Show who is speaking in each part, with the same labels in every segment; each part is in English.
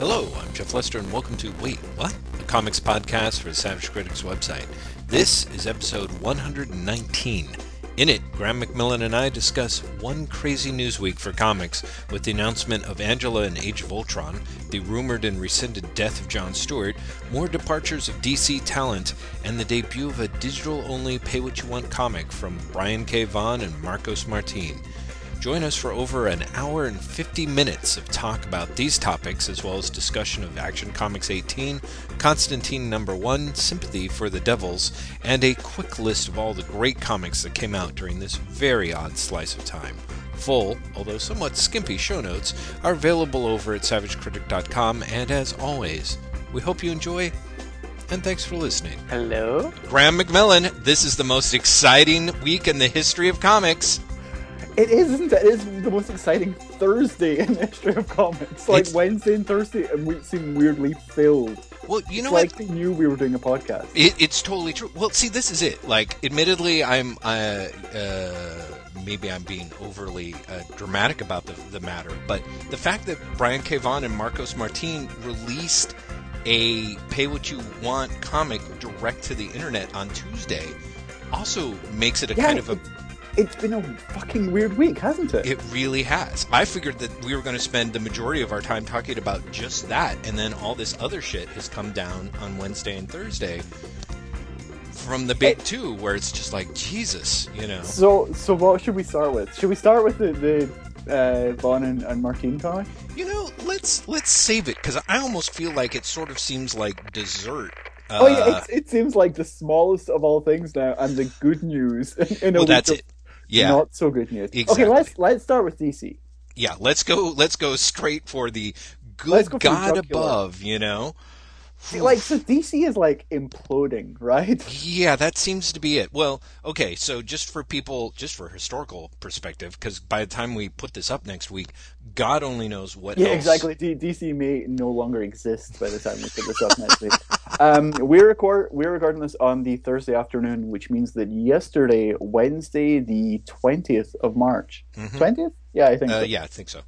Speaker 1: Hello, I'm Jeff Lester, and welcome to Wait, What? A comics podcast for the Savage Critics website. This is episode 119. In it, Graeme McMillan and I discuss one crazy news week for comics with the announcement of Angela and Age of Ultron, the rumored and rescinded death of John Stewart, more departures of DC talent, and the debut of a digital only pay what you want comic from Brian K. Vaughan and Marcos Martin. Join us for over an hour and 50 minutes of talk about these topics, as well as discussion of Action Comics 18, Constantine number 1, Sympathy for the Devils, and a quick list of all the great comics that came out during this very odd slice of time. Full, although somewhat skimpy, show notes are available over at savagecritic.com, and as always, we hope you enjoy and thanks for listening.
Speaker 2: Hello?
Speaker 1: Graeme McMillan, this is the most exciting week in the history of comics.
Speaker 2: It is, isn't it? It is the most exciting Thursday in the history of comics. Like
Speaker 1: It's-
Speaker 2: Wednesday and Thursday, and we seem weirdly filled.
Speaker 1: Well, you know
Speaker 2: like
Speaker 1: what?
Speaker 2: they knew we were doing a podcast.
Speaker 1: It, it's totally true. Well, see, this is it. Like, admittedly, I'm uh, uh, maybe I'm being overly uh, dramatic about the, the matter, but the fact that Brian K. Vaughan and Marcos Martin released a pay what you want comic direct to the internet on Tuesday also makes it a
Speaker 2: Yeah,
Speaker 1: kind of a.
Speaker 2: It's been a fucking weird week, hasn't it?
Speaker 1: It really has. I figured that we were going to spend the majority of our time talking about just that, and then all this other shit has come down on Wednesday and Thursday from the big two, where it's just like Jesus, you know.
Speaker 2: So, so what should we start with? Should we start with the, the uh, Vaughan and, and Martin comic?
Speaker 1: You know, let's let's save it because I almost feel like it sort of seems like dessert. Uh,
Speaker 2: oh yeah, it's, it seems like the smallest of all things now, and the good news in, in a
Speaker 1: well,
Speaker 2: week
Speaker 1: that's
Speaker 2: of
Speaker 1: it. Yeah,
Speaker 2: not so good news.
Speaker 1: Exactly.
Speaker 2: Okay, let's let's start with DC.
Speaker 1: yeah. Let's go. Let's go straight for the good
Speaker 2: go
Speaker 1: God above. You know.
Speaker 2: See, like so, DC is like imploding, right?
Speaker 1: Yeah, that seems to be it. Well, okay, so just for people, just for historical perspective, because by the time we put this up next week, God only knows what
Speaker 2: Yeah,
Speaker 1: else.
Speaker 2: exactly. D- DC may no longer exist by the time we put this up next week. Um, we record we're recording this on the Thursday afternoon, which means that yesterday, Wednesday, the twentieth of March,
Speaker 1: Mhm.
Speaker 2: 20th Yeah, I think.
Speaker 1: Uh,
Speaker 2: so.
Speaker 1: yeah, I think so.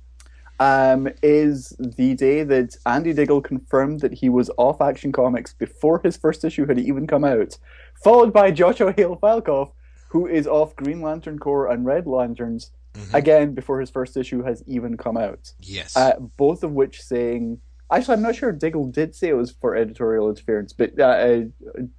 Speaker 2: Um, is the day that Andy Diggle confirmed that he was off Action Comics before his first issue had even come out, followed by Joshua Hale Fialkov, who is off Green Lantern Corps and Red Lanterns
Speaker 1: Mhm.
Speaker 2: again before his first issue has even come out.
Speaker 1: Yes.
Speaker 2: Uh, both of which saying. Actually, I'm not sure Diggle did say it was for editorial interference, but uh, uh,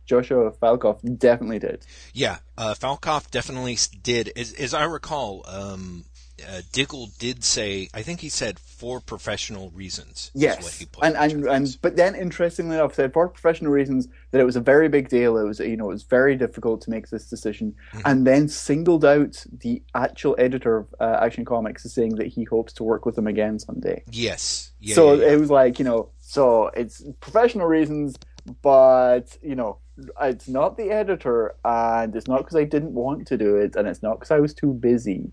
Speaker 2: Joshua Fialkov definitely did.
Speaker 1: Yeah, uh, Fialkov definitely did. As, as I recall, um, uh, Diggle did say, I think he said for professional reasons. is what
Speaker 2: Yes,
Speaker 1: he put
Speaker 2: and and, and but then interestingly enough, said for professional reasons that it was a very big deal. It was you know it was very difficult to make this decision,
Speaker 1: Mhm.
Speaker 2: and then singled out the actual editor of uh, Action Comics as saying that he hopes to work with them again someday.
Speaker 1: yes. Yeah,
Speaker 2: so
Speaker 1: yeah, yeah.
Speaker 2: it was like you know, so it's professional reasons, but you know. It's not the editor, and it's not because I didn't want to do it, and it's not because I was too busy.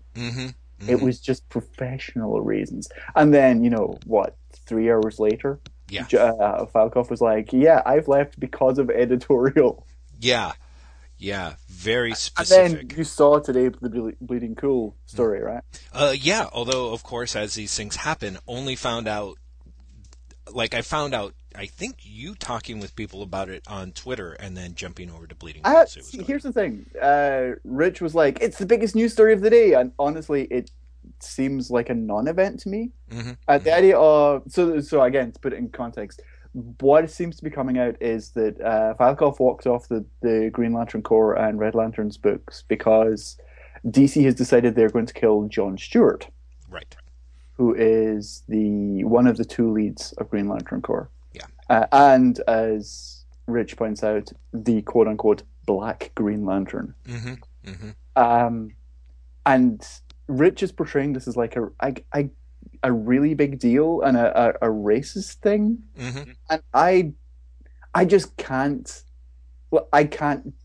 Speaker 1: Mhm,
Speaker 2: It was just professional reasons. And then, you know, what, three hours later,
Speaker 1: Yeah.
Speaker 2: Uh, Fialkov was like, "Yeah, I've left because of editorial."
Speaker 1: Yeah. Yeah. Very specific.
Speaker 2: And then you saw today the Ble- Bleeding Cool story, right?
Speaker 1: Uh, yeah, although of course, as these things happen, only found out. Like I found out, I think you talking with people about it on Twitter, and then jumping over to Bleeding Cool.
Speaker 2: see, here's the thing: uh, Rich was like, "It's the biggest news story of the day," and honestly, it seems like a non-event to me.
Speaker 1: hmm
Speaker 2: Uh, the idea of so so again to put it in context, what seems to be coming out is that uh, Fialkov walked off the, the Green Lantern Corps and Red Lanterns books because DC has decided they're going to kill John Stewart,
Speaker 1: Right.
Speaker 2: Who is the one of the two leads of Green Lantern Corps.
Speaker 1: Yeah.
Speaker 2: uh, and as Rich points out, the quote unquote Black Green Lantern.
Speaker 1: hmm hmm
Speaker 2: Um, and Rich is portraying this as like a, a, a, a really big deal and a, a, a racist thing.
Speaker 1: hmm
Speaker 2: And I, I just can't, well, I can't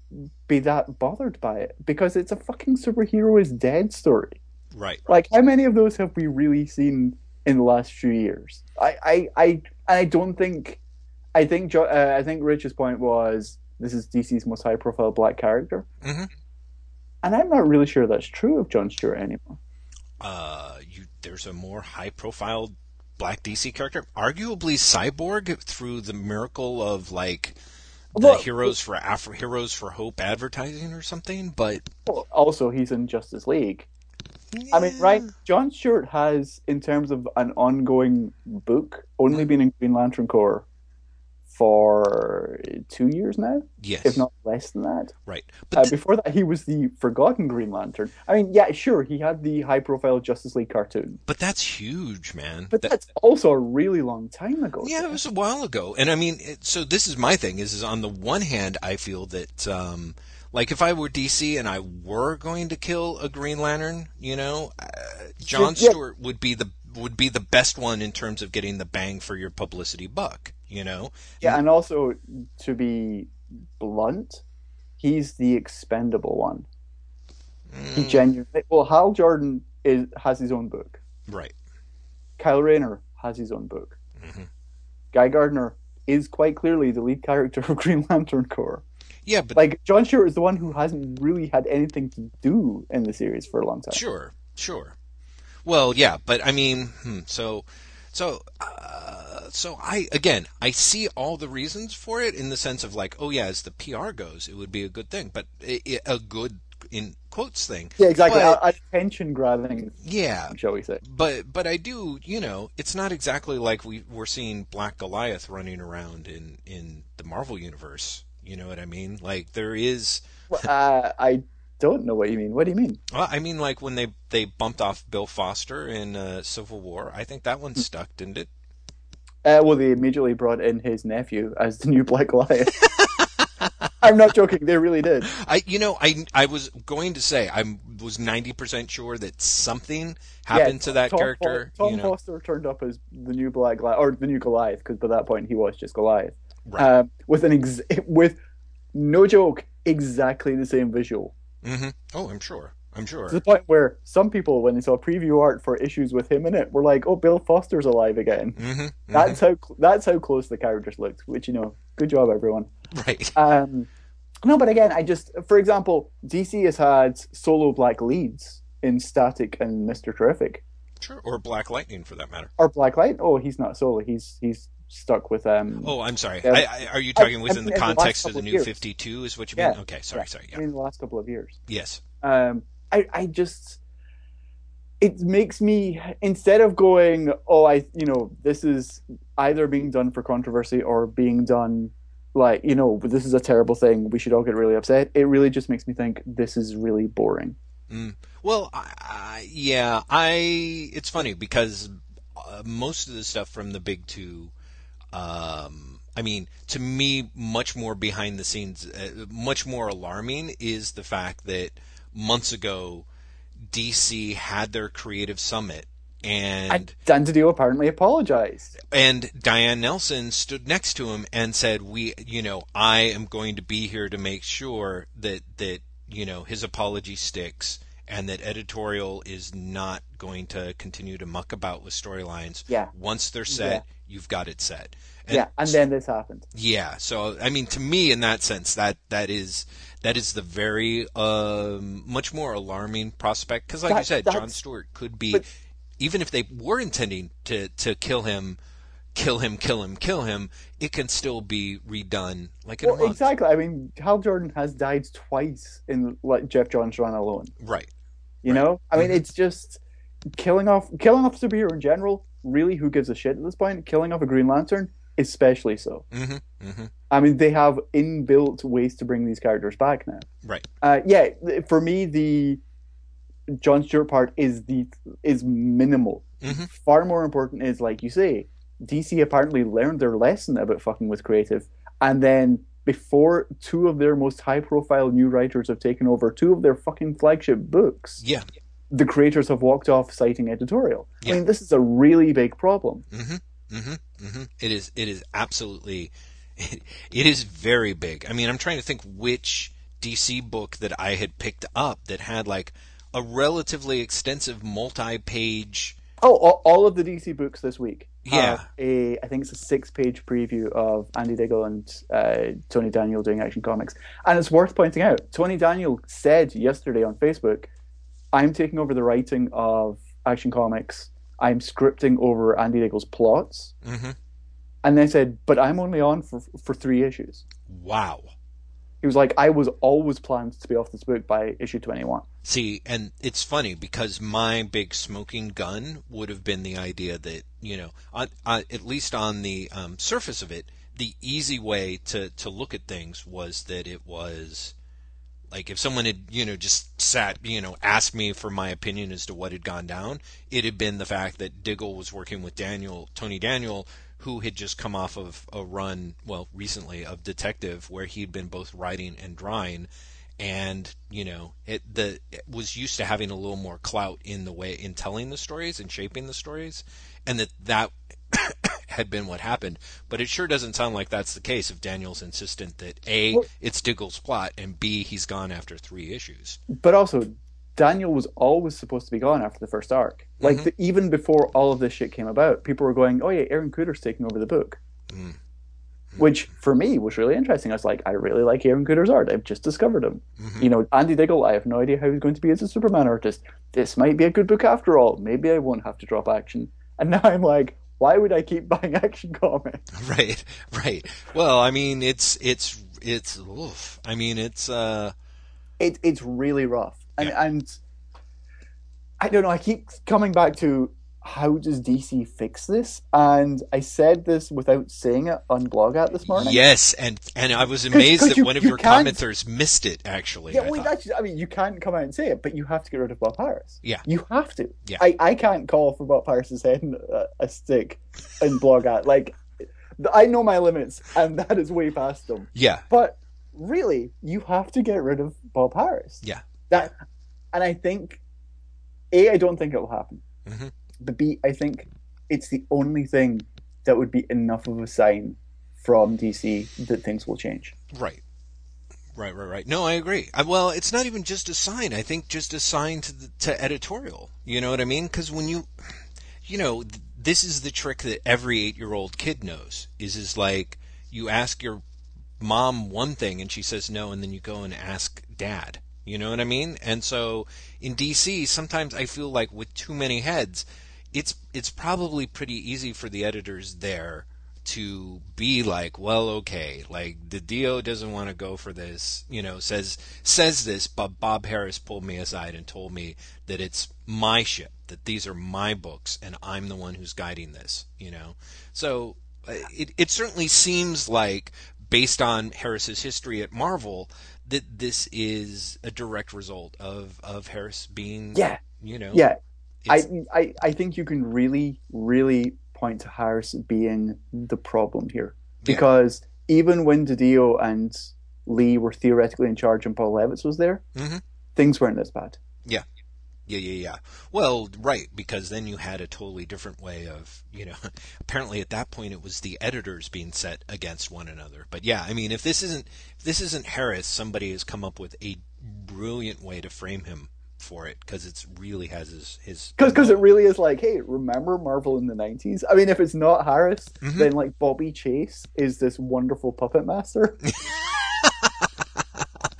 Speaker 2: be that bothered by it because it's a fucking superhero is dead story.
Speaker 1: Right.
Speaker 2: Like, how many of those have we really seen in the last few years? I, I, I, and I don't think, I think, Jo- uh, I think Rich's point was this is DC's most high profile black character.
Speaker 1: hmm
Speaker 2: And I'm not really sure that's true of John Stewart anymore.
Speaker 1: Uh, you there's a more high profile black DC character, arguably Cyborg through the miracle of like the
Speaker 2: Well,
Speaker 1: Heroes for Afro Heroes for Hope advertising or something. But
Speaker 2: Well, also, he's in Justice League. I mean, right? John Stewart has, in terms of an ongoing book, only been in Green Lantern Corps for two years now,
Speaker 1: yes,
Speaker 2: if not less than that.
Speaker 1: right.
Speaker 2: Uh,
Speaker 1: But th-
Speaker 2: before that, he was the Forgotten Green Lantern. I mean, yeah, sure, he had the high-profile Justice League cartoon,
Speaker 1: but that's huge, man.
Speaker 2: but
Speaker 1: That-
Speaker 2: that's also a really long time ago.
Speaker 1: Yeah, it was a while ago, and I mean, it, so this is my thing: is, is on the one hand, I feel that, um, like, if I were DC and I were going to kill a Green Lantern, you know, uh, John
Speaker 2: yeah.
Speaker 1: Stewart would be the would be the best one in terms of getting the bang for your publicity buck. You know,
Speaker 2: Yeah, and also to be blunt, he's the expendable one. He
Speaker 1: Mm,
Speaker 2: genuinely. Well, Hal Jordan is has his own book.
Speaker 1: right?
Speaker 2: Kyle Rayner has his own book.
Speaker 1: Mhm.
Speaker 2: Guy Gardner is quite clearly the lead character of Green Lantern Corps.
Speaker 1: Yeah, but
Speaker 2: Like John Stewart is the one who hasn't really had anything to do in the series for a long time.
Speaker 1: Sure, sure. Well, yeah, but I mean, hmm, so, so, uh, so I again, I see all the reasons for it in the sense of like, oh yeah, as the PR goes, it would be a good thing, but a good in quotes thing.
Speaker 2: Yeah, exactly.
Speaker 1: But-
Speaker 2: Attention grabbing,
Speaker 1: Yeah,
Speaker 2: shall we say?
Speaker 1: but but I do, you know, it's not exactly like we we're seeing Black Goliath running around in in the Marvel universe. You know what I mean? Like there is.
Speaker 2: Well, uh, I don't know what you mean. What do you mean?
Speaker 1: Well, I mean, like when they they bumped off Bill Foster in uh, Civil War. I think that one stuck, didn't it?
Speaker 2: Uh, well, they immediately brought in his nephew as the new Black Lion. I'm not joking. They really did.
Speaker 1: I, you know, I I was going to say I was ninety percent sure that something happened to that
Speaker 2: Tom
Speaker 1: character.
Speaker 2: Fo- Tom
Speaker 1: you know,
Speaker 2: Foster turned up as the new Black Goliath, or the new Goliath, because by that point he was just Goliath.
Speaker 1: Right?
Speaker 2: Um, with an ex- with no joke, exactly the same visual.
Speaker 1: hmm Oh, I'm sure. I'm sure.
Speaker 2: To the point where some people, when they saw preview art for issues with him in it, were like, "Oh, Bill Foster's alive again."
Speaker 1: hmm
Speaker 2: That's how that's how close the characters looked. Which you know, good job everyone.
Speaker 1: right.
Speaker 2: Um, no, but again, I just, for example, DC has had solo black leads in Static and Mister Terrific,
Speaker 1: Sure. Or Black Lightning, for that matter.
Speaker 2: or Black Light. Oh, he's not solo. He's he's stuck with um.
Speaker 1: Oh, I'm sorry.
Speaker 2: Yeah.
Speaker 1: I, I, are you talking
Speaker 2: I
Speaker 1: within the
Speaker 2: in the
Speaker 1: context of the new 52? Is what you mean? Yeah. Okay. Sorry.
Speaker 2: Yeah.
Speaker 1: Sorry. Yeah.
Speaker 2: mean, the last couple of years.
Speaker 1: Yes.
Speaker 2: Um, I I just it makes me instead of going, oh, I you know this is either being done for controversy or being done like you know this is a terrible thing. We should all get really upset. It really just makes me think this is really boring.
Speaker 1: Well, I, I, yeah, I. It's funny because uh, most of the stuff from the big two, um, I mean, to me, much more behind the scenes, uh, much more alarming is the fact that months ago, DC had their creative summit. And
Speaker 2: And Dan DiDio apparently apologized.
Speaker 1: and Diane Nelson stood next to him and said, "We, you know, I am going to be here to make sure that that you know his apology sticks." And that editorial is not going to continue to muck about with storylines.
Speaker 2: Yeah.
Speaker 1: Once they're set, you've got it set. And
Speaker 2: yeah, and then this happened.
Speaker 1: yeah, so I mean, to me, in that sense, that that is that is the very um, much more alarming prospect because, like you said, John Stewart could be,
Speaker 2: but-
Speaker 1: even if they were intending to to kill him, kill him, kill him, kill him, it can still be redone like in a
Speaker 2: Well,
Speaker 1: month.
Speaker 2: exactly. I mean, Hal Jordan has died twice in like Geoff Johns' run alone.
Speaker 1: Right.
Speaker 2: You
Speaker 1: Right.
Speaker 2: know, I mean, it's just killing off killing off superhero in general. Really, who gives a shit at this point? Killing off a Green Lantern, especially so.
Speaker 1: hmm hmm
Speaker 2: I mean, they have inbuilt ways to bring these characters back now.
Speaker 1: Right.
Speaker 2: Uh, yeah, for me, the John Stewart part is the is minimal.
Speaker 1: Mhm.
Speaker 2: Far more important is, like you say, DC apparently learned their lesson about fucking with creative, and then before two of their most high-profile new writers have taken over two of their fucking flagship books,
Speaker 1: Yeah.
Speaker 2: The creators have walked off citing editorial.
Speaker 1: Yeah.
Speaker 2: I mean, this is a really big problem.
Speaker 1: hmm hmm hmm It is. It is absolutely. It, is very big. I mean, I'm trying to think which DC book that I had picked up that had like a relatively extensive multi-page.
Speaker 2: Oh, all, all of the DC books this week.
Speaker 1: Yeah.
Speaker 2: a I think it's a six-page preview of Andy Diggle and uh, Tony Daniel doing Action Comics, and it's worth pointing out. Tony Daniel said yesterday on Facebook, "I'm taking over the writing of Action Comics, I'm scripting over Andy Diggle's plots.
Speaker 1: hmm
Speaker 2: And they said, but I'm only on for for three issues.
Speaker 1: Wow.
Speaker 2: He was like, I was always planned to be off this book by issue 21.
Speaker 1: See, and it's funny because my big smoking gun would have been the idea that you know, on, on, at least on the um, surface of it, the easy way to to look at things was that it was like if someone had you know just sat you know asked me for my opinion as to what had gone down, it had been the fact that Diggle was working with Daniel Tony Daniel. Who had just come off of a run, well, recently of Detective, where he'd been both writing and drawing, and you know it the it was used to having a little more clout in the way in telling the stories and shaping the stories and that that had been what happened but it sure doesn't sound like that's the case if Daniel's insistent that a
Speaker 2: Well-
Speaker 1: it's Diggle's plot and b he's gone after 3 issues
Speaker 2: But also, Daniel was always supposed to be gone after the first arc. Like,
Speaker 1: Mhm.
Speaker 2: the, even before all of this shit came about, people were going, oh, yeah, Aaron Kuder's taking over the book.
Speaker 1: Mm.
Speaker 2: Which, for me, was really interesting. I was like, I really like Aaron Kuder's art. I've just discovered him.
Speaker 1: Mhm.
Speaker 2: You know, Andy Diggle, I have no idea how he's going to be as a Superman artist. This might be a good book after all. Maybe I won't have to drop action. And now I'm like, why would I keep buying action comics?
Speaker 1: right right well i mean it's it's it's oof. i mean it's uh
Speaker 2: it, it's really rough. And,
Speaker 1: Yeah.
Speaker 2: and I don't know, I keep coming back to how does DC fix this? And I said this without saying it on Blogat this morning.
Speaker 1: yes and and i was amazed
Speaker 2: 'cause
Speaker 1: that
Speaker 2: you-
Speaker 1: one of
Speaker 2: you
Speaker 1: your
Speaker 2: can't-
Speaker 1: commenters missed it actually
Speaker 2: Yeah,
Speaker 1: I thought.
Speaker 2: actually, I mean, you can't come out and say it, but you have to get rid of Bob Harras.
Speaker 1: Yeah.
Speaker 2: You have to.
Speaker 1: Yeah.
Speaker 2: I, I can't call for Bob Harras's head in a, a stick in Blogat. Like, I know my limits, and that is way past them.
Speaker 1: yeah
Speaker 2: But really, you have to get rid of Bob Harras.
Speaker 1: Yeah.
Speaker 2: That, and I think, a, I don't think it will happen.
Speaker 1: Mhm.
Speaker 2: But b, I think it's the only thing that would be enough of a sign from DC that things will change.
Speaker 1: Right. Right, right, right. No, I agree. I, well, it's not even just a sign. I think just a sign to the, to editorial. You know what I mean? Because when you, you know, th- this is the trick that every eight-year-old kid knows. Is is like you ask your mom one thing and she says no, and then you go and ask dad. You know what I mean? And so in DC, sometimes I feel like with too many heads, it's it's probably pretty easy for the editors there to be like, well, okay, like the DO doesn't want to go for this, you know, says says this, but Bob Harras pulled me aside and told me that it's my ship, that these are my books, and I'm the one who's guiding this, you know. So uh, it it certainly seems like, based on Harras's history at Marvel, that this is a direct result of of Harras being,
Speaker 2: Yeah.
Speaker 1: you know,
Speaker 2: Yeah. I,
Speaker 1: it's-
Speaker 2: I, I think you can really, really point to Harras being the problem here.
Speaker 1: Yeah.
Speaker 2: Because even when DiDio and Lee were theoretically in charge and Paul Levitz was there,
Speaker 1: Mhm.
Speaker 2: things weren't as bad.
Speaker 1: Yeah. Yeah, yeah, yeah. Well, right, because then you had a totally different way of, you know, apparently at that point it was the editors being set against one another. But yeah, I mean, if this isn't if this isn't Harras, somebody has come up with a brilliant way to frame him for it because it really has his his
Speaker 2: Because because it really is like, hey, remember Marvel in the 90s? I mean, if it's not Harras,
Speaker 1: Mhm.
Speaker 2: then like Bobbie Chase is this wonderful puppet master.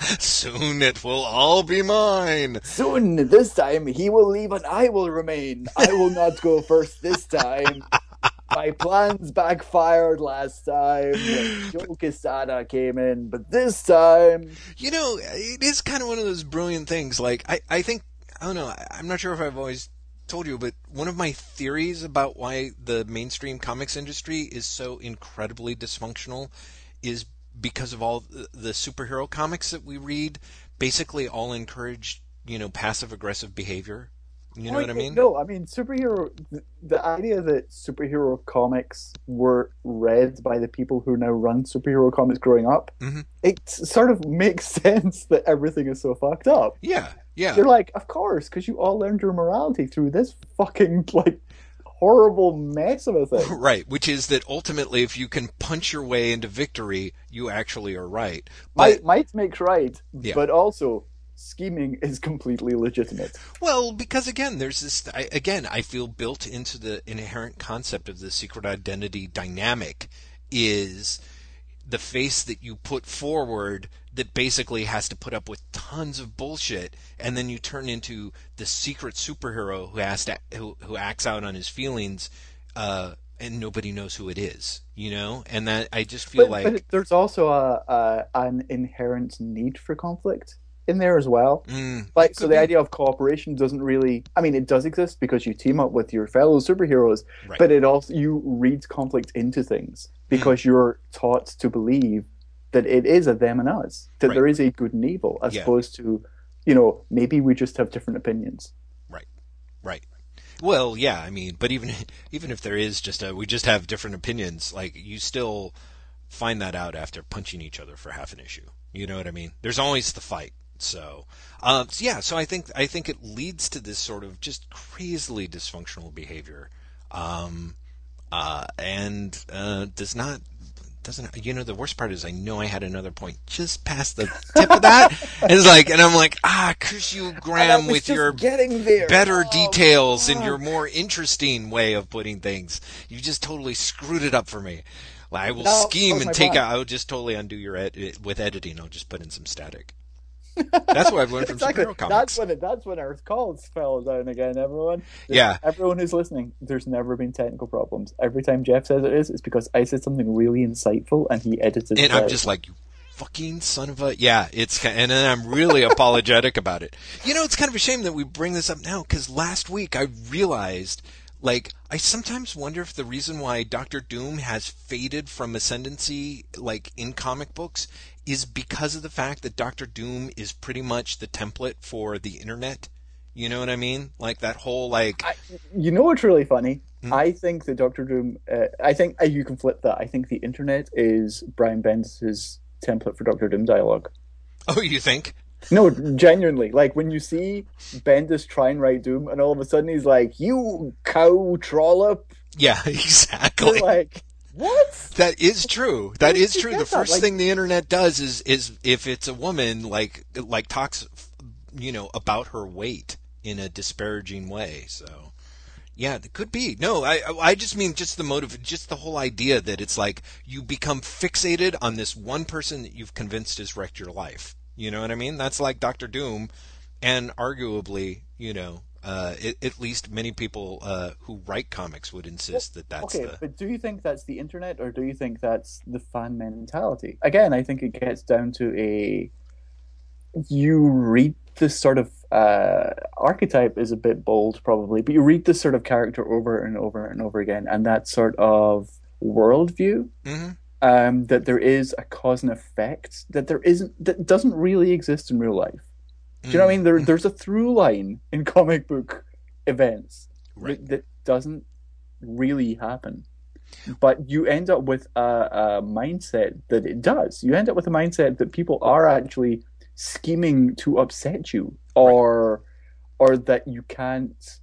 Speaker 1: soon it will all be mine.
Speaker 2: Soon, this time, he will leave and I will remain. I will not go first this time. My plans backfired last time when Joe Quesada came in, but this time,
Speaker 1: You know, it is kind of one of those brilliant things. Like, I, I think, I don't know, I'm not sure if I've always told you, but one of my theories about why the mainstream comics industry is so incredibly dysfunctional is because of all the superhero comics that we read basically all encourage, you know, passive aggressive behavior. You know what I mean?
Speaker 2: No, I mean superhero. The, the idea that superhero comics were read by the people who now run superhero comics growing up,
Speaker 1: Mhm.
Speaker 2: it sort of makes sense that everything is so fucked up.
Speaker 1: Yeah, yeah.
Speaker 2: You're like, of course, because you all learned your morality through this fucking like horrible mess of a thing.
Speaker 1: Right, which is that ultimately, if you can punch your way into victory, you actually are right. But
Speaker 2: Might might makes right,
Speaker 1: Yeah.
Speaker 2: but also scheming is completely legitimate.
Speaker 1: Well, because again, there's this. I, again, I feel built into the inherent concept of the secret identity dynamic is the face that you put forward that basically has to put up with tons of bullshit, and then you turn into the secret superhero who has to who who acts out on his feelings, uh, and nobody knows who it is, you know. And that I just feel
Speaker 2: but,
Speaker 1: like
Speaker 2: but there's also a, a an inherent need for conflict in there as well.
Speaker 1: mm,
Speaker 2: Like, so the
Speaker 1: be-
Speaker 2: idea of cooperation doesn't really. I mean, it does exist because you team up with your fellow superheroes,
Speaker 1: Right.
Speaker 2: but it also you read conflict into things because you're taught to believe that it is a them and us, that
Speaker 1: Right.
Speaker 2: there is a good and evil, as
Speaker 1: Yeah.
Speaker 2: opposed to, you know, maybe we just have different opinions.
Speaker 1: Right, right. Well, yeah, I mean, but even even if there is just a we just have different opinions, like you still find that out after punching each other for half an issue. You know what I mean? There's always the fight. So, um, so yeah, so I think I think it leads to this sort of just crazily dysfunctional behavior, um, uh, and uh, does not doesn't you know the worst part is I know I had another point just past the tip of that. it's like, and I'm like, ah, curse you, Graeme, with your better
Speaker 2: Oh,
Speaker 1: details and your more interesting way of putting things. You just totally screwed it up for me. Like, I will
Speaker 2: No,
Speaker 1: scheme and take out. I will just totally undo your ed- with editing. I'll just put in some static. That's what I've learned from
Speaker 2: Exactly.
Speaker 1: superhero comics.
Speaker 2: That's when it, that's our calls fell down again. Everyone.
Speaker 1: Yeah.
Speaker 2: Everyone who's listening, there's never been technical problems. Every time Jeff says it is, it's because I said something really insightful and he edited
Speaker 1: and
Speaker 2: it.
Speaker 1: I'm
Speaker 2: out.
Speaker 1: just like, you fucking son of a yeah. It's and then I'm really apologetic about it. You know, it's kind of a shame that we bring this up now because last week I realized, like, I sometimes wonder if the reason why Doctor Doom has faded from ascendancy, like in comic books, is because of the fact that Doctor Doom is pretty much the template for the internet. You know what I mean? Like that whole like.
Speaker 2: I, you know what's really funny?
Speaker 1: Hmm.
Speaker 2: I think that Doctor Doom. Uh, I think uh, you can flip that. I think the internet is Brian Bendis's template for Doctor Doom dialogue.
Speaker 1: oh, you think?
Speaker 2: No, genuinely. Like when you see Bendis try and write Doom, and all of a sudden he's like, "You cow trollop,"
Speaker 1: Yeah, exactly.
Speaker 2: you're like, "What?"
Speaker 1: That is true. That is true. The first
Speaker 2: Like-
Speaker 1: thing the internet does is is if it's a woman like like talks you know about her weight in a disparaging way. So yeah, it could be. No, I I just mean just the motive, just the whole idea that it's like you become fixated on this one person that you've convinced has wrecked your life. You know what I mean? That's like Doctor Doom, and arguably, you know, uh, it, at least many people uh, who write comics would insist that that's
Speaker 2: okay,
Speaker 1: the.
Speaker 2: but do you think that's the internet, or do you think that's the fan mentality? Again, I think it gets down to a you read this sort of uh, archetype is a bit bold, probably, but you read this sort of character over and over and over again, and that sort of worldview
Speaker 1: hmm
Speaker 2: um, that there is a cause and effect that there isn't that doesn't really exist in real life. Do you know what I mean? Mm. There, there's a through line in comic book events
Speaker 1: Right.
Speaker 2: that, that doesn't really happen. But you end up with a, a mindset that it does. You end up with a mindset that people are actually scheming to upset you, or or that you can't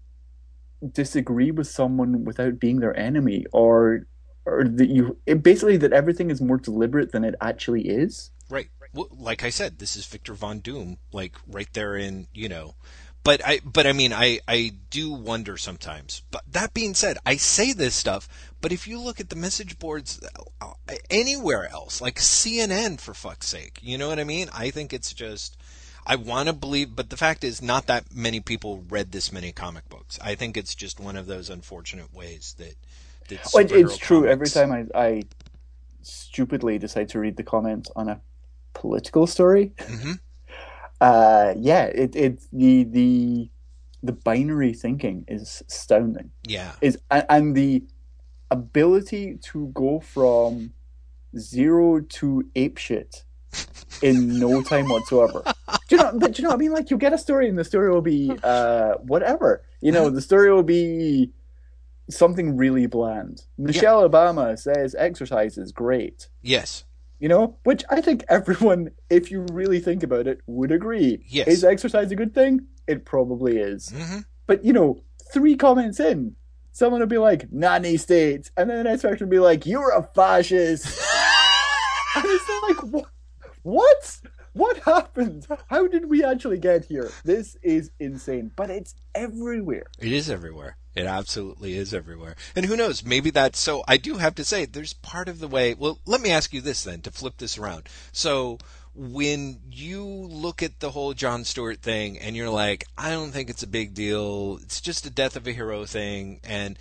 Speaker 2: disagree with someone without being their enemy, or or that you it, basically that everything is more deliberate than it actually is.
Speaker 1: Right. Well, like I said, this is Victor Von Doom, like right there in, you know. But I, but I mean, I, I do wonder sometimes. But that being said, I say this stuff, but if you look at the message boards uh, anywhere else, like CNN, for fuck's sake, you know what I mean? I think it's just, I want to believe, but the fact is, not that many people read this many comic books. I think it's just one of those unfortunate ways that. that
Speaker 2: Well, it's true. Every time I, I stupidly decide to read the comments on a political story,
Speaker 1: Mhm.
Speaker 2: uh, yeah, it, it the the the binary thinking is astounding.
Speaker 1: Yeah.
Speaker 2: Is and, and the ability to go from zero to apeshit in no time whatsoever. Do you know? But do you know? what I mean, like you get a story, and the story will be uh, whatever. You know, the story will be something really bland. Michelle Obama says exercise is great.
Speaker 1: Yes.
Speaker 2: You know, which I think everyone, if you really think about it, would agree.
Speaker 1: Yes.
Speaker 2: Is exercise a good thing? It probably is.
Speaker 1: hmm
Speaker 2: But you know, three comments in, someone will be like, "Nanny states. and then the next person will be like, "You're a fascist." and it's like, what? What? What happened? How did we actually get here? This is insane, but it's everywhere.
Speaker 1: It is everywhere. It absolutely is everywhere. And who knows, maybe that's so I do have to say there's part of the way well, let me ask you this then to flip this around. So when you look at the whole John Stewart thing and you're like, I don't think it's a big deal. It's just a death of a hero thing. And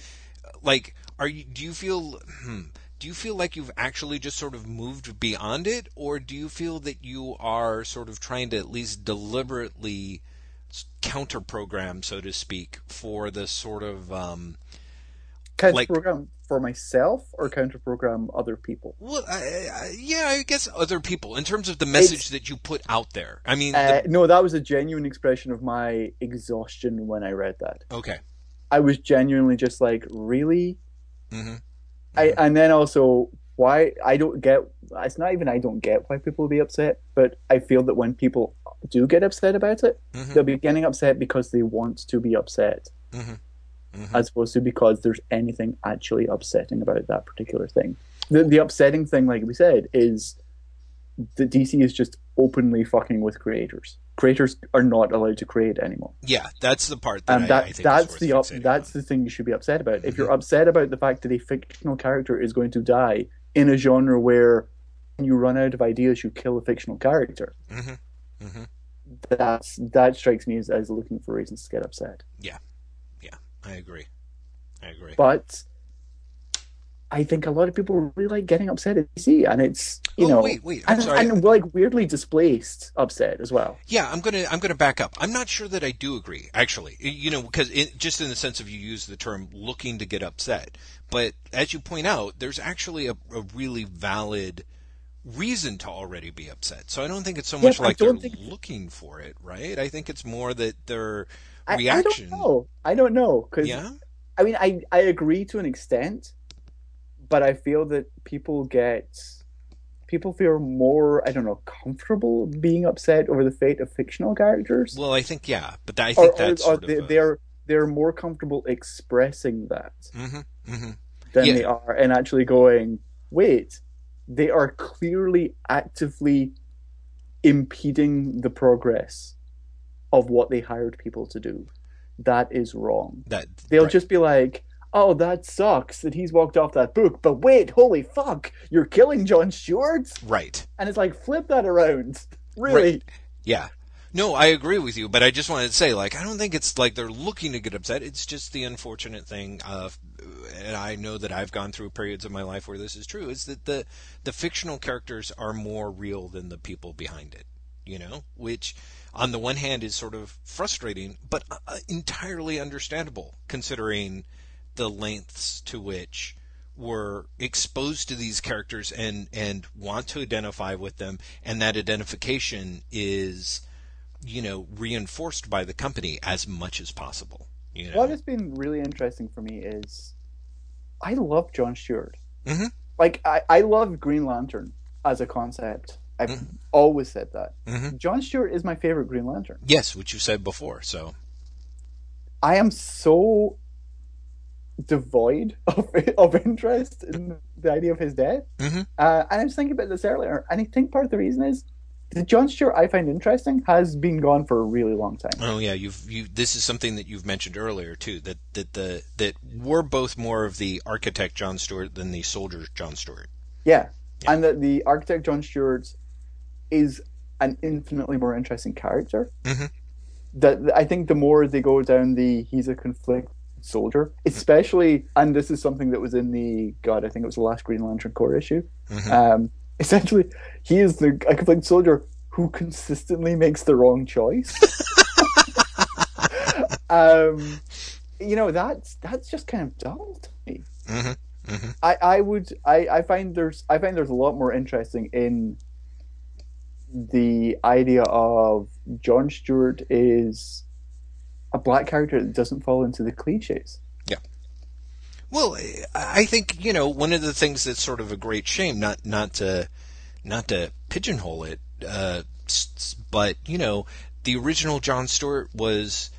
Speaker 1: like, are you, do you feel, hmm, do you feel like you've actually just sort of moved beyond it? Or do you feel that you are sort of trying to at least deliberately counter program, so to speak, for the sort of, um,
Speaker 2: Counter
Speaker 1: like-
Speaker 2: program for myself or counter program other people?
Speaker 1: well, I, I, yeah, I guess other people in terms of the message that you put out there. I mean,
Speaker 2: Uh,
Speaker 1: the,
Speaker 2: no, that was a genuine expression of my exhaustion when I read that.
Speaker 1: okay.
Speaker 2: I was genuinely just like, really?
Speaker 1: hmm
Speaker 2: I and then also why I don't get it's not even I don't get why people be upset, but I feel that when people do get upset about it,
Speaker 1: hmm
Speaker 2: they'll be getting upset because they want to be upset,
Speaker 1: hmm hmm
Speaker 2: as opposed to because there's anything actually upsetting about that particular thing. The the upsetting thing, like we said, is that DC is just openly fucking with creators. Creators are not allowed to create anymore.
Speaker 1: Yeah, that's the part that
Speaker 2: and
Speaker 1: I,
Speaker 2: that
Speaker 1: I
Speaker 2: that's the up, that's
Speaker 1: on.
Speaker 2: the thing you should be upset about. If you're upset about the fact that a fictional character is going to die in a genre where you run out of ideas, you kill a fictional character.
Speaker 1: Mhm. Mhm.
Speaker 2: That's that strikes me as, as looking for reasons to get upset.
Speaker 1: Yeah, yeah, I agree. I agree.
Speaker 2: But I think a lot of people really like getting upset at DC, and it's you
Speaker 1: oh
Speaker 2: know,
Speaker 1: wait, wait. I'm
Speaker 2: and,
Speaker 1: sorry.
Speaker 2: and like weirdly displaced upset as well.
Speaker 1: Yeah, I'm gonna I'm gonna back up. I'm not sure that I do agree, actually. You know, because it, just in the sense of you use the term looking to get upset, but as you point out, there's actually a, a really valid reason to already be upset. So I don't think it's so much
Speaker 2: I
Speaker 1: like they're
Speaker 2: think-
Speaker 1: looking for it, right? I think it's more that their
Speaker 2: I, I
Speaker 1: reaction.
Speaker 2: don't know. I don't know because
Speaker 1: Yeah,
Speaker 2: I mean, I I agree to an extent, but I feel that people get people feel more I don't know comfortable being upset over the fate of fictional characters,
Speaker 1: well, I think yeah, but I think
Speaker 2: or,
Speaker 1: that's
Speaker 2: or
Speaker 1: sort
Speaker 2: they,
Speaker 1: a,
Speaker 2: they're they're more comfortable expressing that
Speaker 1: hmm hmm
Speaker 2: than
Speaker 1: Yeah.
Speaker 2: they are and actually going, wait, they are clearly actively impeding the progress of what they hired people to do. That is wrong.
Speaker 1: that
Speaker 2: They'll
Speaker 1: right.
Speaker 2: just be like, "Oh, that sucks that he's walked off that book." But wait, holy fuck, you're killing John Stewart,
Speaker 1: right.
Speaker 2: and it's like flip that around. Really?
Speaker 1: Yeah. No, I agree with you, but I just wanted to say, like, I don't think it's like they're looking to get upset. It's just the unfortunate thing and I know that I've gone through periods of my life where this is true, is that the the fictional characters are more real than the people behind it. You know, which on the one hand is sort of frustrating, but uh, entirely understandable considering the lengths to which we're exposed to these characters and and want to identify with them and that identification is you know reinforced by the company as much as possible you know
Speaker 2: What has been really interesting for me is I love John Stewart.
Speaker 1: Mhm.
Speaker 2: Like I, I love Green Lantern as a concept. I've
Speaker 1: Mhm.
Speaker 2: always said that.
Speaker 1: Mhm.
Speaker 2: John Stewart is my favorite Green Lantern.
Speaker 1: yes which you said before so
Speaker 2: I am so devoid of of interest in the idea of his death.
Speaker 1: Mhm.
Speaker 2: Uh, and I was thinking about this earlier, and I think part of the reason is the John Stewart I find interesting has been gone for a really long time.
Speaker 1: oh yeah you've you this is something that you've mentioned earlier too that that the that we're both more of the architect John Stewart than the soldier John Stewart
Speaker 2: Yeah,
Speaker 1: Yeah.
Speaker 2: and that the architect John Stewart is an infinitely more interesting character.
Speaker 1: Mhm.
Speaker 2: That I think the more they go down the he's a conflict soldier, especially, and this is something that was in the God, I think it was the last Green Lantern Corps issue.
Speaker 1: Mhm.
Speaker 2: Um, essentially, he is the a conflict soldier who consistently makes the wrong choice. um, you know that's that's just kind of dull to me.
Speaker 1: Mhm. Mhm.
Speaker 2: I, I would I, I find there's I find there's a lot more interesting in the idea of John Stewart is a black character that doesn't fall into the cliches.
Speaker 1: Well, I think you know one of the things that's sort of a great shame, not not to not to pigeonhole it, uh, but you know the original John Stewart was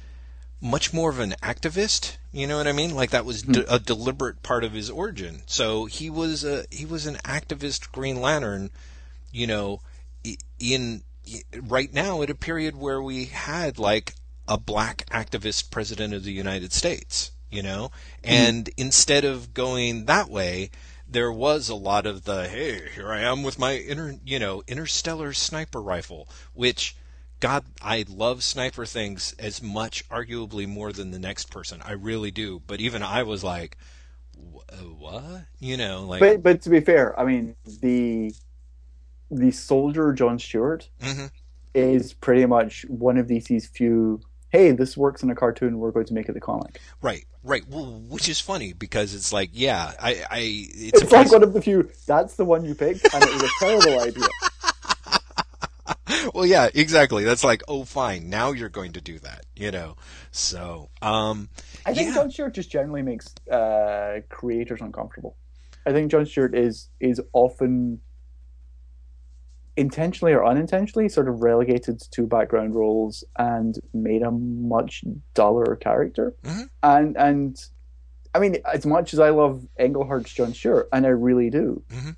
Speaker 1: much more of an activist. You know what I mean? Like that was de- a deliberate part of his origin. So he was a he was an activist Green Lantern. You know, in right now at a period where we had like a black activist president of the United States. You know, and instead of going that way, there was a lot of the hey, here I am with my inter, you know, interstellar sniper rifle, which God, I love sniper things as much, arguably more than the next person. I really do. But even I was like, what? You know, like.
Speaker 2: But but to be fair, I mean the the soldier John Stewart
Speaker 1: Mhm.
Speaker 2: is pretty much one of DC's few. Hey, this works in a cartoon. We're going to make it a comic.
Speaker 1: Right, right. Well, which is funny because it's like, yeah, I, I, it's,
Speaker 2: It's, like one of the few. That's the one you picked, and it was a terrible idea.
Speaker 1: well, yeah, exactly. That's like, oh, fine. Now you're going to do that, you know. So, um,
Speaker 2: I think
Speaker 1: Yeah.
Speaker 2: John Stewart just generally makes uh, creators uncomfortable. I think John Stewart is is often intentionally or unintentionally sort of relegated to background roles and made a much duller character.
Speaker 1: Mhm.
Speaker 2: And and I mean, as much as I love Englehart's John Stewart, and I really do,
Speaker 1: Mhm.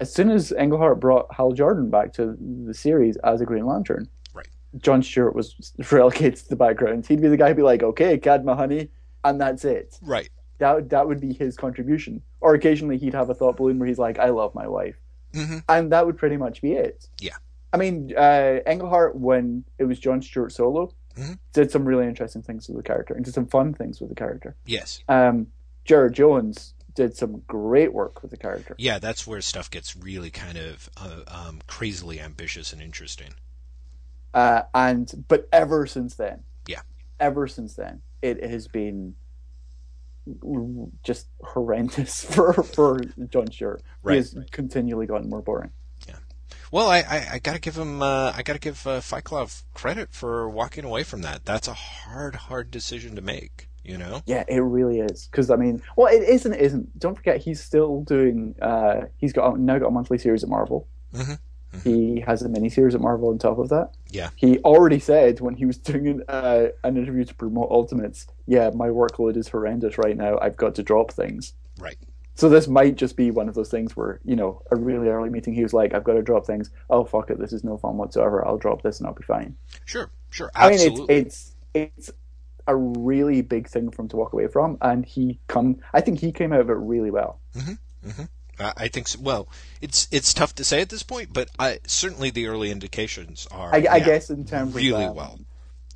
Speaker 2: as soon as Englehart brought Hal Jordan back to the series as a Green Lantern,
Speaker 1: Right.
Speaker 2: John Stewart was relegated to the background. He'd be the guy who'd be like, "Okay, Katma, honey," and that's it
Speaker 1: right.
Speaker 2: that that would be his contribution. Or occasionally he'd have a thought balloon where he's like, "I love my wife,"
Speaker 1: hmm
Speaker 2: and that would pretty much be it.
Speaker 1: Yeah.
Speaker 2: I mean, uh, Englehart when it was John Stewart solo
Speaker 1: Mhm.
Speaker 2: did some really interesting things with the character and did some fun things with the character.
Speaker 1: Yes.
Speaker 2: Um, Gerard Jones did some great work with the character.
Speaker 1: Yeah, that's where stuff gets really kind of uh, um, crazily ambitious and interesting.
Speaker 2: Uh, and but ever since then,
Speaker 1: Yeah.
Speaker 2: ever since then, it has been just horrendous for for John Stewart.
Speaker 1: Right,
Speaker 2: He has continually gotten more boring. Yeah.
Speaker 1: Well, I, I, I gotta give him, uh, I gotta give uh, credit for walking away from that. That's a hard, hard decision to make. You know?
Speaker 2: Yeah, it really is. Because I mean, well, it isn't. It isn't. Don't forget, he's still doing. Uh, he's got now got a monthly series at Marvel.
Speaker 1: Mhm, Mm-hmm.
Speaker 2: He has a mini series at Marvel on top of that.
Speaker 1: Yeah.
Speaker 2: He already said when he was doing an, uh, an interview to promote Ultimates, "Yeah, my workload is horrendous right now. I've got to drop things."
Speaker 1: Right.
Speaker 2: So this might just be one of those things where you know, a really early meeting, he was like, "I've got to drop things. Oh fuck it, this is no fun whatsoever. I'll drop this and I'll be fine."
Speaker 1: Sure. Sure.
Speaker 2: I mean, it's it's it's a really big thing for him to walk away from, and he come. I think he came out of it really well.
Speaker 1: I I think so. Well, it's it's tough to say at this point, but I certainly the early indications are.
Speaker 2: I, I
Speaker 1: yeah,
Speaker 2: guess in terms
Speaker 1: really
Speaker 2: of um,
Speaker 1: well.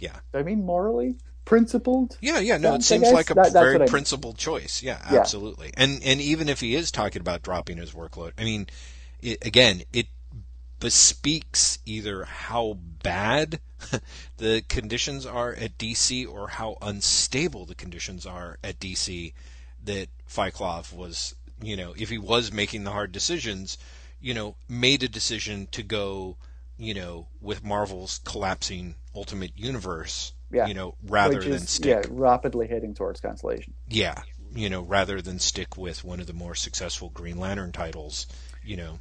Speaker 1: Yeah.
Speaker 2: I mean, morally principled.
Speaker 1: Yeah, yeah, no, it seems like a
Speaker 2: That-
Speaker 1: very
Speaker 2: I mean.
Speaker 1: principled choice. Yeah,
Speaker 2: Yeah.
Speaker 1: absolutely. And and even if he is talking about dropping his workload, I mean, it, again, it bespeaks either how bad the conditions are at DC or how unstable the conditions are at DC that Fialkov was, you know, if he was making the hard decisions, you know, made a decision to go, you know, with Marvel's collapsing Ultimate Universe,
Speaker 2: Yeah.
Speaker 1: you know, rather than stick
Speaker 2: yeah, rapidly heading towards cancellation.
Speaker 1: yeah, you know, rather than stick with one of the more successful Green Lantern titles, you know.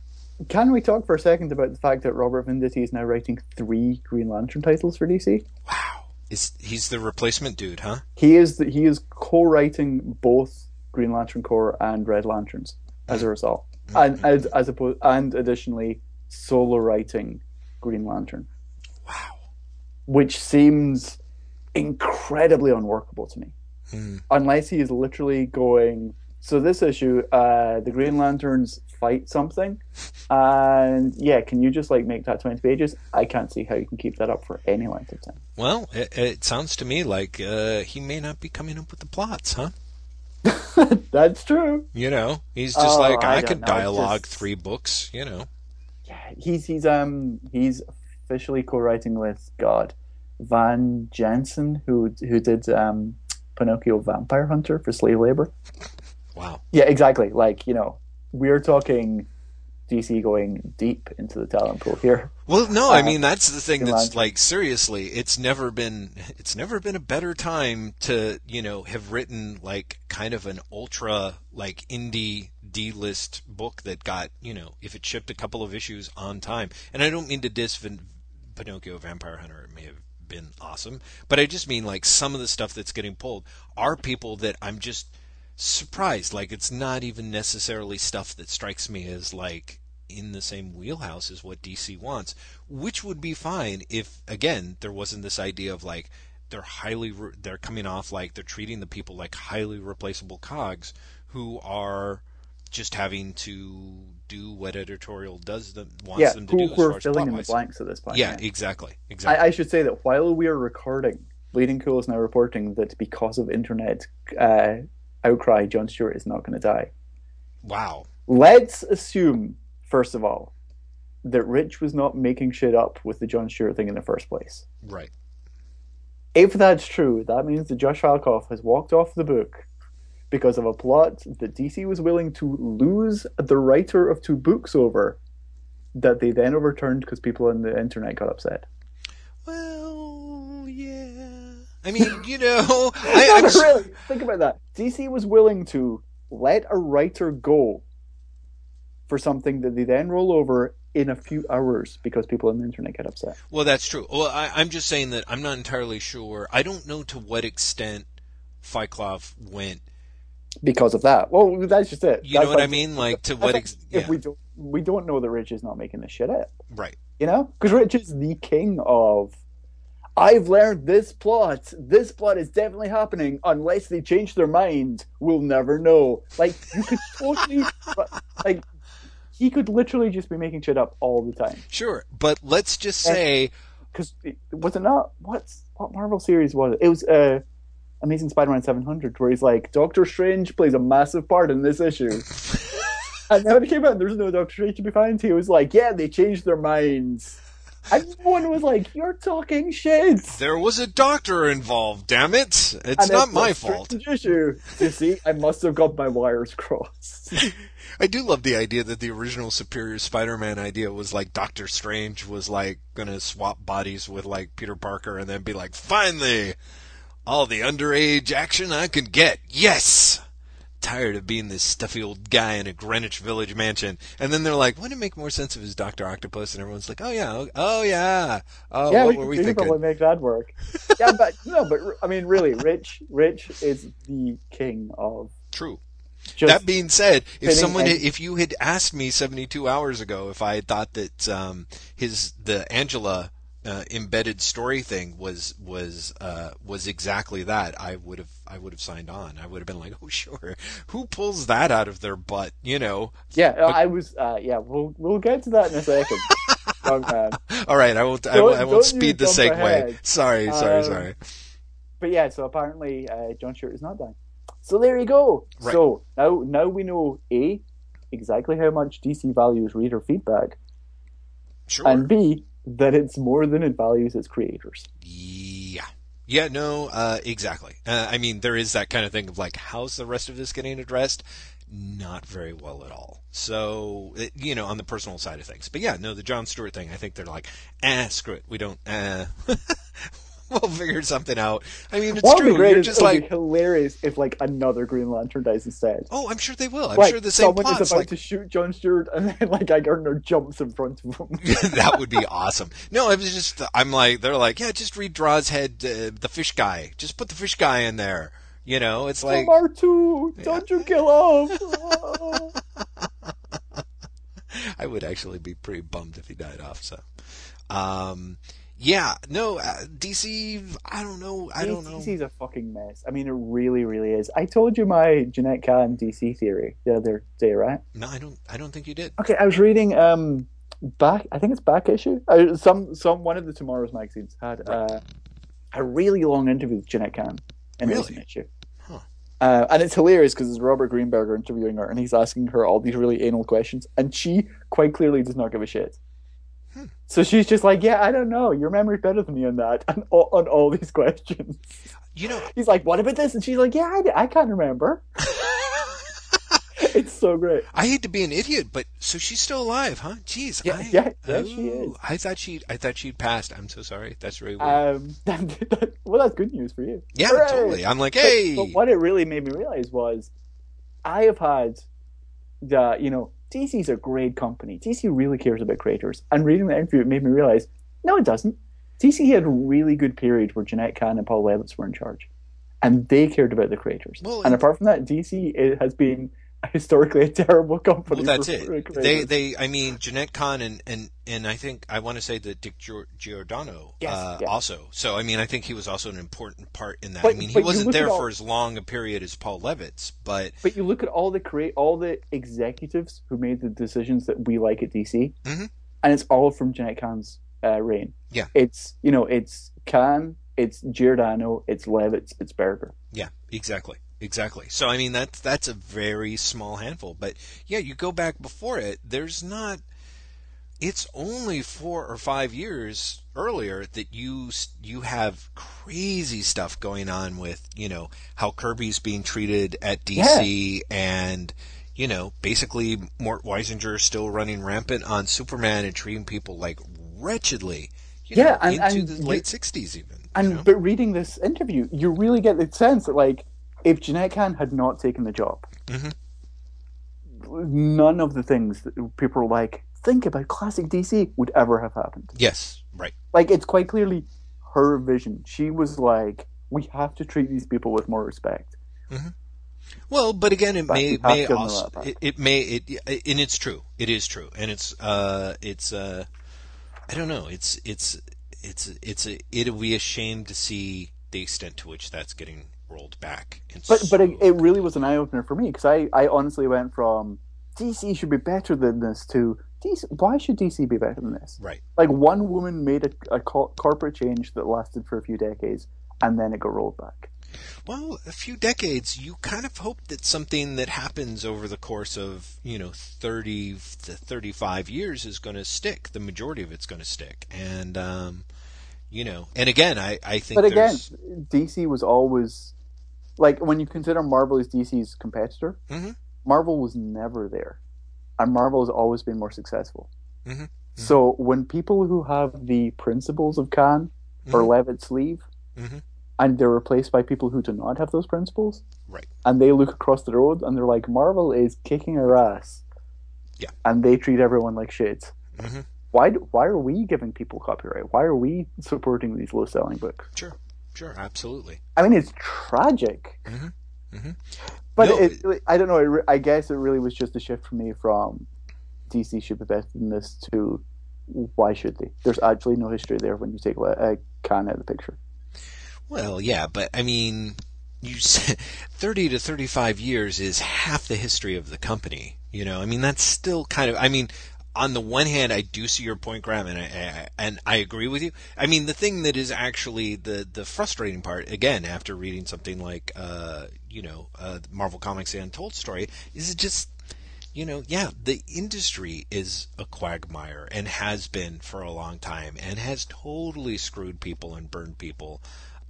Speaker 2: Can we talk for a second about the fact that Robert Venditti is now writing three Green Lantern titles for DC?
Speaker 1: Wow, is he's the replacement dude, huh?
Speaker 2: He is the, he is co-writing both Green Lantern Corps and Red Lanterns as a result, and as, as opposed and additionally solo writing Green Lantern,
Speaker 1: Wow.
Speaker 2: which seems incredibly unworkable to me.
Speaker 1: Hmm.
Speaker 2: Unless he is literally going. So this issue, uh, the Green Lanterns fight something, and yeah, can you just like make that twenty pages? I can't see how you can keep that up for any length of time.
Speaker 1: Well, it, it sounds to me like uh, he may not be coming up with the plots, huh?
Speaker 2: That's true.
Speaker 1: You know, he's just
Speaker 2: Oh,
Speaker 1: like
Speaker 2: I
Speaker 1: I, could
Speaker 2: know,
Speaker 1: dialogue
Speaker 2: just-
Speaker 1: three books, you know.
Speaker 2: Yeah, he's he's um he's officially co-writing with God, Van Jensen, who who did um Pinocchio Vampire Hunter for slave labor.
Speaker 1: Wow.
Speaker 2: Yeah, exactly. Like you know, we're talking DC going deep into the talent pool here.
Speaker 1: Well, no, I
Speaker 2: Uh,
Speaker 1: mean that's the thing that's like seriously, it's never been it's never been a better time to, you know, have written like kind of an ultra like indie D-list book that got, you know, if it shipped a couple of issues on time. And I don't mean to diss Vin- Pinocchio Vampire Hunter, it may have been awesome, but I just mean like some of the stuff that's getting pulled are people that I'm just surprised like it's not even necessarily stuff that strikes me as like in the same wheelhouse as what DC wants, which would be fine if again there wasn't this idea of like they're highly re- they're coming off like they're treating the people like highly replaceable cogs who are just having to do what editorial does them wants
Speaker 2: yeah,
Speaker 1: them to
Speaker 2: who
Speaker 1: do far as
Speaker 2: filling in the blanks at this point.
Speaker 1: Yeah, exactly, exactly.
Speaker 2: I, I should say that while we are recording, Bleeding Cool is now reporting that because of internet uh, Oh, outcry, John Stewart is not going to die.
Speaker 1: wow.
Speaker 2: Let's assume, first of all, that Rich was not making shit up with the John Stewart thing in the first place.
Speaker 1: Right.
Speaker 2: If that's true, that means that Josh Fialkov has walked off the book because of a plot that DC was willing to lose the writer of two books over, that they then overturned because people on the internet got upset.
Speaker 1: Well, yeah. I mean, you know, I,
Speaker 2: no, really, think about that. DC was willing to let a writer go for something that they then roll over in a few hours because people on the internet get upset.
Speaker 1: Well, that's true. Well, I, I'm just saying that I'm not entirely sure. I don't know to what extent Fialkov went.
Speaker 2: Because of that. Well, that's just it.
Speaker 1: You
Speaker 2: That's
Speaker 1: know what I mean? Like to what?
Speaker 2: like
Speaker 1: Ex-
Speaker 2: if we don't we don't know that Rich is not making this shit up.
Speaker 1: right.
Speaker 2: You know? Because Rich is the king of I've learned this plot. This plot is definitely happening unless they change their mind. We'll never know. Like you could totally like he could literally just be making shit up all the time.
Speaker 1: Sure, but let's just say
Speaker 2: Because was it not what's what Marvel series was it? It was uh Amazing Spider-Man 700, where he's like Doctor Strange plays a massive part in this issue. and then when it came out, there's no Doctor Strange to be found. He was like, "Yeah, they changed their minds." And everyone was like, "You're talking shit."
Speaker 1: there was a doctor involved. Damn it! It's
Speaker 2: And
Speaker 1: not
Speaker 2: it's
Speaker 1: my fault.
Speaker 2: Issue. You see, I must have got my wires crossed.
Speaker 1: I do love the idea that the original Superior Spider-Man idea was like Doctor Strange was like gonna swap bodies with like Peter Parker and then be like, finally, all the underage action I can get. Yes. Tired of being this stuffy old guy in a Greenwich Village mansion, and then they're like, "Wouldn't it make more sense if it was Doctor Octopus?" And everyone's like, "Oh yeah, oh, oh yeah, oh
Speaker 2: yeah, we
Speaker 1: we
Speaker 2: we could
Speaker 1: thinking?"
Speaker 2: probably make that work. yeah, but no, but I mean, really, Rich, Rich is the king of
Speaker 1: True. that being said, if someone,
Speaker 2: and-
Speaker 1: if you had asked me 72 hours ago if I had thought that um, his the Angela uh, embedded story thing was was uh, was exactly that, I would have I would have signed on. I would have been like, oh sure, who pulls that out of their butt? You know.
Speaker 2: Yeah, I was. Uh, yeah, we'll we'll get to that in a second, man.
Speaker 1: All right, I won't I, won't- I won't speed the segue.
Speaker 2: ahead.
Speaker 1: Sorry, sorry,
Speaker 2: Um,
Speaker 1: sorry.
Speaker 2: But yeah, so apparently uh, John Stewart is not dying. So there you go.
Speaker 1: Right.
Speaker 2: So now now we know a exactly how much DC values reader feedback,
Speaker 1: Sure.
Speaker 2: and b that it's more than it values its creators.
Speaker 1: Yeah. Yeah, no, uh, exactly. Uh, I mean, there is that kind of thing of like, how's the rest of this getting addressed? Not very well at all. So, it, you know, on the personal side of things. But yeah, no, the John Stewart thing, I think they're like, ah, screw it. We don't, uh, we'll figure something out. I mean, it's
Speaker 2: What would be
Speaker 1: true.
Speaker 2: great
Speaker 1: You're just
Speaker 2: it would
Speaker 1: like,
Speaker 2: be hilarious if like another Green Lantern dies instead.
Speaker 1: oh, I'm sure they will. I'm
Speaker 2: like
Speaker 1: sure the same
Speaker 2: someone
Speaker 1: plots.
Speaker 2: is about
Speaker 1: Like,
Speaker 2: to shoot John Stewart, and then like Guy Gardner jumps in front of him.
Speaker 1: that would be awesome. No, it was just, I'm like, they're like, yeah, just redraw his head, uh, the fish guy. Just put the fish guy in there. You know, it's like,
Speaker 2: From R2, don't you kill him? Oh.
Speaker 1: I would actually be pretty bummed if he died off. So, um, yeah, no, uh, DC. I don't know. I don't know.
Speaker 2: DC's a fucking mess. I mean, it really, really is. I told you my Jeanette Kahn DC theory the other day, right?
Speaker 1: No, I don't. I don't think you did.
Speaker 2: Okay, I was reading um back. I think it's back issue. Uh, some some one of the TwoMorrows magazines had uh, a really long interview with Jeanette Kahn in
Speaker 1: Really?
Speaker 2: recent issue.
Speaker 1: Huh.
Speaker 2: Uh, and it's hilarious because it's Robert Greenberger interviewing her, and he's asking her all these really anal questions, and she quite clearly does not give a shit. So she's just like, "Yeah, I don't know. Your memory's better than me on that, and all, on all these questions."
Speaker 1: You know,
Speaker 2: He's like, "What about this?" And she's like, "Yeah, I, I can't remember." it's so great.
Speaker 1: I hate to be an idiot, but so she's still alive, huh? Jeez.
Speaker 2: Yeah,
Speaker 1: I,
Speaker 2: yeah, yeah, she
Speaker 1: oh,
Speaker 2: is.
Speaker 1: I thought she. I thought she'd passed. I'm so sorry. That's really weird.
Speaker 2: Um, well, that's good news for you.
Speaker 1: yeah,
Speaker 2: hooray!
Speaker 1: totally. I'm like,
Speaker 2: But-
Speaker 1: hey.
Speaker 2: But, what it really made me realize was, I have had the you know DC's a great company. DC really cares about creators. And reading the interview, it made me realize, no, it doesn't. DC had a really good period where Jeanette Kahn and Paul Levitz were in charge, and they cared about the creators.
Speaker 1: Well,
Speaker 2: and apart from that, DC has been historically a terrible company.
Speaker 1: Well, that's it. They, they, I mean, Jeanette Kahn and, and, and I think, I want to say that Dick Giordano,
Speaker 2: Yes,
Speaker 1: uh,
Speaker 2: yeah.
Speaker 1: also. So, I mean, I think he was also an important part in that.
Speaker 2: But-
Speaker 1: I mean, he wasn't there
Speaker 2: all-
Speaker 1: for as long a period as Paul Levitz, but
Speaker 2: But you look at all the create all the executives who made the decisions that we like at DC,
Speaker 1: Mhm.
Speaker 2: and it's all from Jeanette Kahn's uh, reign.
Speaker 1: Yeah.
Speaker 2: it's you know it's Kahn, it's Giordano, it's Levitz, it's Berger.
Speaker 1: Yeah, exactly. Exactly. So I mean that's that's a very small handful, but yeah, you go back before it, there's not it's only 4 or 5 years earlier that you you have crazy stuff going on with, you know, how Kirby's being treated at DC and you know, basically Mort Weisinger still running rampant on Superman and treating people like wretchedly. You
Speaker 2: Yeah,
Speaker 1: know,
Speaker 2: and-
Speaker 1: into
Speaker 2: and
Speaker 1: the late 60s even. you
Speaker 2: And
Speaker 1: know?
Speaker 2: but reading this interview, you really get the sense that like if Jeanette Kahn had not taken the job,
Speaker 1: Mhm.
Speaker 2: none of the things that people were like think about classic DC would ever have happened.
Speaker 1: yes, right.
Speaker 2: Like it's quite clearly her vision. She was like, we have to treat these people with more respect.
Speaker 1: Well, but again, it
Speaker 2: But
Speaker 1: may may
Speaker 2: to give them
Speaker 1: also it, it may it and it's true. It is true, and it's uh it's uh I don't know. It's it's it's it's it'll be a shame to see the extent to which that's getting rolled back. And
Speaker 2: But but it, it really was an eye opener for me because I, I honestly went from DC should be better than this to DC. Why should DC be better than this?
Speaker 1: right.
Speaker 2: Like one woman made a, a co- corporate change that lasted for a few decades, and then it got rolled back.
Speaker 1: Well, a few decades, you kind of hope that something that happens over the course of, you know, 30 to 35 years is going to stick. The majority of it's going to stick. And, um, you know, and again, I, I think
Speaker 2: But again, DC was always like when you consider Marvel as DC's competitor,
Speaker 1: Mhm.
Speaker 2: Marvel was never there, and Marvel has always been more successful.
Speaker 1: Mhm.
Speaker 2: So when people who have the principles of Kahn or
Speaker 1: Mhm.
Speaker 2: Levitz leave,
Speaker 1: Mhm.
Speaker 2: and they're replaced by people who do not have those principles,
Speaker 1: Right.
Speaker 2: and they look across the road and they're like, Marvel is kicking our ass,
Speaker 1: Yeah.
Speaker 2: and they treat everyone like shit.
Speaker 1: Mhm.
Speaker 2: Why? Why are we giving people copyright? Why are we supporting these low-selling books?
Speaker 1: Sure, sure, absolutely.
Speaker 2: I mean, it's tragic.
Speaker 1: Mhm. Mhm.
Speaker 2: But
Speaker 1: No,
Speaker 2: it, I don't know. It, re- I guess it really was just a shift for me from DC should be better than this to why should they? There's actually no history there when you take a uh, Kahn out of the picture.
Speaker 1: Well, yeah, but I mean, you said 30 to 35 years is half the history of the company. You know, I mean, that's still kind of, I mean, on the one hand, I do see your point, Graeme, and I, I and I agree with you. I mean, the thing that is actually the the frustrating part, again, after reading something like, uh, you know, uh, Marvel Comics: The Untold Story, is it just, you know, yeah, the industry is a quagmire and has been for a long time and has totally screwed people and burned people.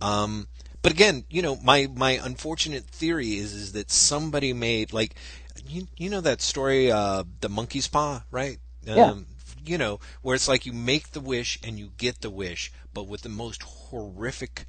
Speaker 1: Um, but again, you know, my, my unfortunate theory is is that somebody made like, you you know that story, uh, the monkey's paw, right? Um,
Speaker 2: Yeah.
Speaker 1: You know, where it's like you make the wish and you get the wish, but with the most horrific,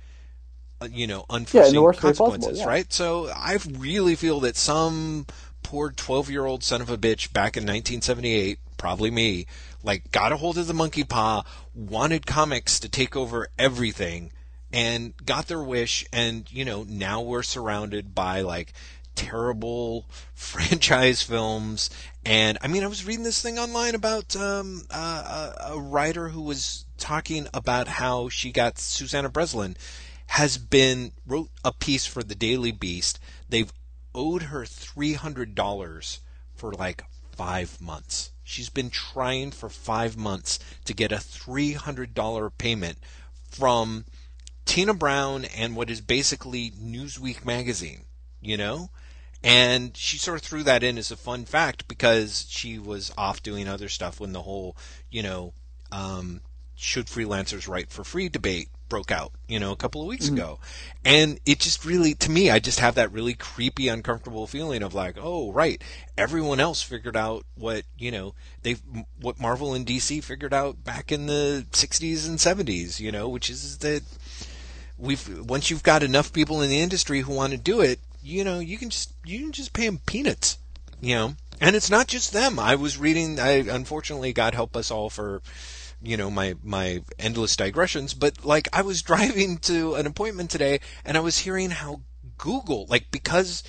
Speaker 1: uh, you know, unforeseen
Speaker 2: possible,
Speaker 1: consequences,
Speaker 2: yeah.
Speaker 1: right? So I really feel that some poor 12 year old son of a bitch back in 1978, probably me, like got a hold of the monkey paw, wanted comics to take over everything, and got their wish. And, you know, now we're surrounded by like terrible franchise films. And I mean, I was reading this thing online about um, uh, a, writer who was talking about how she got Susannah Breslin has been wrote a piece for the Daily Beast. They've owed her three hundred dollars for like five months. She's been trying for five months to get a three hundred dollar payment from Tina Brown and what is basically Newsweek magazine, you know? And she sort of threw that in as a fun fact because she was off doing other stuff when the whole, you know, um, should freelancers write for free debate broke out, you know, a couple of weeks ago. And it just really, to me, I just have that really creepy, uncomfortable feeling of like, oh, right, everyone else figured out what, you know, they've, what Marvel and DC figured out back in the 60s and 70s, you know, which is that we've, once you've got enough people in the industry who want to do it, you know, you can just, you can just pay them peanuts, you know. And it's not just them. I was reading, I unfortunately, God help us all for, you know my my endless digressions but like i was driving to an appointment today and i was hearing how google like because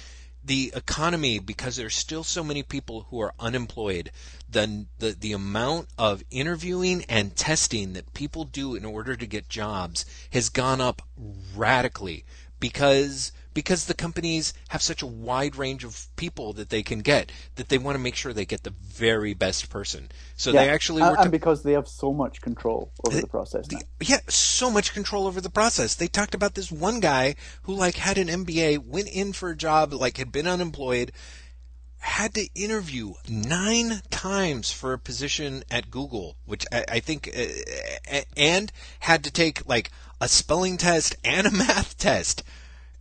Speaker 1: the economy because there's still so many people who are unemployed. The, the the amount of interviewing and testing that people do in order to get jobs has gone up radically because because the companies have such a wide range of people that they can get that they want to make sure they get the very best person. So
Speaker 2: yeah.
Speaker 1: they actually
Speaker 2: and,
Speaker 1: work
Speaker 2: and because they have so much control over the process.
Speaker 1: The, yeah, so much control over the process. They talked about this one guy who like had an MBA, went in for a job, like had been unemployed, had to interview nine times for a position at Google, which I, I think, uh, and had to take like a spelling test and a math test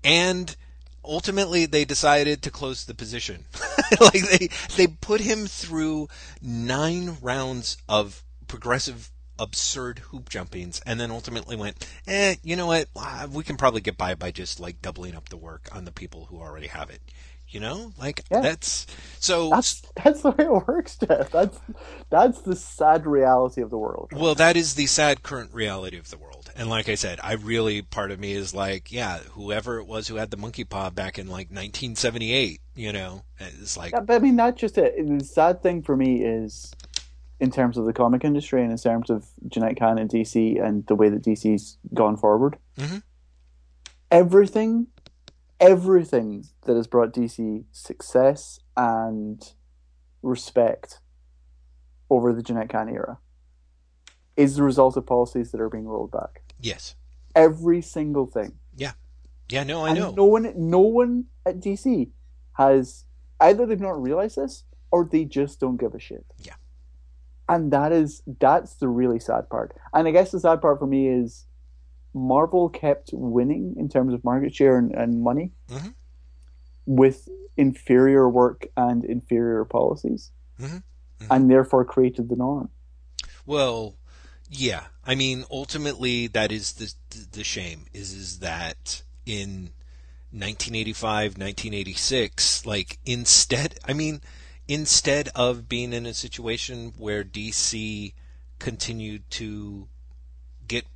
Speaker 1: and ultimately they decided to close the position. like they they put him through nine rounds of progressive absurd hoop jumpings and then ultimately went, eh, you know what? We can probably get by by just like doubling up the work on the people who already have it. You know, like yeah. that's so.
Speaker 2: That's that's the way it works, Jeff. That's that's the sad reality of the world.
Speaker 1: Well, that is the sad current reality of the world. And like I said, I really part of me is like, yeah, whoever it was who had the monkey paw back in like 1978, you know, it's like.
Speaker 2: Yeah, but I mean, that's just it. The sad thing for me is, in terms of the comic industry and in terms of Jeanette Kahn and DC and the way that DC's gone forward,
Speaker 1: mm-hmm.
Speaker 2: everything, everything that has brought DC success and respect over the Jeanette Kahn era is the result of policies that are being rolled back.
Speaker 1: Yes.
Speaker 2: Every single thing.
Speaker 1: Yeah. Yeah, no, I
Speaker 2: and
Speaker 1: know.
Speaker 2: No one no one at DC has either they've not realized this or they just don't give a shit.
Speaker 1: Yeah.
Speaker 2: And that is that's the really sad part. And I guess the sad part for me is Marvel kept winning in terms of market share and, and money
Speaker 1: mm-hmm.
Speaker 2: with inferior work and inferior policies.
Speaker 1: Mm-hmm. Mm-hmm.
Speaker 2: And therefore created the norm.
Speaker 1: Well, yeah, I mean, ultimately, that is the the shame is is that in 1985, 1986, like instead, I mean, instead of being in a situation where DC continued to get,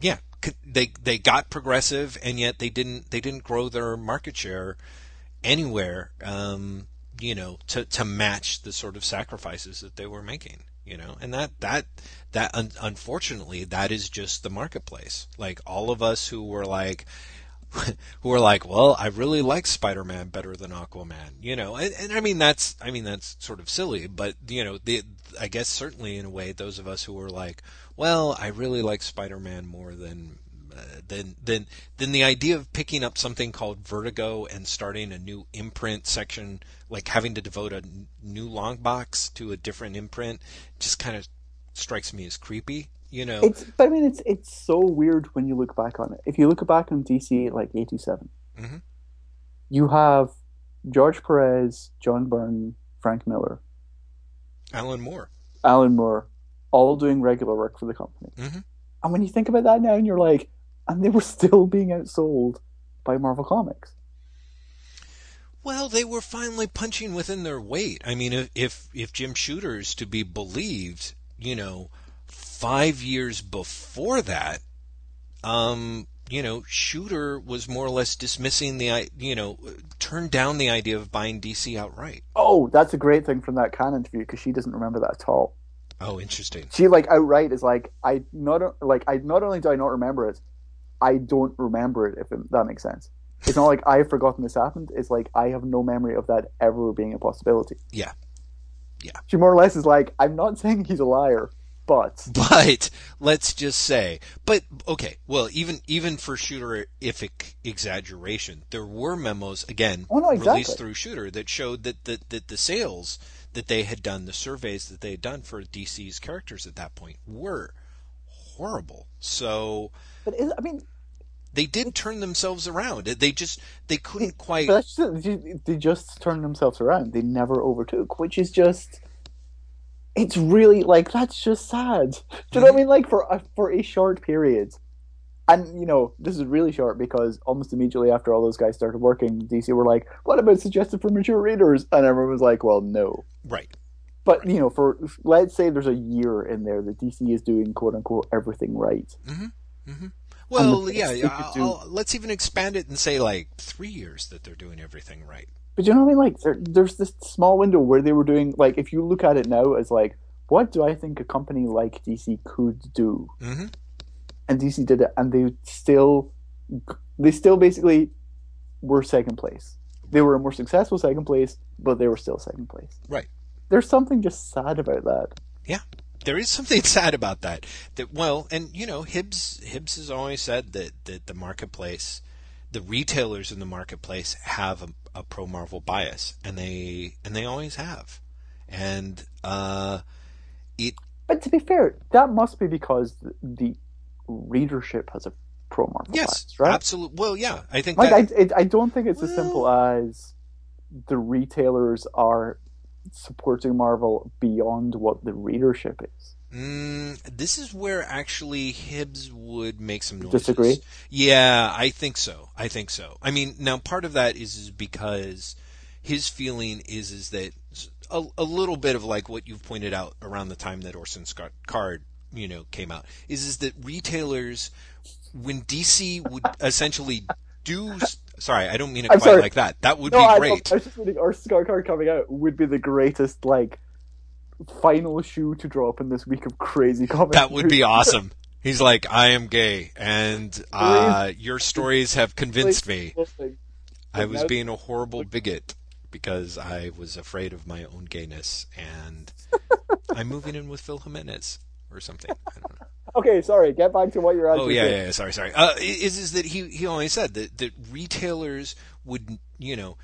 Speaker 1: yeah, they they got progressive, and yet they didn't they didn't grow their market share anywhere, um, you know, to to match the sort of sacrifices that they were making you know? And that that that un- unfortunately that is just the marketplace. Like all of us who were like who were like well i really like spider-man better than aquaman you know? And, and i mean that's i mean that's sort of silly but you know the i guess certainly in a way those of us who were like well i really like spider-man more than uh, than than than the idea of picking up something called Vertigo and starting a new imprint section, like having to devote a n- new long box to a different imprint, just kind of strikes me as creepy. You know,
Speaker 2: it's but I mean it's it's so weird when you look back on it. If you look back on DC like eighty
Speaker 1: mm-hmm.
Speaker 2: you have George Perez, John Byrne, Frank Miller,
Speaker 1: Alan Moore,
Speaker 2: Alan Moore, all doing regular work for the company.
Speaker 1: Mm-hmm.
Speaker 2: And when you think about that now, and you're like, and they were still being outsold by Marvel Comics.
Speaker 1: Well, they were finally punching within their weight. I mean, if if, if Jim Shooter's to be believed, you know, five years before that, um, you know, Shooter was more or less dismissing the, you know, turned down the idea of buying DC outright.
Speaker 2: Oh, that's a great thing from that Kahn interview because she doesn't remember that at all.
Speaker 1: Oh, interesting.
Speaker 2: She like outright is like I not like I not only do I not remember it, I don't remember it, if it, that makes sense. It's not like I've forgotten this happened. It's like I have no memory of that ever being a possibility.
Speaker 1: Yeah. Yeah.
Speaker 2: She more or less is like, I'm not saying he's a liar, but.
Speaker 1: But let's just say, but okay, well, even even for shooterific exaggeration, there were memos again
Speaker 2: oh, no, exactly.
Speaker 1: released through Shooter that showed that the, that the sales that they had done, the surveys that they had done for DC's characters at that point were horrible. So
Speaker 2: but is, I mean,
Speaker 1: they did turn themselves around. They just they couldn't quite.
Speaker 2: But they just turned themselves around. They never overtook, which is just. It's really like that's just sad. Do you know what I mm-hmm. mean? Like for a, for a short period, and you know this is really short because almost immediately after all those guys started working, DC were like, "What about suggested for mature readers?" And everyone was like, "Well, no."
Speaker 1: Right.
Speaker 2: But you know, for let's say there's a year in there that DC is doing quote unquote everything right.
Speaker 1: Mm-hmm. Mm-hmm. Well, yeah, I'll, let's even expand it and say like three years that they're doing everything right.
Speaker 2: But you know what I mean? Like there, there's this small window where they were doing like if you look at it now as like what do I think a company like DC could do?
Speaker 1: Mm-hmm.
Speaker 2: And DC did it, and they still they still basically were second place. They were a more successful second place, but they were still second place.
Speaker 1: Right.
Speaker 2: There's something just sad about that.
Speaker 1: Yeah. There is something sad about that. That well, and you know, Hibbs Hibbs has always said that, that the marketplace the retailers in the marketplace have a, a pro Marvel bias and they and they always have. And uh it
Speaker 2: But to be fair, that must be because the readership has a pro Marvel
Speaker 1: yes,
Speaker 2: bias, right?
Speaker 1: absolutely. Well, yeah, I think
Speaker 2: Like
Speaker 1: that
Speaker 2: I, I don't think it's as simple as the retailers are supporting Marvel beyond what the readership is.
Speaker 1: Mm, this is where actually Hibbs would make some noises.
Speaker 2: Disagree?
Speaker 1: Yeah, I think so. I think so. I mean, now part of that is, is because his feeling is is that a, a little bit of like what you've pointed out around the time that Orson Scott Card, you know, came out is is that retailers when DC would essentially do sorry, I don't mean it
Speaker 2: I'm
Speaker 1: quite
Speaker 2: sorry.
Speaker 1: like that. That would
Speaker 2: no,
Speaker 1: be
Speaker 2: I,
Speaker 1: great.
Speaker 2: I was just reading Orson Scott Card coming out would be the greatest like final shoe to drop in this week of crazy comics.
Speaker 1: That would be awesome. He's like, I am gay, and uh, your stories have convinced me. I was being a horrible bigot because I was afraid of my own gayness, and I'm moving in with Phil Jimenez or something. I don't know.
Speaker 2: Okay, sorry. Get back to what you're
Speaker 1: asking.
Speaker 2: Oh
Speaker 1: yeah, yeah, yeah, sorry, sorry. Uh, is is that he he always said that that retailers would you know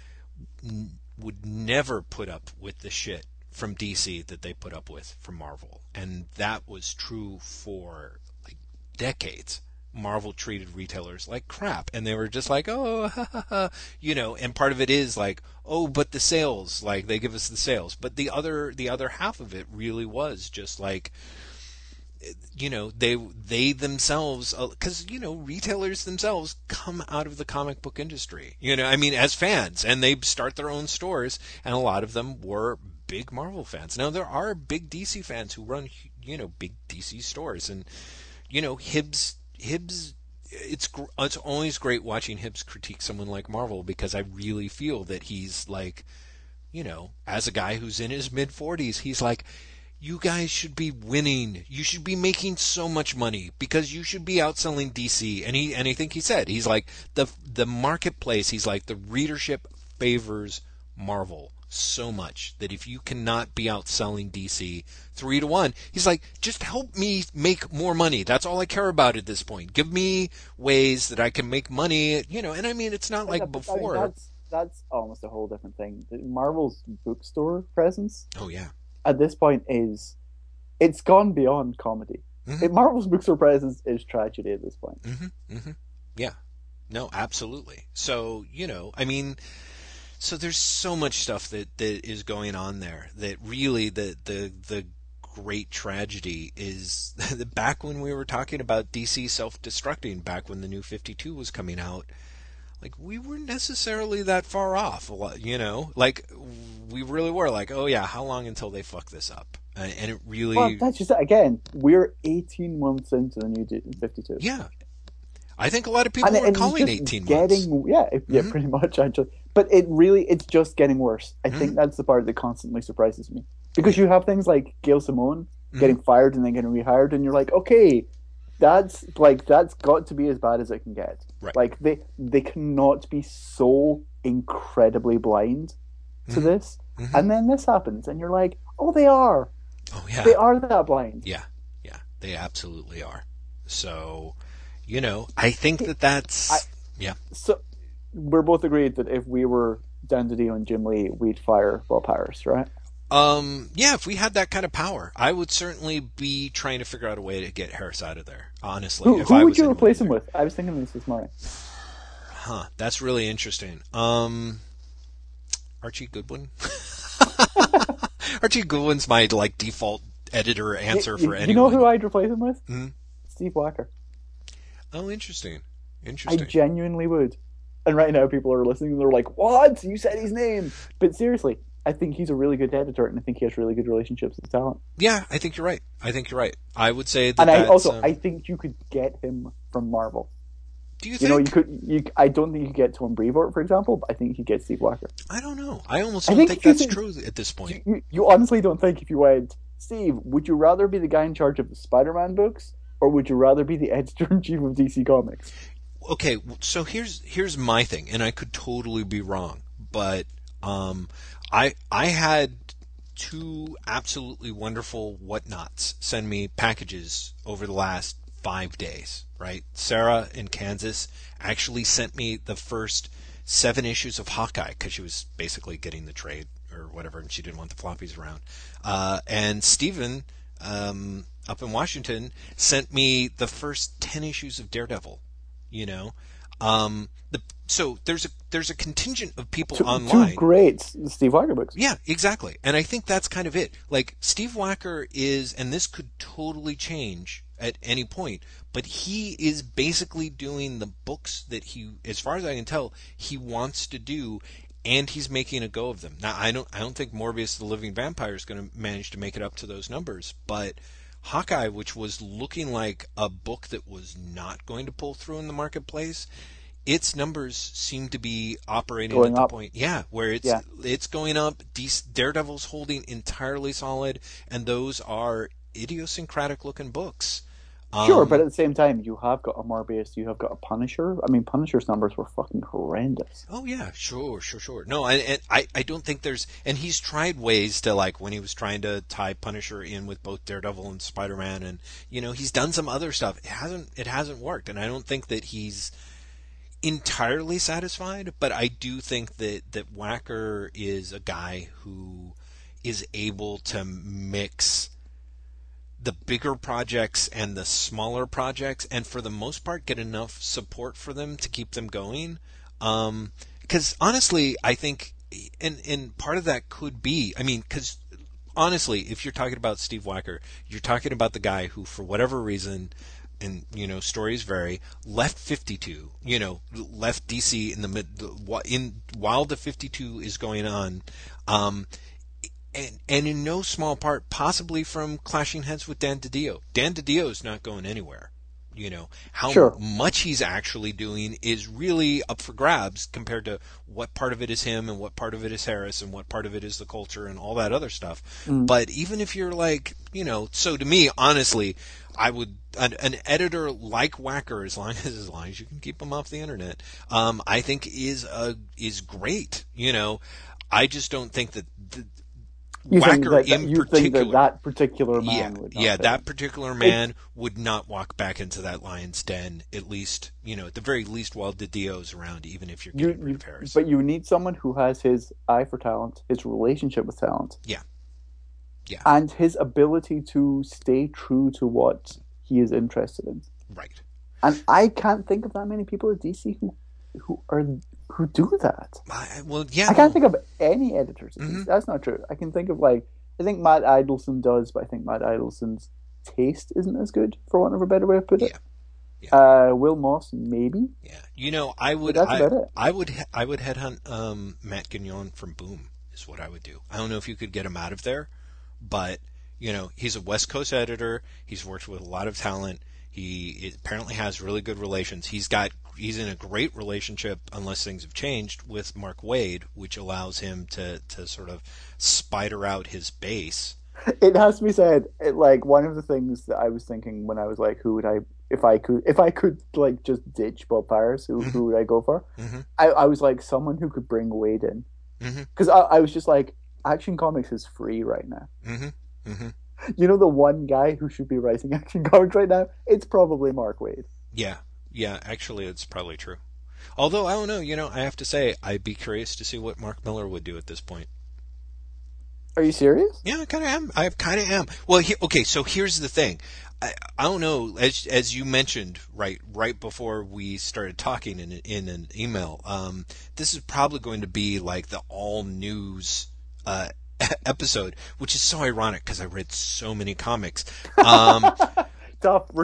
Speaker 1: n- would never put up with the shit from DC that they put up with from Marvel, and that was true for like decades. Marvel treated retailers like crap, and they were just like, oh, ha, ha, ha. you know. And part of it is like, oh, but the sales, like they give us the sales. But the other, the other half of it really was just like, you know they they themselves uh, because you know retailers themselves come out of the comic book industry. You know i mean as fans and they start their own stores and a lot of them were big marvel fans. Now there are big dc fans who run you know big dc stores and you know hibbs hibbs it's it's always great watching hibbs critique someone like marvel because i really feel that he's like you know as a guy who's in his mid 40s he's like you guys should be winning. You should be making so much money because you should be outselling DC. And he and I think he said he's like the the marketplace. He's like the readership favors Marvel so much that if you cannot be outselling DC three to one, he's like just help me make more money. That's all I care about at this point. Give me ways that I can make money. You know, and I mean it's not like
Speaker 2: Yeah, I mean,
Speaker 1: before.
Speaker 2: that's that's almost a whole different thing. Marvel's bookstore presence
Speaker 1: Oh yeah.
Speaker 2: At this point is it's gone beyond comedy.
Speaker 1: Mhm.
Speaker 2: It, Marvel's bookstore presence is tragedy at this point.
Speaker 1: Mm-hmm. Mm-hmm. Yeah. No, absolutely. So you know, I mean, so there's so much stuff that that is going on there that really the the the great tragedy is back when we were talking about DC self-destructing, back when the new 52 was coming out. Like we weren't necessarily that far off, you know. Like we really were. Like, oh yeah, how long until they fuck this up? And it really,
Speaker 2: Well, that's just it. again. We're 18 months into the new D- 52.
Speaker 1: yeah. I think a lot of people
Speaker 2: and,
Speaker 1: were
Speaker 2: and
Speaker 1: calling
Speaker 2: just
Speaker 1: 18
Speaker 2: getting,
Speaker 1: months.
Speaker 2: Yeah, it- yeah,
Speaker 1: Mhm.
Speaker 2: pretty much actually. But it really, it's just getting worse. I
Speaker 1: Mm-hmm.
Speaker 2: think that's the part that constantly surprises me because you have things like Gail Simone
Speaker 1: Mhm.
Speaker 2: getting fired and then getting rehired, and you're like, okay, that's like that's got to be as bad as it can get.
Speaker 1: Right.
Speaker 2: Like they they cannot be so incredibly blind to
Speaker 1: Mhm.
Speaker 2: this,
Speaker 1: Mhm.
Speaker 2: and then this happens, and you're like, oh, they are,
Speaker 1: Oh yeah.
Speaker 2: they are that blind.
Speaker 1: Yeah, yeah, they absolutely are. So, you know, I think that that's
Speaker 2: I-
Speaker 1: yeah,
Speaker 2: So we're both agreed that if we were Dan DiDio and Jim Lee, we'd fire Bob Harras, right?
Speaker 1: Um, yeah. If we had that kind of power, I would certainly be trying to figure out a way to get Harras out of there. Honestly,
Speaker 2: Who,
Speaker 1: if
Speaker 2: who
Speaker 1: I
Speaker 2: would you replace him with? I was thinking this this morning.
Speaker 1: Huh? That's really interesting. Um, Archie Goodwin. Archie Goodwin's my like default editor answer
Speaker 2: you,
Speaker 1: for
Speaker 2: you
Speaker 1: anyone.
Speaker 2: know who I'd replace him with?
Speaker 1: Mhm.
Speaker 2: Steve Wacker.
Speaker 1: oh, interesting. Interesting.
Speaker 2: I genuinely would. And right now, people are listening. and They're like, "What? You said his name?" But seriously, I think he's a really good editor, and I think he has really good relationships with talent.
Speaker 1: yeah, I think you're right. I think you're right. I would say that.
Speaker 2: And I also,
Speaker 1: um,
Speaker 2: I think you could get him from Marvel.
Speaker 1: Do you
Speaker 2: You
Speaker 1: think?
Speaker 2: know, you could. You, I don't think you could get Tom Brevoort, for example, but I think you could get Steve Wacker.
Speaker 1: I don't know. I almost don't
Speaker 2: think
Speaker 1: think, that's
Speaker 2: think-
Speaker 1: true at this point.
Speaker 2: You, you honestly don't think if you went, Steve, would you rather be the guy in charge of the Spider-Man books, or would you rather be the editor in chief of DC Comics?
Speaker 1: okay so here's here's my thing and i could totally be wrong but um i i had two absolutely wonderful Whatnauts send me packages over the last five days right? Sarah in kansas actually sent me the first seven issues of hawkeye because she was basically getting the trade or whatever and she didn't want the floppies around. Uh, and stephen um, up in washington sent me the first 10 issues of daredevil you know? Um the so there's a there's a contingent of people
Speaker 2: Two,
Speaker 1: online.
Speaker 2: two great Steve Wacker books.
Speaker 1: yeah exactly. And i think that's kind of it. Like steve wacker is and this could totally change at any point but he is basically doing the books that he as far as i can tell he wants to do and he's making a go of them. Now i don't i don't think morbius the living vampire is going to manage to make it up to those numbers but Hawkeye, which was looking like a book that was not going to pull through in the marketplace, its numbers seem to be operating
Speaker 2: Going
Speaker 1: at the
Speaker 2: up.
Speaker 1: point, yeah, where it's
Speaker 2: Yeah.
Speaker 1: it's going up. De- Daredevil's holding entirely solid, and those are idiosyncratic looking books.
Speaker 2: Sure,
Speaker 1: Um,
Speaker 2: but at the same time, you have got a Morbius, you have got a Punisher. I mean, Punisher's numbers were fucking horrendous.
Speaker 1: Oh yeah, sure, sure, sure. No, and, and I, I don't think there's, and he's tried ways to like when he was trying to tie Punisher in with both Daredevil and Spider Man, and you know he's done some other stuff. It hasn't, it hasn't worked, and I don't think that he's entirely satisfied. But I do think that that Wacker is a guy who is able to mix the bigger projects and the smaller projects, and for the most part, get enough support for them to keep them going. Um, because honestly, I think, and and part of that could be, I mean, because honestly, if you're talking about Steve Wacker, you're talking about the guy who, for whatever reason, and you know, stories vary, left 52. You know, left DC in the mid, in while the 52 is going on. Um, and, and in no small part, possibly from clashing heads with Dan DiDio. Dan DiDio is not going anywhere. You know how
Speaker 2: Sure.
Speaker 1: much he's actually doing is really up for grabs compared to what part of it is him and what part of it is Harras and what part of it is the culture and all that other stuff. But even if you're like, you know, so to me, honestly, I would an, an editor like Wacker, as long as as long as you can keep him off the internet, um, I think is uh, is great. You know, I just don't think that. The,
Speaker 2: You think
Speaker 1: Wacker
Speaker 2: that,
Speaker 1: in
Speaker 2: you think
Speaker 1: particular,
Speaker 2: that that particular man
Speaker 1: yeah,
Speaker 2: would not
Speaker 1: yeah,
Speaker 2: fit?
Speaker 1: that particular man would not walk back into that lion's den. At least, you know, at the very least, while Didio's around, even if you're
Speaker 2: You,
Speaker 1: getting rid
Speaker 2: you,
Speaker 1: of Harras.
Speaker 2: but you need someone who has his eye for talent, his relationship with talent,
Speaker 1: Yeah. Yeah.
Speaker 2: and his ability to stay true to what he is interested in.
Speaker 1: right.
Speaker 2: And I can't think of that many people at DC who who are who do that.
Speaker 1: I, well, yeah.
Speaker 2: I can't think of any editors. at
Speaker 1: Mhm.
Speaker 2: DC. That's not true. I can think of like I think Matt Idelson does, but I think Matt Idelson's taste isn't as good, for want of a better way to put it.
Speaker 1: Yeah.
Speaker 2: Uh, Will Moss, maybe.
Speaker 1: Yeah, you know, I would,
Speaker 2: that's
Speaker 1: I,
Speaker 2: about it.
Speaker 1: I would, I would headhunt um, Matt Gagnon from Boom. Is what I would do. I don't know if you could get him out of there, but you know, he's a West Coast editor. He's worked with a lot of talent. He apparently has really good relations. He's got, he's in a great relationship, unless things have changed, with Mark Waid, which allows him to to sort of spider out his base.
Speaker 2: It has to be said. It, like one of the things that I was thinking when I was like, who would I, if I could, if I could like just ditch Bob Harras, who who would I go for?
Speaker 1: Mhm.
Speaker 2: I, I was like someone who could bring Waid in, because I, I was just like, Action Comics is free right now.
Speaker 1: Mm-hmm. Mm-hmm.
Speaker 2: You know the one guy who should be writing Action Comics right now? It's probably Mark Waid.
Speaker 1: Yeah, yeah. Actually, it's probably true. Although I don't know, you know, I have to say, I'd be curious to see what Mark Millar would do at this point.
Speaker 2: Are you serious?
Speaker 1: Yeah, I kind of am. I kind of am. Well, he, okay. So here's the thing. I, I don't know. As as you mentioned right right before we started talking in in an email, um, this is probably going to be like the all news uh, episode, which is so ironic because I read so many comics. Um,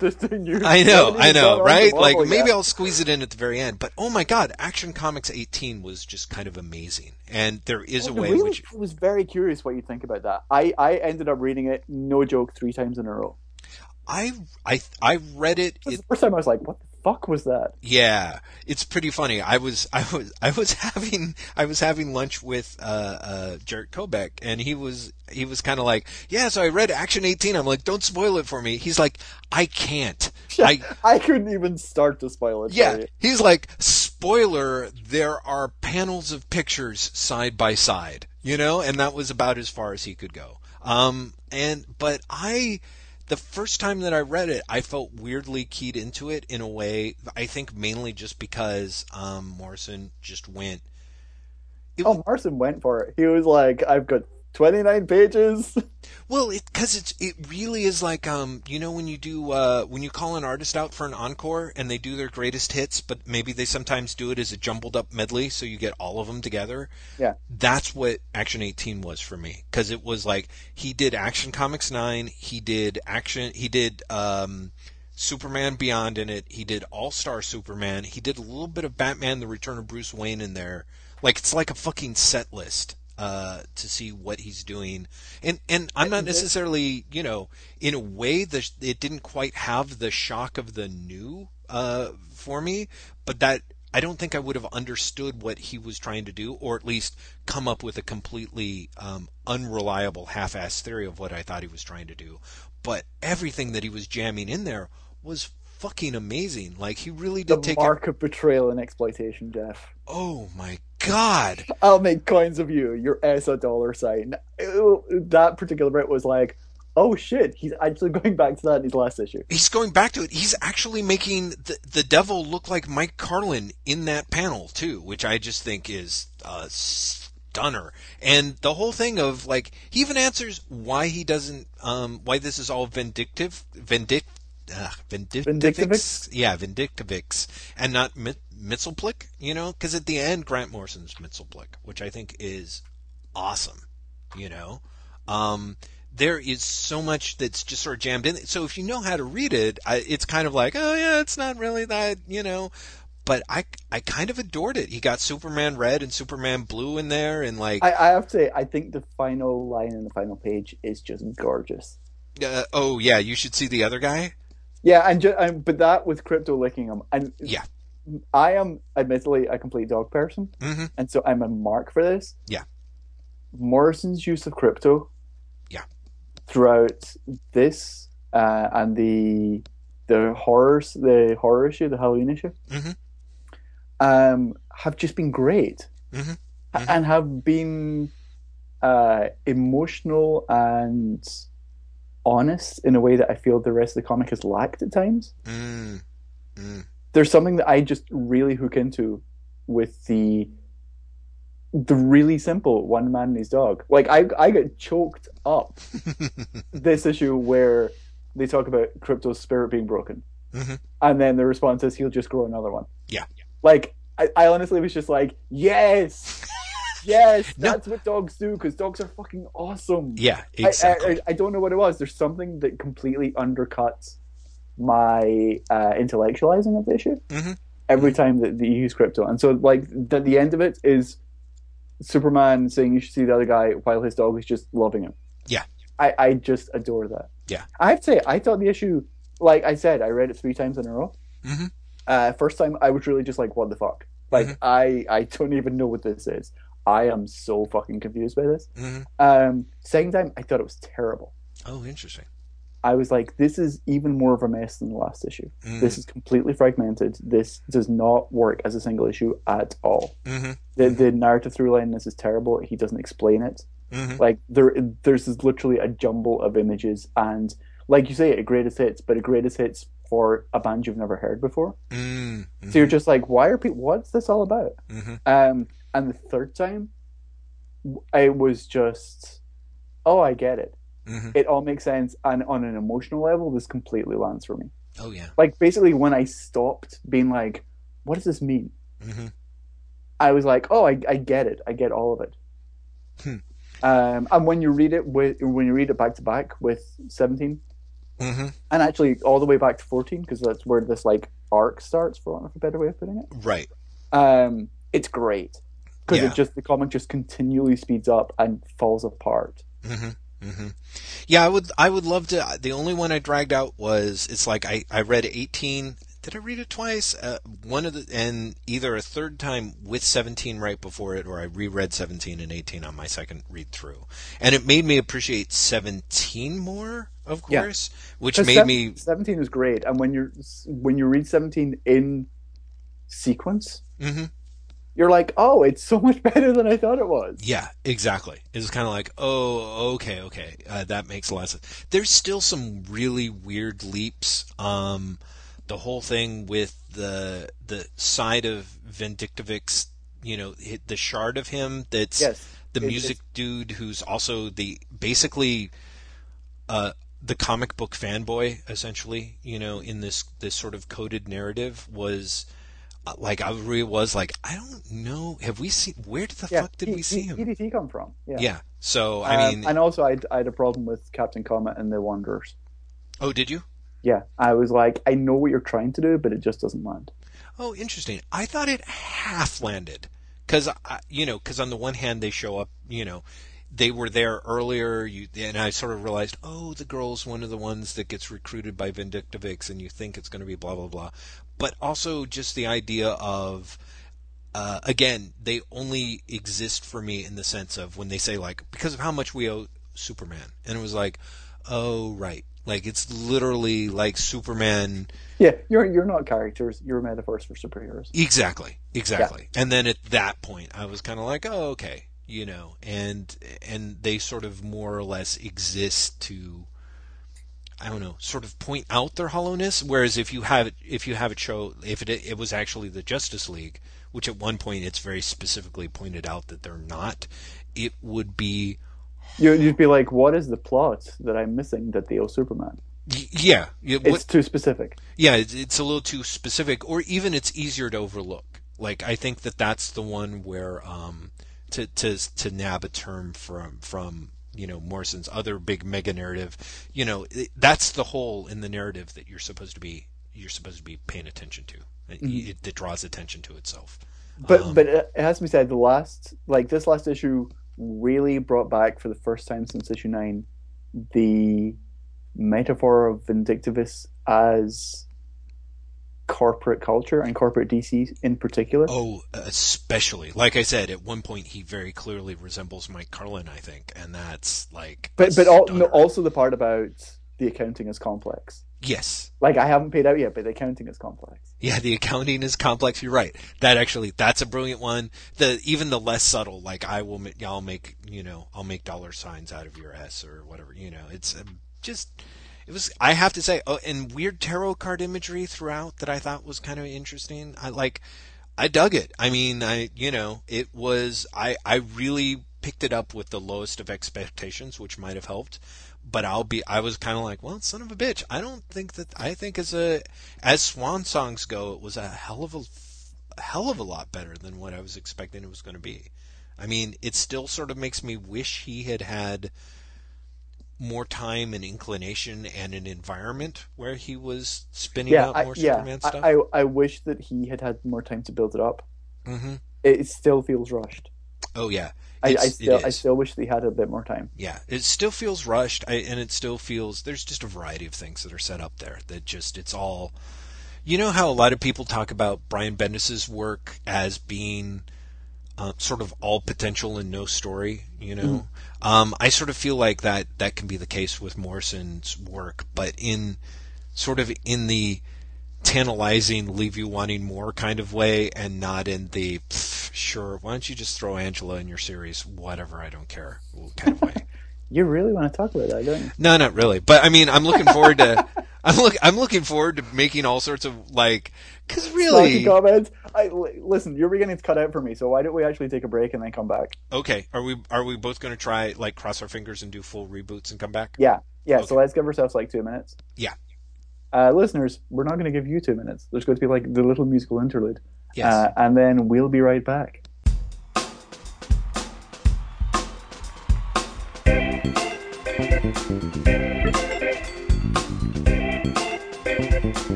Speaker 2: just doing you.
Speaker 1: I know, I know, right? Like
Speaker 2: Marvel
Speaker 1: maybe. I'll squeeze it in at the very end. But oh my God, Action Comics 18 was just kind of amazing, and there is a way
Speaker 2: really
Speaker 1: which
Speaker 2: I was very curious what you think about that. I, I ended up reading it, no joke, three times in a row.
Speaker 1: I I I read it. It
Speaker 2: the first time I was like, what the fuck was that?
Speaker 1: Yeah, it's pretty funny. I was I was I was having I was having lunch with uh, uh, Jarett Kobek, and he was he was kind of like, yeah. So I read Action 18. I'm like, don't spoil it for me. He's like, I can't. I
Speaker 2: I couldn't even start to spoil it.
Speaker 1: yeah. He's like, spoiler. There are panels of pictures side by side, you know, and that was about as far as he could go. Um, and but I the first time that I read it, I felt weirdly keyed into it in a way. I think mainly just because um, Morrison just went.
Speaker 2: It, oh, Morrison went for it. He was like, "I've got 29 pages."
Speaker 1: Well, it because it's it really is like um you know when you do uh when you call an artist out for an encore and they do their greatest hits, but maybe they sometimes do it as a jumbled up medley, so you get all of them together.
Speaker 2: Yeah,
Speaker 1: that's what Action 18 was for me because it was like he did Action Comics 9, he did Action, he did um. Superman Beyond in it. He did All Star Superman. He did a little bit of Batman: The Return of Bruce Wayne in there. Like it's like a fucking set list uh, to see what he's doing. And and I'm not necessarily, you know, in a way that it didn't quite have the shock of the new uh, for me, but that I don't think I would have understood what he was trying to do, or at least come up with a completely um, unreliable half-ass theory of what I thought he was trying to do. But everything that he was jamming in there was fucking amazing. Like he really did
Speaker 2: the
Speaker 1: take
Speaker 2: mark of betrayal and exploitation, Jeff.
Speaker 1: Oh my god!
Speaker 2: I'll make coins of you. Your S a dollar sign. That particular bit was like, oh shit, he's actually going back to that in his last issue.
Speaker 1: He's going back to it. He's actually making the, the devil look like Mike Carlin in that panel too, which I just think is a stunner. And the whole thing of like, he even answers why he doesn't, um, why this is all vindictive, vindic, uh, Vyndktvx? Yeah, Vyndktvx, and not mit- Mxyzptlk, you know? Because at the end, Grant Morrison's Mxyzptlk, which I think is awesome, you know? Um, there is so much that's just sort of jammed in. So if you know how to read it, I, it's kind of like, oh yeah, it's not really that, you know. But I, I kind of adored it. He got Superman Red and Superman Blue in there, and like
Speaker 2: I, I have to say, I think the final line in the final page is just gorgeous.
Speaker 1: Uh, oh yeah, you should see the other guy.
Speaker 2: Yeah, and, ju- and but that with Krypto licking him, and
Speaker 1: yeah,
Speaker 2: I am admittedly a complete dog person,
Speaker 1: mm-hmm.
Speaker 2: and so I'm a mark for this.
Speaker 1: Yeah,
Speaker 2: Morrison's use of Krypto,
Speaker 1: Yeah,
Speaker 2: throughout this uh, and the the horrors, the horror issue, the Halloween issue,
Speaker 1: mm-hmm.
Speaker 2: um, have just been great,
Speaker 1: mm-hmm. Mm-hmm.
Speaker 2: and have been uh, emotional and honest in a way that I feel the rest of the comic has lacked at times.
Speaker 1: Mm. Mm.
Speaker 2: There's something that I just really hook into with the the really simple one man and his dog. Like I I get choked up this issue where they talk about Krypto's spirit being broken.
Speaker 1: Mm-hmm.
Speaker 2: And then the response is he'll just grow another one.
Speaker 1: Yeah.
Speaker 2: Like I, I honestly was just like, yes. Yes, that's no. what dogs do because dogs are fucking awesome.
Speaker 1: Yeah, exactly.
Speaker 2: I, I, I, don't know what it was. There's something that completely undercuts my uh, intellectualizing of the issue
Speaker 1: mm-hmm.
Speaker 2: every time that, that you use Krypto. And so, like, the, the end of it is Superman saying you should see the other guy while his dog is just loving him.
Speaker 1: Yeah.
Speaker 2: I, I just adore that.
Speaker 1: Yeah.
Speaker 2: I have to say, I thought the issue, like I said, I read it three times in a row.
Speaker 1: Mm-hmm.
Speaker 2: Uh, first time, I was really just like, what the fuck? Like,
Speaker 1: Mm-hmm.
Speaker 2: I, I don't even know what this is. I am so fucking confused by this.
Speaker 1: Mm-hmm.
Speaker 2: Um, second time, I thought it was terrible.
Speaker 1: Oh, interesting.
Speaker 2: I was like, this is even more of a mess than the last issue.
Speaker 1: Mm-hmm.
Speaker 2: This is completely fragmented. This does not work as a single issue at all.
Speaker 1: Mm-hmm.
Speaker 2: The, the narrative through line in this is terrible. He doesn't explain it.
Speaker 1: Mm-hmm.
Speaker 2: Like there, there's literally a jumble of images, and like you say, a greatest hits, but a greatest hits for a band you've never heard before.
Speaker 1: Mm-hmm.
Speaker 2: So you're just like, why are people? What's this all about?
Speaker 1: Mm-hmm.
Speaker 2: Um, and the third time, I was just, oh, I get it.
Speaker 1: Mm-hmm.
Speaker 2: It all makes sense, and on an emotional level, this completely lands for me.
Speaker 1: Oh yeah.
Speaker 2: Like basically, when I stopped being like, what does this mean?
Speaker 1: Mm-hmm.
Speaker 2: I was like, oh, I, I get it. I get all of it.
Speaker 1: Hmm.
Speaker 2: Um, and when you read it with when you read it back to back with 17
Speaker 1: Mm-hmm.
Speaker 2: and actually all the way back to 14 because that's where this like arc starts for want of a better way of putting it
Speaker 1: Right.
Speaker 2: um, it's great because
Speaker 1: Yeah.
Speaker 2: it just the comic just continually speeds up and falls apart
Speaker 1: Mm-hmm. Mm-hmm. Yeah, I would. I would love to. The only one I dragged out was it's like I I read eighteen did I read it twice? Uh, one of the and either a third time with 17 right before it, or I reread 17 and 18 on my second read through, and it made me appreciate 17 more. Of course, yeah. which made
Speaker 2: se-
Speaker 1: me
Speaker 2: 17 is great, and when you're when you read 17 in sequence.
Speaker 1: Mm-hmm
Speaker 2: you're like, oh, it's so much better than I thought it was.
Speaker 1: Yeah, exactly. It's kind of like, oh, okay, okay, uh, that makes a lot of sense. There's still some really weird leaps. Um, the whole thing with the the side of Vyndktvx, you know, the shard of him that's
Speaker 2: yes,
Speaker 1: the music dude who's also the basically uh, the comic book fanboy, essentially. You know, in this this sort of coded narrative was uh, like I really was like, I don't know. Have we seen? Where the
Speaker 2: yeah,
Speaker 1: fuck did
Speaker 2: he,
Speaker 1: we see
Speaker 2: he,
Speaker 1: him?
Speaker 2: EDT come from? Yeah.
Speaker 1: Yeah. So I um,
Speaker 2: mean, and also I, I had a problem with Captain Comet and the Wanderers.
Speaker 1: Oh, did you?
Speaker 2: Yeah, I was like, I know what you're trying to do, but it just doesn't land.
Speaker 1: Oh, interesting. I thought it half landed because you know, because on the one hand they show up, you know, they were there earlier, you, and I sort of realized, oh, the girl's one of the ones that gets recruited by Vyndktvx, and you think it's going to be blah blah blah but also just the idea of uh, again, they only exist for me in the sense of when they say like because of how much we owe Superman, and it was like, oh right, like it's literally like Superman.
Speaker 2: Yeah, you're you're not characters. You're metaphors for superheroes.
Speaker 1: Exactly, exactly. Yeah. And then at that point, I was kind of like, oh okay, you know, and and they sort of more or less exist to I don't know, sort of point out their hollowness. Whereas if you have if you have it show if it it was actually the Justice League, which at one point it's very specifically pointed out that they're not, it would be.
Speaker 2: You'd be like, what is the plot that I'm missing that they owe Superman?
Speaker 1: yeah,
Speaker 2: what, it's too specific.
Speaker 1: Yeah, it's, it's a little too specific, or even it's easier to overlook. Like I think that that's the one where um, to to to nab a term from from you know Morrison's other big mega narrative, you know that's the hole in the narrative that you're supposed to be you're supposed to be paying attention to. Mm-hmm. It, that draws attention to itself.
Speaker 2: But um, but it has to be said, the last like this last issue really brought back for the first time since issue nine the metaphor of Vyndktvx as corporate culture and corporate DC in particular.
Speaker 1: Oh, especially. Like I said, at one point he very clearly resembles Mike Carlin, I think, and that's like.
Speaker 2: But but no, also the part about the accounting is complex.
Speaker 1: Yes.
Speaker 2: Like I haven't paid out yet, but the accounting is complex.
Speaker 1: Yeah, the accounting is complex. You're right. That actually, that's a brilliant one. The even the less subtle, like I will, I'll make, you know, I'll make dollar signs out of your S or whatever. You know, it's um, just it was I have to say oh and weird tarot card imagery throughout that I thought was kind of interesting. I like I dug it. I mean, I you know, it was I I really picked it up with the lowest of expectations, which might have helped. But I'll be I was kind of like, well, son of a bitch. I don't think that I think as a as swan songs go, it was a hell of a, a hell of a lot better than what I was expecting it was going to be. I mean, it still sort of makes me wish he had had more time and inclination and an environment where he was spinning
Speaker 2: yeah,
Speaker 1: out more Superman
Speaker 2: yeah,
Speaker 1: stuff.
Speaker 2: I, I wish that he had had more time to build it up.
Speaker 1: Mm-hmm.
Speaker 2: It, still feels rushed.
Speaker 1: Oh yeah,
Speaker 2: I, I, still I still wish he had a bit more time.
Speaker 1: Yeah, it still feels rushed, I, and it still feels there's just a variety of things that are set up there that just it's all. You know how a lot of people talk about Brian Bendis's work as being uh, sort of all potential and no story. You know, mm. um, I sort of feel like that that can be the case with Morrison's work, but in sort of in the tantalizing, leave you wanting more kind of way, and not in the sure. Why don't you just throw Angela in your series? Whatever, I don't care kind of way.
Speaker 2: you really want to talk about that, don't you?
Speaker 1: No, not really. But I mean, I'm looking forward to. I'm look. I'm looking forward to making all sorts of like. Because really,
Speaker 2: comments. I listen. You're beginning to cut out for me. So why don't we actually take a break and then come back?
Speaker 1: Okay. Are we? Are we both going to try like cross our fingers and do full reboots and come back?
Speaker 2: Yeah. Yeah. Okay. So let's give ourselves like two minutes.
Speaker 1: Yeah.
Speaker 2: Uh, listeners, we're not going to give you two minutes. There's going to be like the little musical interlude.
Speaker 1: Yes. Uh,
Speaker 2: and then we'll be right back.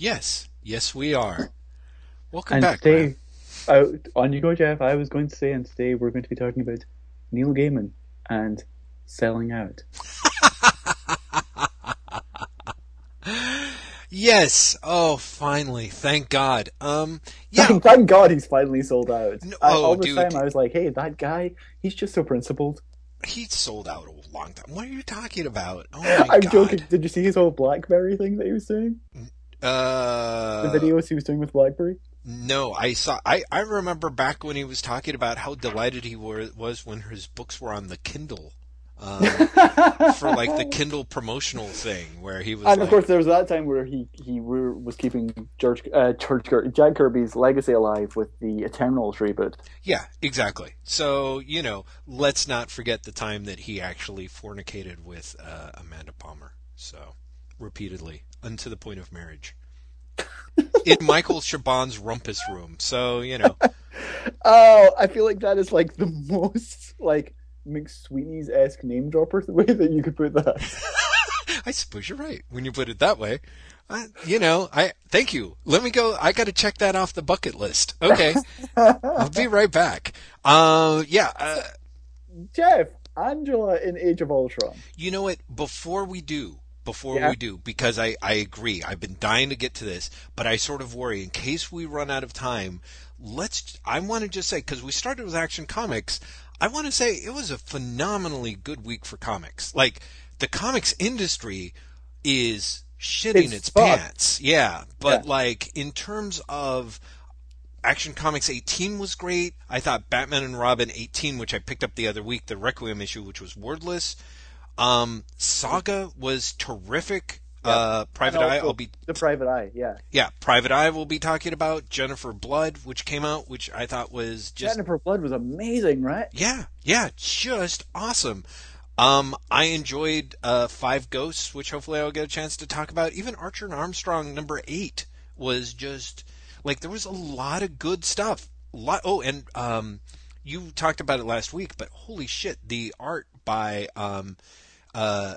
Speaker 1: Yes, yes, we are. Welcome
Speaker 2: and
Speaker 1: back.
Speaker 2: today, uh, on you go, Jeff. I was going to say, and today we're going to be talking about Neil Gaiman and selling out.
Speaker 1: Yes. Oh, finally. Thank God. Um. Yeah.
Speaker 2: Thank, thank God he's finally sold out.
Speaker 1: No-
Speaker 2: I,
Speaker 1: oh,
Speaker 2: all this
Speaker 1: dude.
Speaker 2: time I was like, hey, that guy, he's just so principled.
Speaker 1: He sold out a long time. What are you talking about? Oh my
Speaker 2: I'm
Speaker 1: God.
Speaker 2: joking. Did you see his whole BlackBerry thing that he was doing?
Speaker 1: Uh.
Speaker 2: The videos he was doing with BlackBerry?
Speaker 1: No, I saw. I, I remember back when he was talking about how delighted he were, was when his books were on the Kindle, um, for like the Kindle promotional thing, where he was
Speaker 2: And
Speaker 1: like,
Speaker 2: of course, there was that time where he he were, was keeping George uh, George Jack Kirby's legacy alive with the Eternals reboot.
Speaker 1: yeah, exactly. So you know, let's not forget the time that he actually fornicated with uh, Amanda Palmer. So repeatedly, unto the point of marriage. In Michael Chabon's rumpus room. So, you know,
Speaker 2: Oh, I feel like that is like the most like McSweeney's esque name dropper the way that you could put that.
Speaker 1: I suppose you're right when you put it that way. You know, I thank you. Let me go. I got to check that off the bucket list. Okay, I'll be right back. Uh, yeah. Uh,
Speaker 2: Jeff, Angela in Age of Ultron.
Speaker 1: you know what? Before we do, before
Speaker 2: Yeah.
Speaker 1: we do, because I I agree. I've been dying to get to this, but I sort of worry in case we run out of time. Let's. I want to just say because we started with Action Comics. I want to say it was a phenomenally good week for comics. Like the comics industry is shitting
Speaker 2: It's
Speaker 1: its,
Speaker 2: fucked.
Speaker 1: pants. Yeah, but
Speaker 2: Yeah.
Speaker 1: like in terms of Action Comics 18 was great. I thought Batman and Robin 18, which I picked up the other week, the Requiem issue, which was wordless. Um, Saga was terrific. Uh, Private Eye, I'll be
Speaker 2: the Private Eye. Yeah,
Speaker 1: yeah, Private Eye we'll be talking about Jennifer Blood, which came out, which I thought was just
Speaker 2: Jennifer Blood was amazing, right?
Speaker 1: yeah, yeah, just awesome. Um, I enjoyed uh, Five Ghosts, which hopefully I'll get a chance to talk about. Even Archer and Armstrong number eight was just like there was a lot of good stuff. Lot, oh, and um, you talked about it last week, but holy shit, the art by um, uh,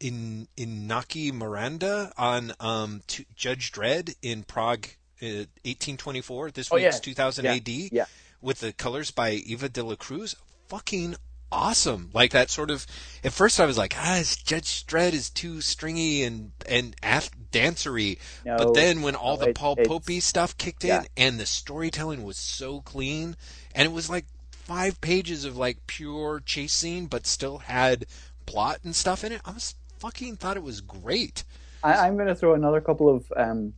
Speaker 1: in Inaki Miranda on um, Judge Dredd in prog, uh, 1824. This
Speaker 2: Oh,
Speaker 1: week's
Speaker 2: yeah.
Speaker 1: 2000
Speaker 2: Yeah,
Speaker 1: AD
Speaker 2: yeah.
Speaker 1: with the colors by Eva de la Cruz. Fucking awesome! Like that sort of. At first, I was like, ah, Judge Dredd is too stringy and and af- dancery.
Speaker 2: No,
Speaker 1: but then when all
Speaker 2: no,
Speaker 1: the
Speaker 2: it-
Speaker 1: Paul Popey stuff kicked in and the storytelling was so clean, and it was like five pages of like pure chase scene, but still had plot and stuff in it. I was fucking thought it was great.
Speaker 2: I, I'm going to throw another couple of um,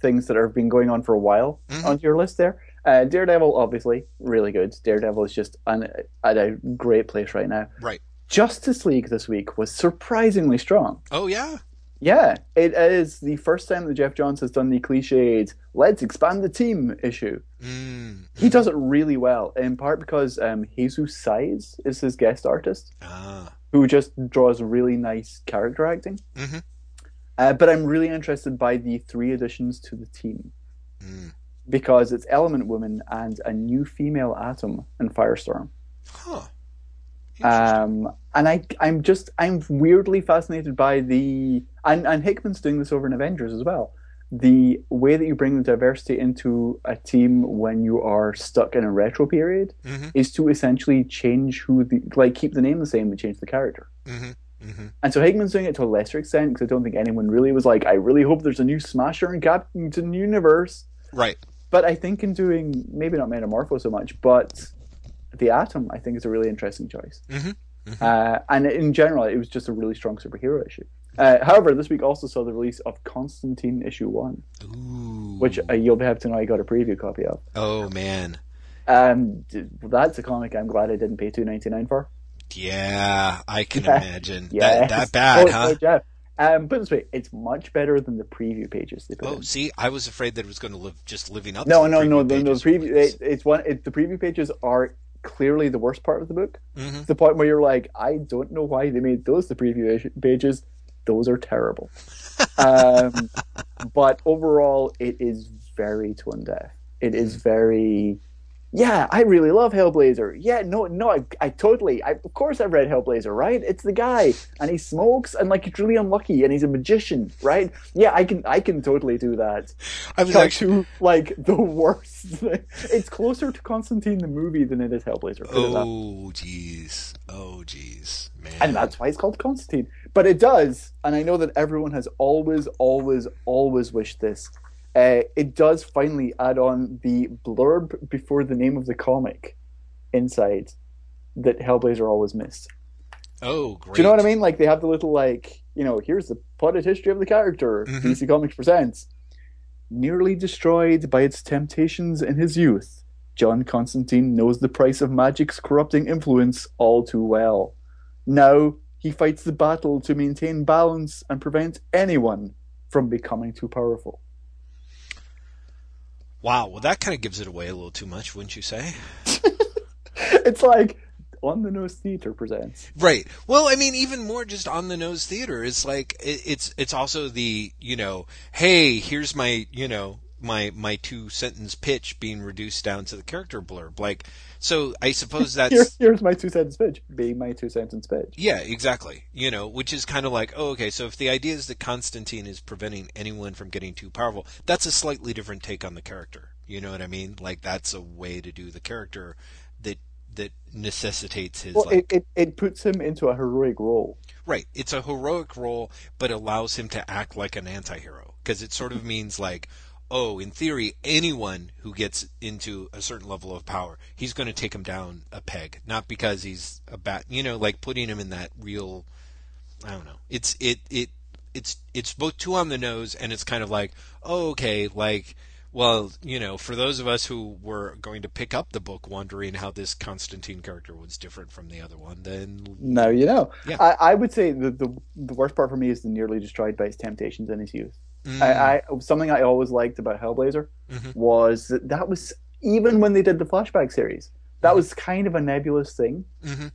Speaker 2: things that have been going on for a while
Speaker 1: Mhm.
Speaker 2: onto your list there. Uh, Daredevil, obviously, really good. Daredevil is just an, at a great place right now.
Speaker 1: Right.
Speaker 2: Justice League this week was surprisingly strong.
Speaker 1: Oh yeah.
Speaker 2: Yeah, it is the first time that Geoff Johns has done the cliched "let's expand the team" issue.
Speaker 1: Mm.
Speaker 2: He does it really well, in part because um, Jesus Saiz is his guest artist,
Speaker 1: Ah.
Speaker 2: Who just draws really nice character acting.
Speaker 1: Mhm.
Speaker 2: Uh, but I'm really interested by the three additions to the team
Speaker 1: Mm.
Speaker 2: because it's Element Woman and a new female Atom in Firestorm.
Speaker 1: Huh.
Speaker 2: Um, and I, I'm just, I'm weirdly fascinated by the, and, and Hickman's doing this over in Avengers as well. The way that you bring the diversity into a team when you are stuck in a retro period
Speaker 1: Mhm.
Speaker 2: is to essentially change who the, like, keep the name the same but change the character.
Speaker 1: Mhm. Mhm.
Speaker 2: And so Hickman's doing it to a lesser extent because I don't think anyone really was like, I really hope there's a new Smasher in Captain Universe.
Speaker 1: Right.
Speaker 2: But I think in doing maybe not Metamorpho so much, but the Atom, I think is a really interesting choice.
Speaker 1: Mhm.
Speaker 2: Uh, and in general, it was just a really strong superhero issue. Uh, however, this week also saw the release of Constantine issue one,
Speaker 1: Ooh.
Speaker 2: which uh, you'll have to know I got a preview copy of.
Speaker 1: Oh man.
Speaker 2: Um, that's a comic I'm glad I didn't pay two ninety nine for.
Speaker 1: Yeah, I can imagine.
Speaker 2: Yeah,
Speaker 1: That that bad,
Speaker 2: oh,
Speaker 1: huh?
Speaker 2: oh. Um, put this way, it's much better than the preview pages they put
Speaker 1: Oh,
Speaker 2: in.
Speaker 1: see, I was afraid that it was going to live just living up.
Speaker 2: No,
Speaker 1: to the
Speaker 2: no, no, no, no. The preview, it, it's one. It, the preview pages are clearly the worst part of the book.
Speaker 1: Mhm.
Speaker 2: The point where you're like, I don't know why they made those the preview pages. Those are terrible. um, but overall, it is very tone deaf. It is very yeah, I really love Hellblazer. Yeah, no, no, I, I totally, I, of course I've read Hellblazer, right? It's the guy, and he smokes, and like he's really unlucky, and he's a magician, right? Yeah, I can, I can totally do that.
Speaker 1: I was
Speaker 2: Cut
Speaker 1: actually.
Speaker 2: to, like the worst. thing. It's closer to Constantine the movie than it is Hellblazer. put it that way.
Speaker 1: Oh, jeez. Oh, jeez. Man.
Speaker 2: and that's why it's called Constantine. But it does, and I know that everyone has always, always, always wished this. Uh, it does finally add on the blurb before the name of the comic inside that Hellblazer always missed.
Speaker 1: Oh, great.
Speaker 2: Do you know what I mean? Like they have the little like, you know, here's the plotted history of the character.
Speaker 1: Mhm.
Speaker 2: DC Comics presents. Nearly destroyed by its temptations in his youth, John Constantine knows the price of magic's corrupting influence all too well. Now he fights the battle to maintain balance and prevent anyone from becoming too powerful.
Speaker 1: Wow. Well, that kind of gives it away a little too much, wouldn't you say?
Speaker 2: it's like on the nose theater presents.
Speaker 1: Right. Well, I mean, even more just on the nose theater. It's like it, it's it's also the you know, hey, here's my you know my my two sentence pitch being reduced down to the character blurb. Like, so I suppose that's
Speaker 2: Here, here's my two sentence pitch. Being my two sentence pitch.
Speaker 1: Yeah, exactly. You know, which is kind of like, oh, okay, so if the idea is that Constantine is preventing anyone from getting too powerful, that's a slightly different take on the character. You know what I mean? Like that's a way to do the character that that necessitates his
Speaker 2: Well,
Speaker 1: like
Speaker 2: it, it, it puts him into a heroic role.
Speaker 1: right. It's a heroic role, but allows him to act like an anti-hero because it sort of means like. Oh, in theory, anyone who gets into a certain level of power, he's going to take him down a peg. Not because he's a bat, you know, like putting him in that real I don't know. It's it it it's it's both too on the nose and it's kind of like, oh, okay, like well, you know, for those of us who were going to pick up the book wondering how this Constantine character was different from the other one, then
Speaker 2: Now you know.
Speaker 1: Yeah.
Speaker 2: I, I would say the, the the worst part for me is the nearly destroyed by his temptations in his youth.
Speaker 1: Mm,
Speaker 2: I, I something I always liked about Hellblazer
Speaker 1: Mhm.
Speaker 2: was that that was even when they did the flashback series, that
Speaker 1: Mhm.
Speaker 2: was kind of a nebulous thing.
Speaker 1: mhm.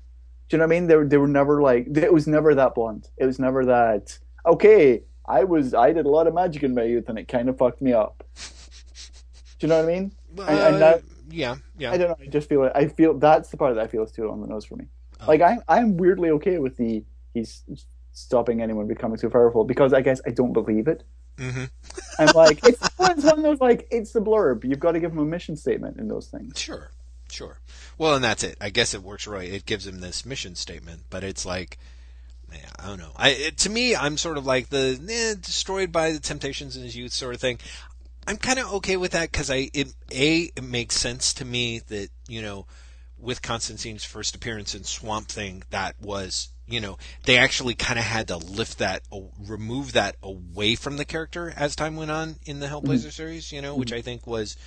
Speaker 2: Do you know what I mean? They were, they were never like it was never that blunt. It was never that okay. I was I did a lot of magic in my youth and it kind of fucked me up. Do you know what I mean?
Speaker 1: Well,
Speaker 2: I- I know-
Speaker 1: yeah, yeah.
Speaker 2: I don't know. I just feel it I feel that's the part that I feel is too on the nose for me.
Speaker 1: Oh.
Speaker 2: Like I'm I'm weirdly okay with the he's stopping anyone becoming too powerful because I guess I don't believe it.
Speaker 1: hmm
Speaker 2: I'm like it's, it's one of those like it's the blurb. You've got to give them a mission statement in those things.
Speaker 1: Sure, sure. Well, and that's it. I guess it works right. It gives them this mission statement, but it's like, yeah, I don't know. I it, to me, I'm sort of like the eh, destroyed by the temptations in his youth sort of thing. I'm kind of okay with that because I it a it makes sense to me that you know with Constantine's first appearance in Swamp Thing that was you know they actually kind of had to lift that remove that away from the character as time went on in the Hellblazer series you know which I think was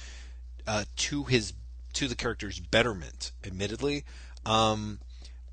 Speaker 1: uh, to his to the character's betterment admittedly. Um,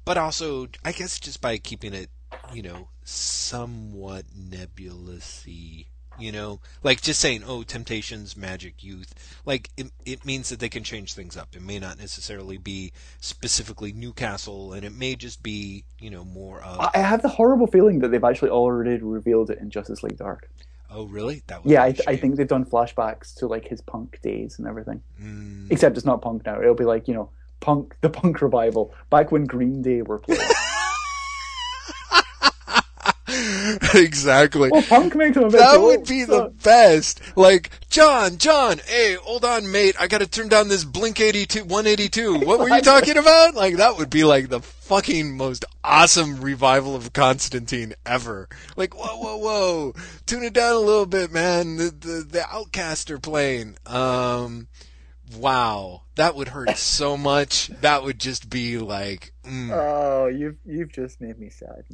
Speaker 1: but also I guess just by keeping it you know somewhat nebulousy you know like just saying oh temptations magic youth like it, it means that they can change things up it may not necessarily be specifically newcastle and it may just be you know more of
Speaker 2: I have the horrible feeling that they've actually already revealed it in Justice League Dark.
Speaker 1: oh really that
Speaker 2: Yeah, I, th- I think they've done flashbacks to like his punk days and everything.
Speaker 1: Mm.
Speaker 2: Except it's not punk now. It'll be like you know punk the punk revival back when Green Day were playing.
Speaker 1: exactly
Speaker 2: well, punk makes them a bit
Speaker 1: that
Speaker 2: cool,
Speaker 1: would be the best. Like, John, John, hey, hold on, mate. I gotta turn down this Blink 82, 182. What were you talking about? Like, that would be like the fucking most awesome revival of Constantine ever. Like, whoa, whoa, whoa. Tune it down a little bit, man. The, the, the Outcast are playing. Um, wow. That would hurt so much. That would just be like, mm.
Speaker 2: Oh, you've you've just made me sad.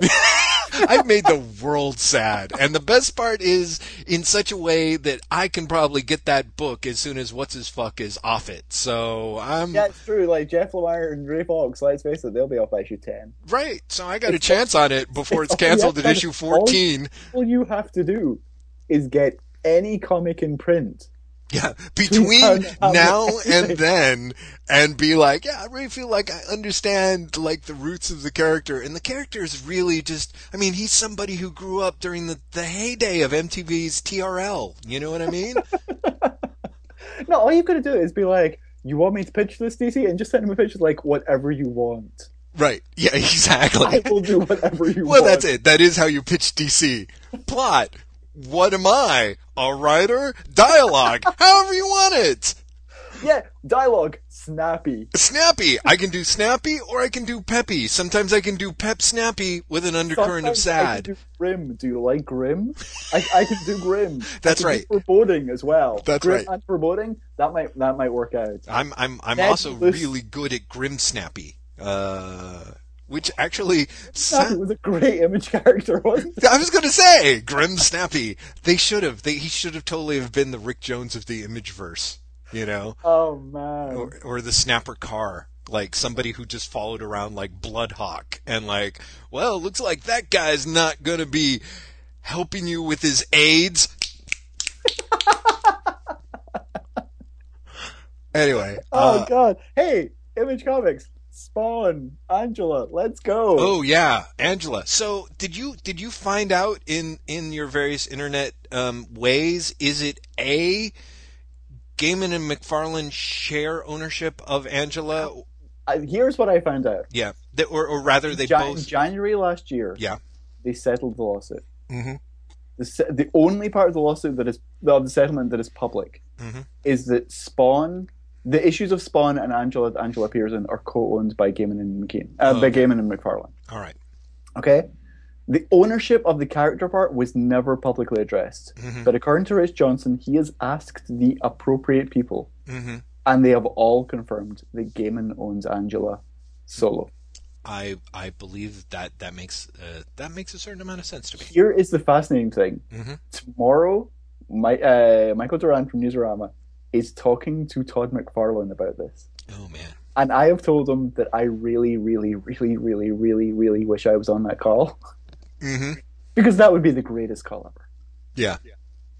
Speaker 1: I've made the world sad. And the best part is in such a way that I can probably get that book as soon as what's his fuck is off it. So I'm
Speaker 2: yeah, true. Like Jeff Lemire and Ray Fawkes, let's face it, they'll be off by issue ten.
Speaker 1: right. So I got a chance on it before it's
Speaker 2: oh, it's
Speaker 1: canceled at issue 14.
Speaker 2: All you have to do is get any comic in print.
Speaker 1: Yeah, between
Speaker 2: Um,
Speaker 1: now and then, and be like, yeah, I really feel like I understand like the roots of the character, and the character is really just, I mean, he's somebody who grew up during the the heyday of MTV's TRL. You know what I mean?
Speaker 2: No, all you've got to do is be like, you want me to pitch this, DC? And just send him a pitch like whatever you want.
Speaker 1: Right. Yeah, exactly.
Speaker 2: I will do whatever you
Speaker 1: well,
Speaker 2: want.
Speaker 1: Well, that's it. That is how you pitch DC. Plot. What am I? A writer? Dialogue. However you want it.
Speaker 2: Yeah, dialogue snappy.
Speaker 1: Snappy. I can do snappy or I can do peppy. Sometimes I can do pep snappy with an undercurrent of
Speaker 2: Sometimes I
Speaker 1: sad.
Speaker 2: can do grim. Do you like grim? I, I can do grim.
Speaker 1: That's right.
Speaker 2: Foreboding as well.
Speaker 1: That's
Speaker 2: grim
Speaker 1: right.
Speaker 2: And foreboding that might that might work out.
Speaker 1: I'm I'm I'm also really good at grim snappy. Uh which actually
Speaker 2: Snappy was a great image character, wasn't it?
Speaker 1: I was going to say grim snappy. They should have. They, he should have totally have been the Rick Jones of the image verse, you know,
Speaker 2: Oh man.
Speaker 1: or or the Snapper Carr. Like somebody who just followed around like Bloodhawk and like, well, looks like that guy's not gonna be helping you with his AIDS. anyway,
Speaker 2: oh
Speaker 1: uh,
Speaker 2: god. Hey, Image Comics. Spawn. Angela. Let's go.
Speaker 1: Oh yeah, Angela. So did you did you find out in in your various internet um, ways? Is it a Gaiman and McFarlane share ownership of Angela?
Speaker 2: Uh, here's what I found out.
Speaker 1: Yeah, They- or or rather they
Speaker 2: Jan-
Speaker 1: both.
Speaker 2: January last year.
Speaker 1: Yeah.
Speaker 2: They settled the lawsuit.
Speaker 1: hmm
Speaker 2: The, the only part of the lawsuit that is of the settlement that is public
Speaker 1: Mhm.
Speaker 2: is that Spawn, the issues of Spawn and Angela Angela appears in are co-owned by Gaiman and McKean, uh,
Speaker 1: Oh,
Speaker 2: by
Speaker 1: okay.
Speaker 2: Gaiman and McFarlane.
Speaker 1: All right.
Speaker 2: Okay, the ownership of the character part was never publicly addressed,
Speaker 1: Mhm.
Speaker 2: but according to Rich Johnston, he has asked the appropriate people,
Speaker 1: hmm
Speaker 2: and they have all confirmed that Gaiman owns Angela solo.
Speaker 1: I I believe that that makes uh, that makes a certain amount of sense to me.
Speaker 2: Here is the fascinating thing.
Speaker 1: hmm
Speaker 2: tomorrow, my, uh, Michael Doran from Newsarama is talking to Todd McFarlane about this.
Speaker 1: Oh man.
Speaker 2: And I have told him that I really, really, really, really, really, really wish I was on that call.
Speaker 1: hmm
Speaker 2: because that would be the greatest call ever.
Speaker 1: Yeah.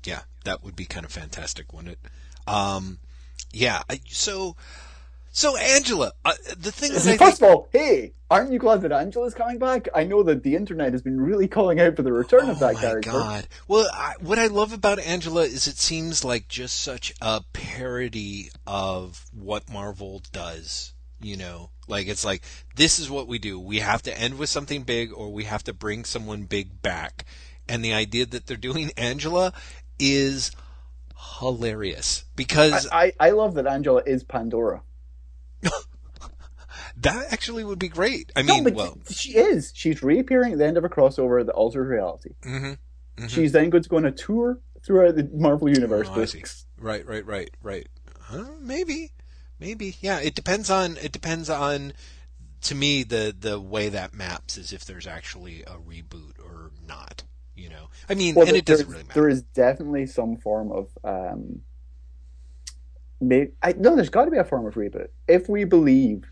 Speaker 1: Yeah, that would be kind of fantastic, wouldn't it? Um, yeah. So, so Angela, uh, the thing that I think,
Speaker 2: First of all, hey, aren't you glad that Angela's coming back? I know that the internet has been really calling out for the return of
Speaker 1: oh
Speaker 2: that
Speaker 1: my
Speaker 2: character.
Speaker 1: god. Well, I, what I love about Angela is it seems like just such a parody of what Marvel does. You know, like it's like this is what we do. We have to end with something big, or we have to bring someone big back. And the idea that they're doing Angela is hilarious because
Speaker 2: I, I, I love that Angela is Pandora.
Speaker 1: that actually would be great. I
Speaker 2: No,
Speaker 1: mean,
Speaker 2: but
Speaker 1: well,
Speaker 2: she is. She's reappearing at the end of a crossover that alters reality.
Speaker 1: hmm Mhm.
Speaker 2: She's then going to go on a tour throughout the Marvel Universe.
Speaker 1: Oh. Right, right, right, right. Huh? Maybe, maybe. Yeah, it depends on. It depends on. To me, the the way that maps is if there's actually a reboot or not. You know, I mean,
Speaker 2: Well,
Speaker 1: and it doesn't really matter.
Speaker 2: There is definitely some form of. Um, may, I, no, there's got to be a form of reboot. If we believe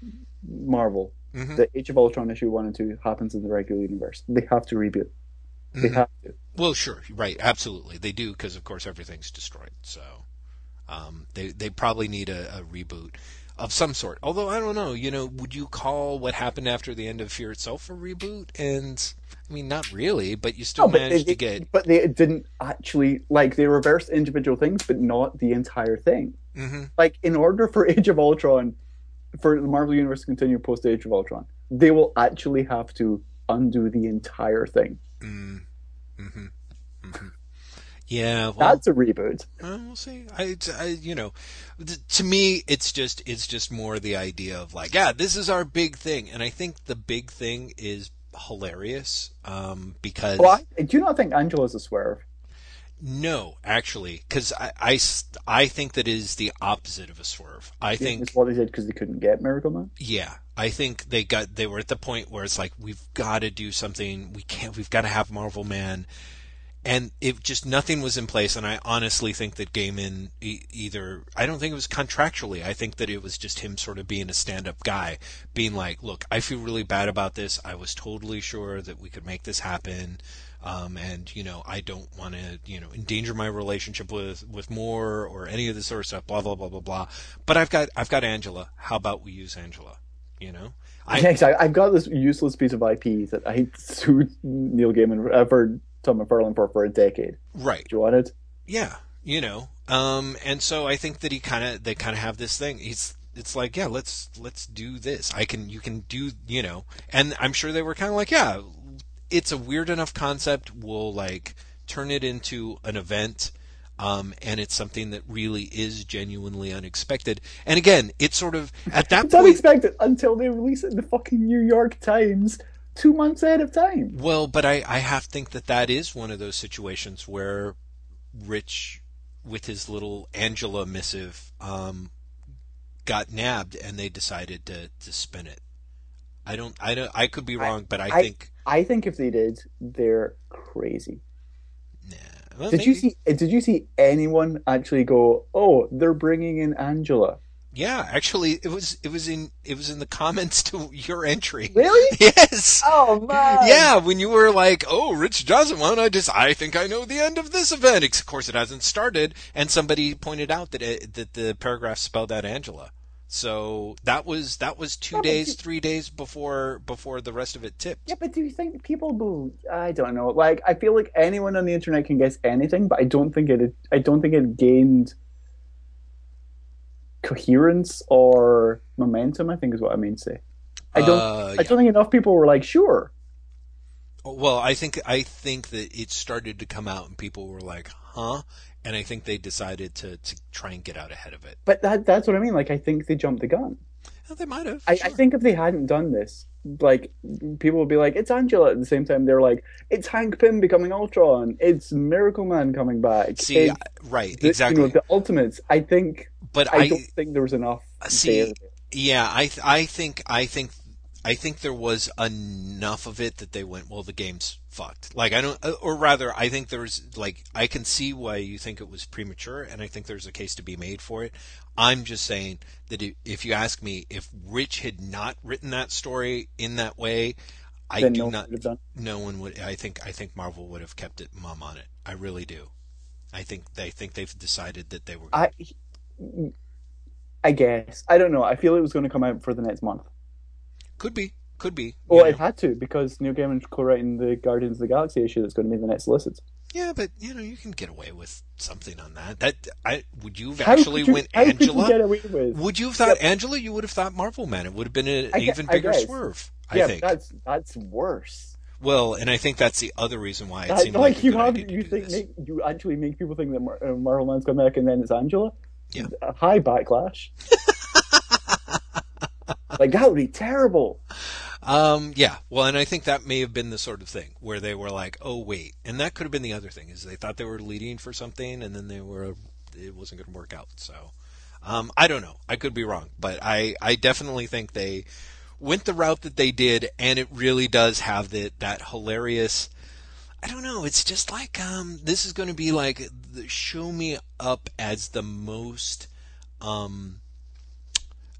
Speaker 2: Marvel,
Speaker 1: Mhm.
Speaker 2: that Age of Ultron issue one and two happens in the regular universe, they have to reboot. They
Speaker 1: Mhm.
Speaker 2: have to.
Speaker 1: Well, sure, right, absolutely, they do because of course everything's destroyed. So, um, they they probably need a, a reboot of some sort. Although I don't know, you know, would you call what happened after the end of Fear itself a reboot? And I mean, not really, but you still
Speaker 2: No, but
Speaker 1: managed
Speaker 2: they,
Speaker 1: to get.
Speaker 2: but they didn't actually like they reversed individual things, but not the entire thing.
Speaker 1: hmm
Speaker 2: Like in order for Age of Ultron, for the Marvel Universe to continue post Age of Ultron, they will actually have to undo the entire thing.
Speaker 1: Mm. hmm hmm Yeah, well,
Speaker 2: That's a reboot.
Speaker 1: uh, we'll see. I, I, you know, th- to me, it's just, it's just more the idea of like, yeah, this is our big thing, and I think the big thing is hilarious, um, because
Speaker 2: Well, I, do you not think Angela's a swerve?
Speaker 1: no, actually, because I I think that is the opposite of a swerve. I think
Speaker 2: It's what they did because they couldn't get Miracle Man.
Speaker 1: Yeah, I think they got they were at the point where it's like we've got to do something. We can't. We've got to have Marvel Man, and it just nothing was in place. And I honestly think that Gaiman e- either I don't think it was contractually. I think that it was just him sort of being a stand-up guy, being like, "Look, I feel really bad about this. I was totally sure that we could make this happen." Um, and you know, I don't want to, you know, endanger my relationship with with Moore or any of this sort of stuff. Blah blah blah blah blah. But I've got I've got Angela. How about we use Angela? You know, I
Speaker 2: Yes, I, I've got this useless piece of IP that I sued Neil Gaiman uh, for Tom McFarlane for for a decade.
Speaker 1: right,
Speaker 2: Do you want it?
Speaker 1: yeah, you know. Um, and so I think that he kind of they kind of have this thing. He's it's like, yeah, let's let's do this. I can you can do you know, and I'm sure they were kind of like, yeah, it's a weird enough concept. We'll like turn it into an event. Um, and it's something that really is genuinely unexpected. And again, it's sort of at that
Speaker 2: It's
Speaker 1: point.
Speaker 2: unexpected until they release it in the fucking New York Times two months ahead of time.
Speaker 1: Well, but I, I have to think that that is one of those situations where Rich, with his little Angela missive, um, got nabbed, and they decided to, to spin it. I don't, I don't, I could be wrong, but I,
Speaker 2: I-
Speaker 1: think.
Speaker 2: I think if they did, they're crazy.
Speaker 1: Nah. Well,
Speaker 2: Did you see? Did you see anyone actually go? Oh, they're bringing in Angela.
Speaker 1: Yeah, actually, it was it was in it was in the comments to your entry.
Speaker 2: Really?
Speaker 1: Yes.
Speaker 2: Oh man!
Speaker 1: Yeah, when you were like, "Oh, Rich doesn't want," I just, I think I know the end of this event. Of course, it hasn't started, and somebody pointed out that it, that the paragraph spelled out Angela. So that was that was two
Speaker 2: Yeah,
Speaker 1: days,
Speaker 2: you-
Speaker 1: three days before before the rest of it tipped.
Speaker 2: Yeah, but do you think people? I don't know. Like, I feel like anyone on the internet can guess anything, but I don't think it. I don't think it gained coherence or momentum. I think is what I mean to say. I don't.
Speaker 1: Uh,
Speaker 2: I don't think enough people were like, sure.
Speaker 1: Well, I think I think that it started to come out, and people were like, "Huh," and I think they decided to to try and get out ahead of it.
Speaker 2: But that that's what I mean. Like, I think they jumped the gun.
Speaker 1: Well, they might have.
Speaker 2: I,
Speaker 1: sure.
Speaker 2: I think if they hadn't done this, like people would be like, "It's Angela." At the same time, they're like, "It's Hank Pym becoming Ultron. It's Miracle Man coming back."
Speaker 1: See,
Speaker 2: it's
Speaker 1: right,
Speaker 2: the,
Speaker 1: exactly.
Speaker 2: You know, the Ultimates. I think.
Speaker 1: But
Speaker 2: I,
Speaker 1: I,
Speaker 2: don't think there was enough.
Speaker 1: Uh, see,
Speaker 2: there.
Speaker 1: Yeah, I th- I think I think I think there was enough of it that they went, well, the game's fucked. Like I don't, uh, or rather, I think there's like I can see why you think it was premature, and I think there's a case to be made for it. I'm just saying that if, you ask me, if Rich had not written that story in that way, I
Speaker 2: Then
Speaker 1: do
Speaker 2: no
Speaker 1: not. No one would. I think. I think Marvel would have kept it mum on it. I really do. I think they think they've decided that they were.
Speaker 2: I, I guess I don't know. I feel it was going to come out for the next month.
Speaker 1: could be. Could be.
Speaker 2: Well,
Speaker 1: know.
Speaker 2: it had to because Neil Gaiman's co-writing the Guardians of the Galaxy issue that's going to be the next solicits.
Speaker 1: Yeah, but you know, you can get away with something on that. That I would you have
Speaker 2: How
Speaker 1: actually
Speaker 2: you,
Speaker 1: went
Speaker 2: you
Speaker 1: Angela?
Speaker 2: get away with?
Speaker 1: Would you have thought Angela? You would have thought Marvel Man. It would have been an
Speaker 2: I
Speaker 1: even
Speaker 2: I
Speaker 1: bigger
Speaker 2: guess.
Speaker 1: swerve.
Speaker 2: yeah,
Speaker 1: I think.
Speaker 2: that's that's worse.
Speaker 1: Well, and I think that's the other reason why it seemed
Speaker 2: like,
Speaker 1: like,
Speaker 2: you have you think make, you actually make people think that Mar- uh, Marvel Man's coming back and then it's Angela.
Speaker 1: Yeah.
Speaker 2: A high backlash. like that would be terrible.
Speaker 1: Um, yeah. Well, and I think that may have been the sort of thing where they were like, "Oh, wait," and that could have been the other thing is they thought they were leading for something, and then they were it wasn't going to work out. So, um, I don't know. I could be wrong, but I I definitely think they went the route that they did, and it really does have the, that hilarious. I don't know. It's just like um, this is going to be like the, show me up as the most um,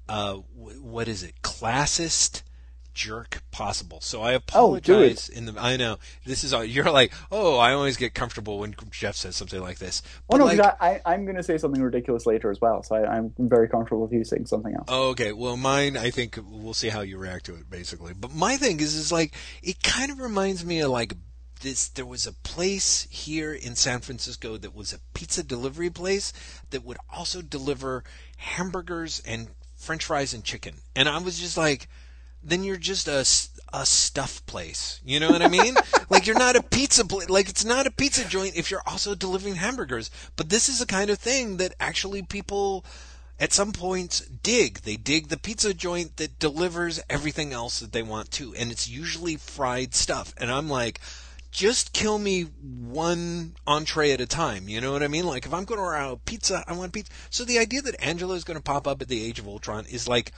Speaker 1: uh, wh- what is it? Classist jerk possible. So I apologize
Speaker 2: Oh, do it.
Speaker 1: apologize in the. I know this is. all You're like, oh, I always get comfortable when Jeff says something like this.
Speaker 2: Oh no,
Speaker 1: like,
Speaker 2: I, I, I'm going to say something ridiculous later as well, so I, I'm very comfortable with you saying something else.
Speaker 1: Oh, okay. Well, mine, I think we'll see how you react to it, basically. But my thing is, is like, it kind of reminds me of like this. There was a place here in San Francisco that was a pizza delivery place that would also deliver hamburgers and French fries and chicken. And I was just like, then you're just a a stuff place. You know what I mean? like you're not a pizza pla Like it's not a pizza joint if you're also delivering hamburgers. But this is the kind of thing that actually people at some points dig. They dig the pizza joint that delivers everything else that they want to, and it's usually fried stuff. And I'm like, just kill me one entree at a time. You know what I mean? Like if I'm going to order out pizza, I want pizza. So the idea that Angela is going to pop up at the Age of Ultron is like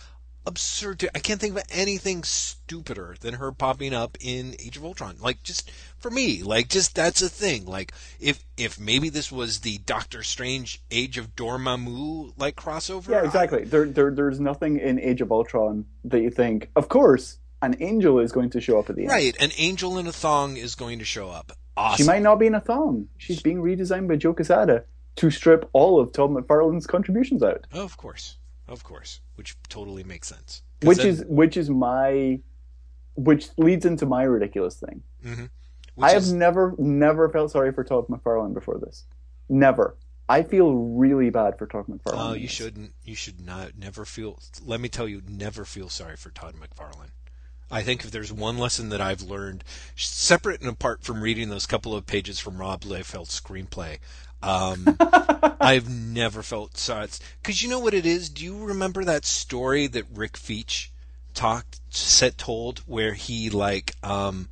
Speaker 1: absurd. To, I can't think of anything stupider than her popping up in Age of Ultron. Like just for me, like just that's a thing. Like if if maybe this was the Doctor Strange Age of Dormammu like crossover.
Speaker 2: Yeah, exactly. There, there, there's nothing in Age of Ultron that you think, of course, an angel is going to show up at the end.
Speaker 1: Right, an angel in a thong is going to show up. Awesome.
Speaker 2: She might not be in a thong. She's being redesigned by Joe Quesada to strip all of Todd McFarlane's contributions out,
Speaker 1: Oh, of course, of course, which totally makes sense.
Speaker 2: which
Speaker 1: then-
Speaker 2: is which is my, which leads into my ridiculous thing. Mm-hmm.
Speaker 1: which
Speaker 2: I have
Speaker 1: is-
Speaker 2: never, never felt sorry for Todd McFarlane before this. Never. I feel really bad for Todd McFarlane.
Speaker 1: Oh, you shouldn't. You should not. Never feel. Let me tell you, never feel sorry for Todd McFarlane. I think if there's one lesson that I've learned, separate and apart from reading those couple of pages from Rob Liefeld's screenplay, um, I've never felt sorry. Because you know what it is? Do you remember that story that Rick Veitch talked, set told, where he like, um,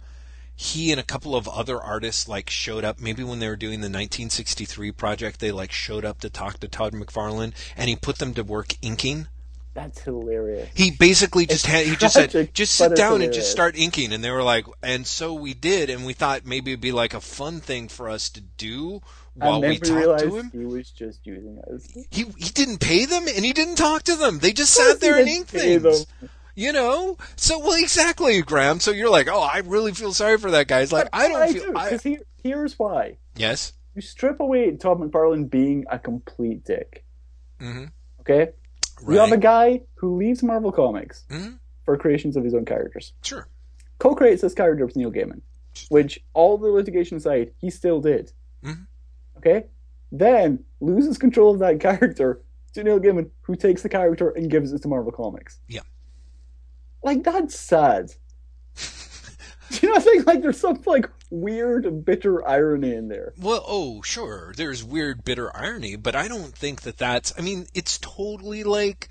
Speaker 1: he and a couple of other artists like showed up maybe when they were doing the 1963 project they like showed up to talk to Todd McFarlane and he put them to work inking
Speaker 2: that's hilarious.
Speaker 1: He basically just had, he just said just sit
Speaker 2: but
Speaker 1: down and just start inking and they were like and so we did and we thought maybe it'd be like a fun thing for us to do while we talked to him.
Speaker 2: he was just using us.
Speaker 1: He he didn't pay them and he didn't talk to them. They just sat there and inked things.
Speaker 2: them.
Speaker 1: You know? So well exactly, Graeme. So you're like, "Oh, I really feel sorry for that guy." It's like, I don't feel I,
Speaker 2: because here, here's why.
Speaker 1: Yes.
Speaker 2: You strip away Todd McFarlane being a complete dick.
Speaker 1: Mhm.
Speaker 2: Okay,
Speaker 1: Right.
Speaker 2: you have a guy who leaves Marvel Comics
Speaker 1: Mhm.
Speaker 2: for creations of his own characters.
Speaker 1: Sure.
Speaker 2: Co-creates this character with Neil Gaiman, which all the litigation aside, he still did.
Speaker 1: Mhm.
Speaker 2: Okay, then loses control of that character to Neil Gaiman, who takes the character and gives it to Marvel Comics.
Speaker 1: Yeah.
Speaker 2: like that's sad. You know what I think? Like there's some like weird, bitter irony in there.
Speaker 1: Well, oh, sure. There's weird, bitter irony, but I don't think that that's. I mean, it's totally like,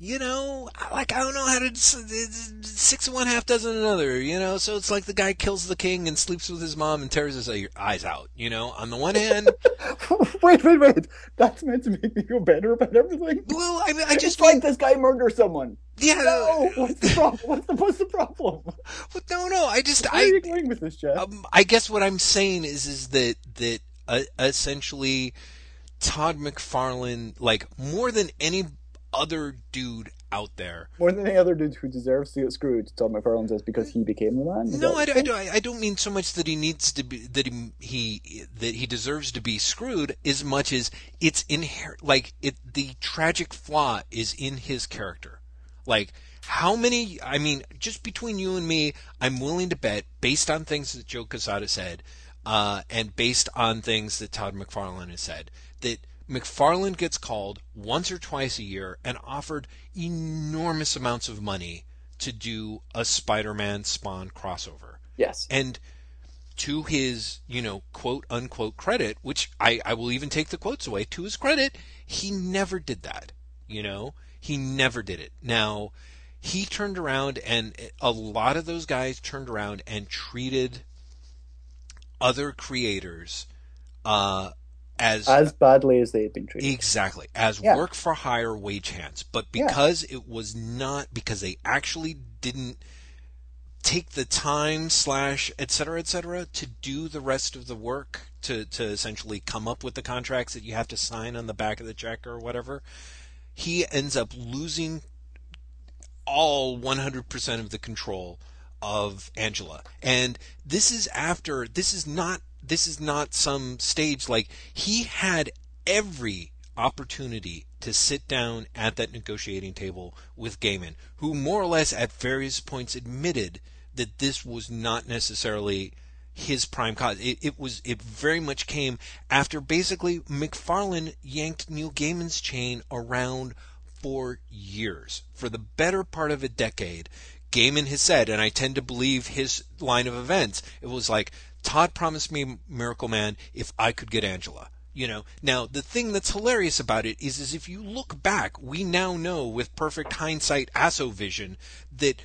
Speaker 1: you know, like I don't know how to six of one, half dozen another. You know, so it's like the guy kills the king and sleeps with his mom and tears his eyes out. You know, on the one hand,
Speaker 2: wait, wait, wait. That's meant to make me feel better about everything.
Speaker 1: well, I mean, I just
Speaker 2: like this guy murdered someone.
Speaker 1: yeah,
Speaker 2: No, what's the problem? What's the what's the problem?
Speaker 1: no, no. I just
Speaker 2: Where are you
Speaker 1: I
Speaker 2: with this, Jeff?
Speaker 1: um, I guess what I'm saying is is that that uh, essentially Todd McFarlane, like more than any other dude out there,
Speaker 2: More than any other dude who deserves to get screwed, Todd McFarlane says because he became the man. Is
Speaker 1: No, I, I, don't- I don't mean so much that he needs to be that he, he that he deserves to be screwed as much as it's inherent. Like it, the tragic flaw is in his character. Like how many? I mean, just between you and me, I'm willing to bet, based on things that Joe Quesada said, uh, and based on things that Todd McFarlane has said, that McFarlane gets called once or twice a year and offered enormous amounts of money to do a Spider-Man Spawn crossover.
Speaker 2: Yes.
Speaker 1: And to his, you know, quote unquote credit, which I, I will even take the quotes away, to his credit, he never did that. You know, he never did it. Now, he turned around and a lot of those guys turned around and treated other creators uh, as
Speaker 2: As badly as they had been treated.
Speaker 1: Exactly. As
Speaker 2: Yeah.
Speaker 1: work for hire wage hands. But
Speaker 2: Yeah.
Speaker 1: because it was not, because they actually didn't take the time slash et cetera, et cetera, to do the rest of the work, to, to essentially come up with the contracts that you have to sign on the back of the check or whatever, he ends up losing all 100% of the control of Angela. And this is after this is not this is not some stage like he had every opportunity to sit down at that negotiating table with Gaiman, who more or less at various points admitted that this was not necessarily his prime cause. It, it was it very much came after basically McFarlane yanked Neil Gaiman's chain around for years, for the better part of a decade. Gaiman has said, and I tend to believe his line of events. It was like Todd promised me Miracle Man if I could get Angela. You know, now the thing that's hilarious about it is, is if you look back, we now know with perfect hindsight, asso vision, that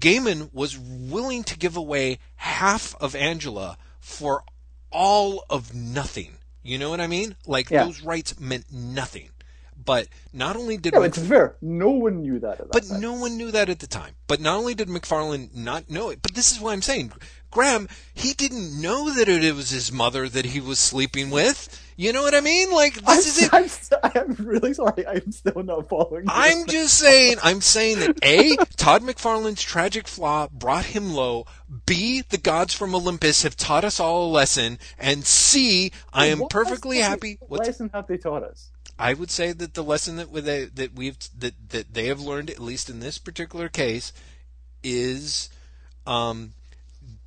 Speaker 1: Gaiman was willing to give away half of Angela for all of nothing. You know what I mean? Like
Speaker 2: Yeah.
Speaker 1: those rights meant nothing. But not only did
Speaker 2: Yeah,
Speaker 1: Mc-
Speaker 2: be fair, no one knew that at that
Speaker 1: but
Speaker 2: time.
Speaker 1: no one knew that at the time. But not only did McFarlane not know it, but this is what I'm saying. Graeme, he didn't know that it was his mother that he was sleeping with. You know what I mean? Like
Speaker 2: I'm,
Speaker 1: this is it.
Speaker 2: I'm, I'm really sorry. I'm still not following.
Speaker 1: I'm just saying, I'm saying that A, Todd McFarlane's tragic flaw brought him low. B, the gods from Olympus have taught us all a lesson. And C, I am
Speaker 2: What
Speaker 1: perfectly
Speaker 2: lesson-
Speaker 1: happy.
Speaker 2: What lesson have they taught us?
Speaker 1: I would say that the lesson that we- they, that we've that that they have learned, at least in this particular case, is um,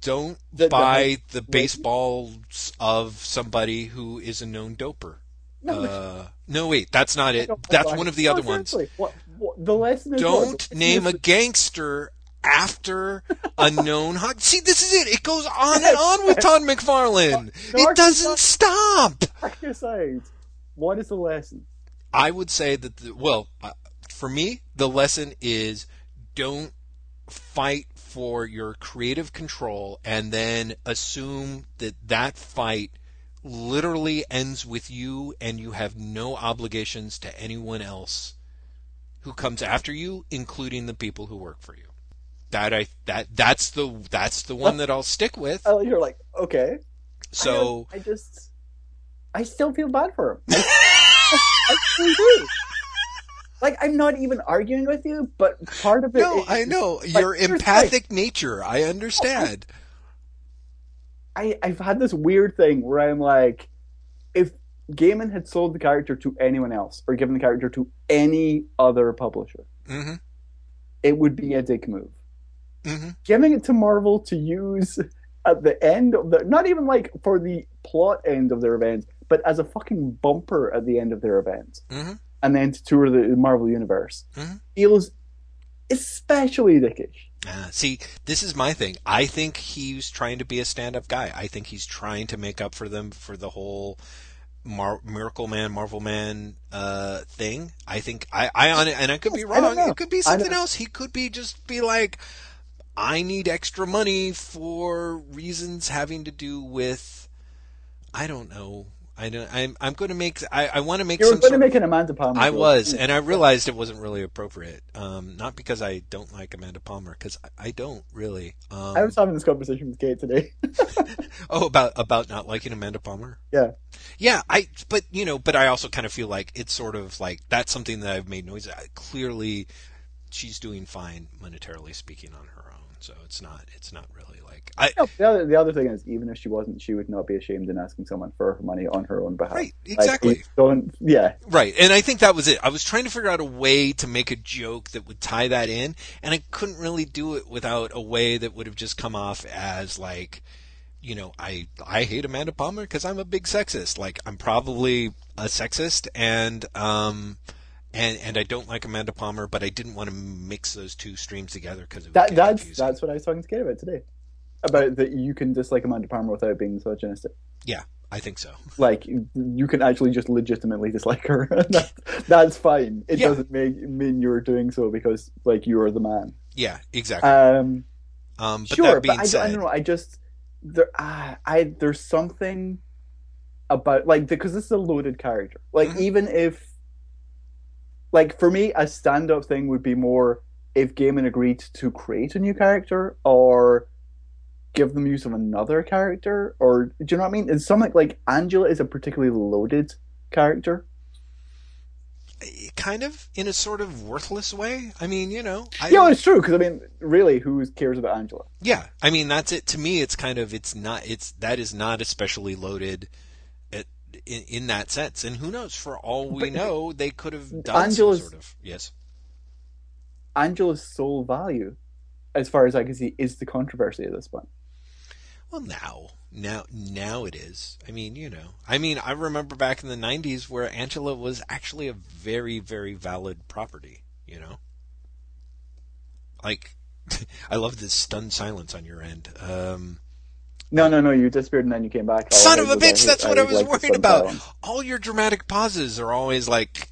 Speaker 1: don't
Speaker 2: that-
Speaker 1: buy the
Speaker 2: wait.
Speaker 1: baseballs of somebody who is a known doper.
Speaker 2: No.
Speaker 1: Uh, no, wait, that's not it. That's one of the
Speaker 2: No,
Speaker 1: other ones.
Speaker 2: What, what, the lesson is?
Speaker 1: Don't
Speaker 2: The
Speaker 1: name a gangster after a known hog. See, this is it. It goes on and on with Todd McFarlane.
Speaker 2: No,
Speaker 1: It doesn't stop.
Speaker 2: What is the lesson?
Speaker 1: I would say that, the, well, uh, for me, the lesson is don't fight for your creative control and then assume that that fight literally ends with you and you have no obligations to anyone else who comes after you, including the people who work for you. That I that that's the that's the one that I'll stick with.
Speaker 2: Oh, you're like, okay.
Speaker 1: So
Speaker 2: I, I just, I still feel bad for him. I, I really do. Like, I'm not even arguing with you, but part of it.
Speaker 1: no,
Speaker 2: is-
Speaker 1: I know
Speaker 2: like,
Speaker 1: your empathic nature. I understand.
Speaker 2: I, I've had this weird thing where I'm like, if Gaiman had sold the character to anyone else or given the character to any other publisher,
Speaker 1: hmm
Speaker 2: it would be a dick move.
Speaker 1: hmm
Speaker 2: Giving it to Marvel to use at the end of the, not even like for the plot end of their events, but as a fucking bumper at the end of their events,
Speaker 1: hmm
Speaker 2: and then to tour the Marvel universe,
Speaker 1: Mhm.
Speaker 2: feels especially dickish.
Speaker 1: Ah, see, this is my thing. I think he's trying to be a stand-up guy. I think he's trying to make up for them for the whole Mar- Miracle Man, Marvel Man uh, thing. I think I, I on it, and I could be
Speaker 2: Yes, don't
Speaker 1: wrong. It could be something else. He could be just be like, I need extra money for reasons having to do with, I don't know. I don't. I'm. I'm going to make. I, I want to make
Speaker 2: You were going to make an Amanda Palmer.
Speaker 1: I
Speaker 2: joke.
Speaker 1: was, and I realized it wasn't really appropriate. Um, not because I don't like Amanda Palmer, because I, I don't really. Um,
Speaker 2: I was having this conversation with Kate today.
Speaker 1: oh, about about not liking Amanda Palmer.
Speaker 2: Yeah.
Speaker 1: Yeah, I. But you know, but I also kind of feel like it's sort of like that's something that I've made noise. I, clearly, she's doing fine monetarily speaking on her own, so it's not. It's not really like I.
Speaker 2: No, the other the other thing is, even if she wasn't, she would not be ashamed in asking someone for money on her own behalf.
Speaker 1: Right, exactly.
Speaker 2: don't, yeah,
Speaker 1: Right, and I think that was it. I was trying to figure out a way to make a joke that would tie that in, and I couldn't really do it without a way that would have just come off as like, you know, I I hate Amanda Palmer because I'm a big sexist. Like I'm probably a sexist, and um, and and I don't like Amanda Palmer, but I didn't want to mix those two streams together because
Speaker 2: that that's
Speaker 1: confusing.
Speaker 2: that's what I was talking to Kate about today. About that you can dislike Amanda Palmer without being misogynistic.
Speaker 1: yeah, I think so.
Speaker 2: Like you can actually just legitimately dislike her. that, that's fine. It
Speaker 1: Yeah.
Speaker 2: doesn't make mean you're doing so because like you are the man.
Speaker 1: Yeah, exactly.
Speaker 2: Um,
Speaker 1: um, but
Speaker 2: sure,
Speaker 1: that
Speaker 2: but I, don't-
Speaker 1: said,
Speaker 2: I don't know. I just there, ah, I there's something about like because this is a loaded character. Like
Speaker 1: Mhm.
Speaker 2: even if, like for me, a stand-up thing would be more if Gaiman agreed to create a new character or give them use of another character, or do you know what I mean? It's something like Angela is a particularly loaded character.
Speaker 1: kind of in a sort of worthless way. I mean, you know, I
Speaker 2: yeah,
Speaker 1: don't-
Speaker 2: it's true because I mean, really, who cares about Angela?
Speaker 1: Yeah, I mean that's it. To me, it's kind of it's not it's that is not especially loaded, at, in, in that sense. And who knows? For all we
Speaker 2: But-
Speaker 1: know, they could have done
Speaker 2: Angela's-
Speaker 1: some sort of yes.
Speaker 2: Angela's sole value, as far as I can see, is the controversy at this point.
Speaker 1: Well, now, now, now it is. I mean, you know, I mean, I remember back in the '90s where Angela was actually a very, very valid property. You know, like I love this stunned silence on your end. Um,
Speaker 2: No, no, no. You disappeared and then you came back. All
Speaker 1: Son of a bitch,
Speaker 2: I-
Speaker 1: that's what I
Speaker 2: would
Speaker 1: was
Speaker 2: like
Speaker 1: worried about.
Speaker 2: silent.
Speaker 1: all your dramatic pauses are always like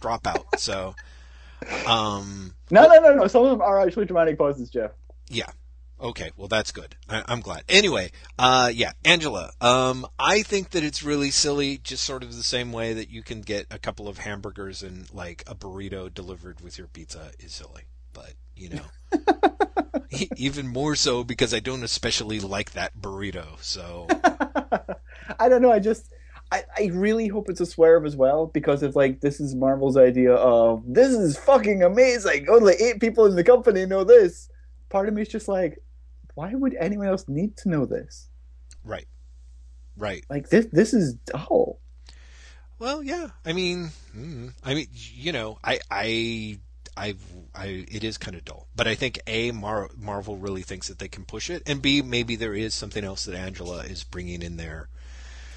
Speaker 1: drop out. So, um,
Speaker 2: No, no, no, no. Some of them are actually dramatic pauses, Jeff.
Speaker 1: yeah. Okay, well that's good. I, I'm glad. Anyway, uh, yeah, Angela. Um, I think that it's really silly, just sort of the same way that you can get a couple of hamburgers and like a burrito delivered with your pizza is silly. But you know, even more so because I don't especially like that burrito. So
Speaker 2: I don't know. I just, I, I really hope it's a swerve as well because if like this is Marvel's idea of this is fucking amazing. Only eight people in the company know this. Part of me is just like, why would anyone else need to know this?
Speaker 1: right, right.
Speaker 2: Like this, this is dull.
Speaker 1: Well, yeah. I mean, mm, I mean, you know, I, I, I, I it is kind of dull. But I think a Mar- Marvel really thinks that they can push it, and b maybe there is something else that Angela is bringing in there.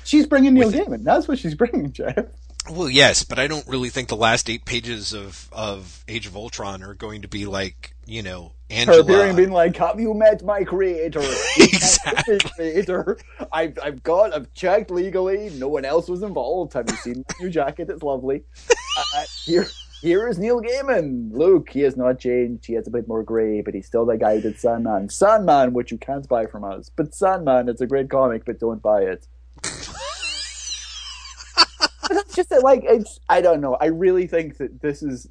Speaker 2: She's bringing Neil Gaiman. That's what she's bringing, Jeff.
Speaker 1: Well, yes, but I don't really think the last eight pages of, of Age of Ultron are going to be like, you know, Angela.
Speaker 2: Her appearing being like, "Have you met my creator?
Speaker 1: Exactly.
Speaker 2: My creator. I've I've got. I've checked legally. No one else was involved. Have you seen my new jacket? It's lovely. Uh, here." Here is Neil Gaiman. Look, he has not changed. He has a bit more grey, but he's still the guy who did Sandman. Sandman, which you can't buy from us. But Sandman, it's a great comic, but don't buy it. But that's just it, like it's. I don't know. I really think that this is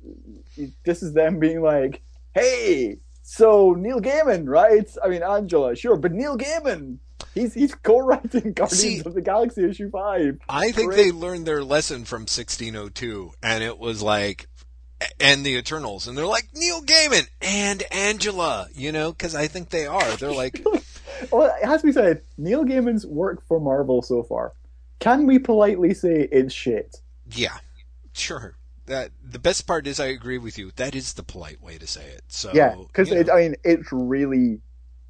Speaker 2: this is them being like, "Hey, so Neil Gaiman, right? I mean, Angela, sure, but Neil Gaiman, he's he's co-writing Guardians
Speaker 1: See-
Speaker 2: of the Galaxy issue five.
Speaker 1: I think
Speaker 2: Great.
Speaker 1: they learned their lesson from 1602, and it was like, and the Eternals, and they're like Neil Gaiman and Angela, you know, because I think they are. They're like,
Speaker 2: Well, it has to be said, Neil Gaiman's work for Marvel so far. Can we politely say it's shit?
Speaker 1: yeah, sure. That the best part is I agree with you. That is the polite way to say it. So
Speaker 2: yeah, because
Speaker 1: you know,
Speaker 2: I mean, it's really,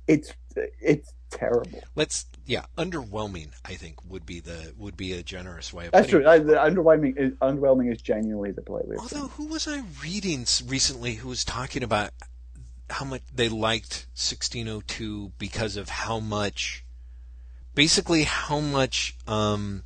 Speaker 2: it's it's terrible.
Speaker 1: let's yeah, underwhelming. I think would be the would be a generous way of
Speaker 2: That's true. I, the underwhelming is underwhelming is genuinely the polite way. of
Speaker 1: Although, who was I reading recently who was talking about how much they liked 1602 because of how much, basically, how much um,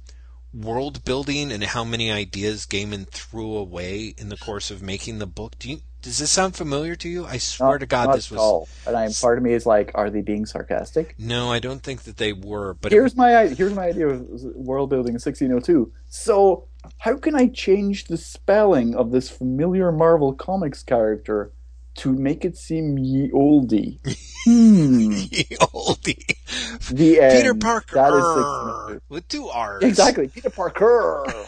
Speaker 1: world building and how many ideas Gaiman threw away in the course of making the book. Do you? Does this sound familiar to you? I swear
Speaker 2: Not-
Speaker 1: to God, this
Speaker 2: at
Speaker 1: was.
Speaker 2: all. And I'm part of me is like, are they being sarcastic?
Speaker 1: No, I don't think that they were. But
Speaker 2: Here's my here's my idea of world building in 1602. So how can I change the spelling of this familiar Marvel Comics character to make it seem ye oldie? Hmm.
Speaker 1: oldie
Speaker 2: The end.
Speaker 1: Peter Parker
Speaker 2: That is 1602.
Speaker 1: with two R's.
Speaker 2: Exactly, Peter Parker.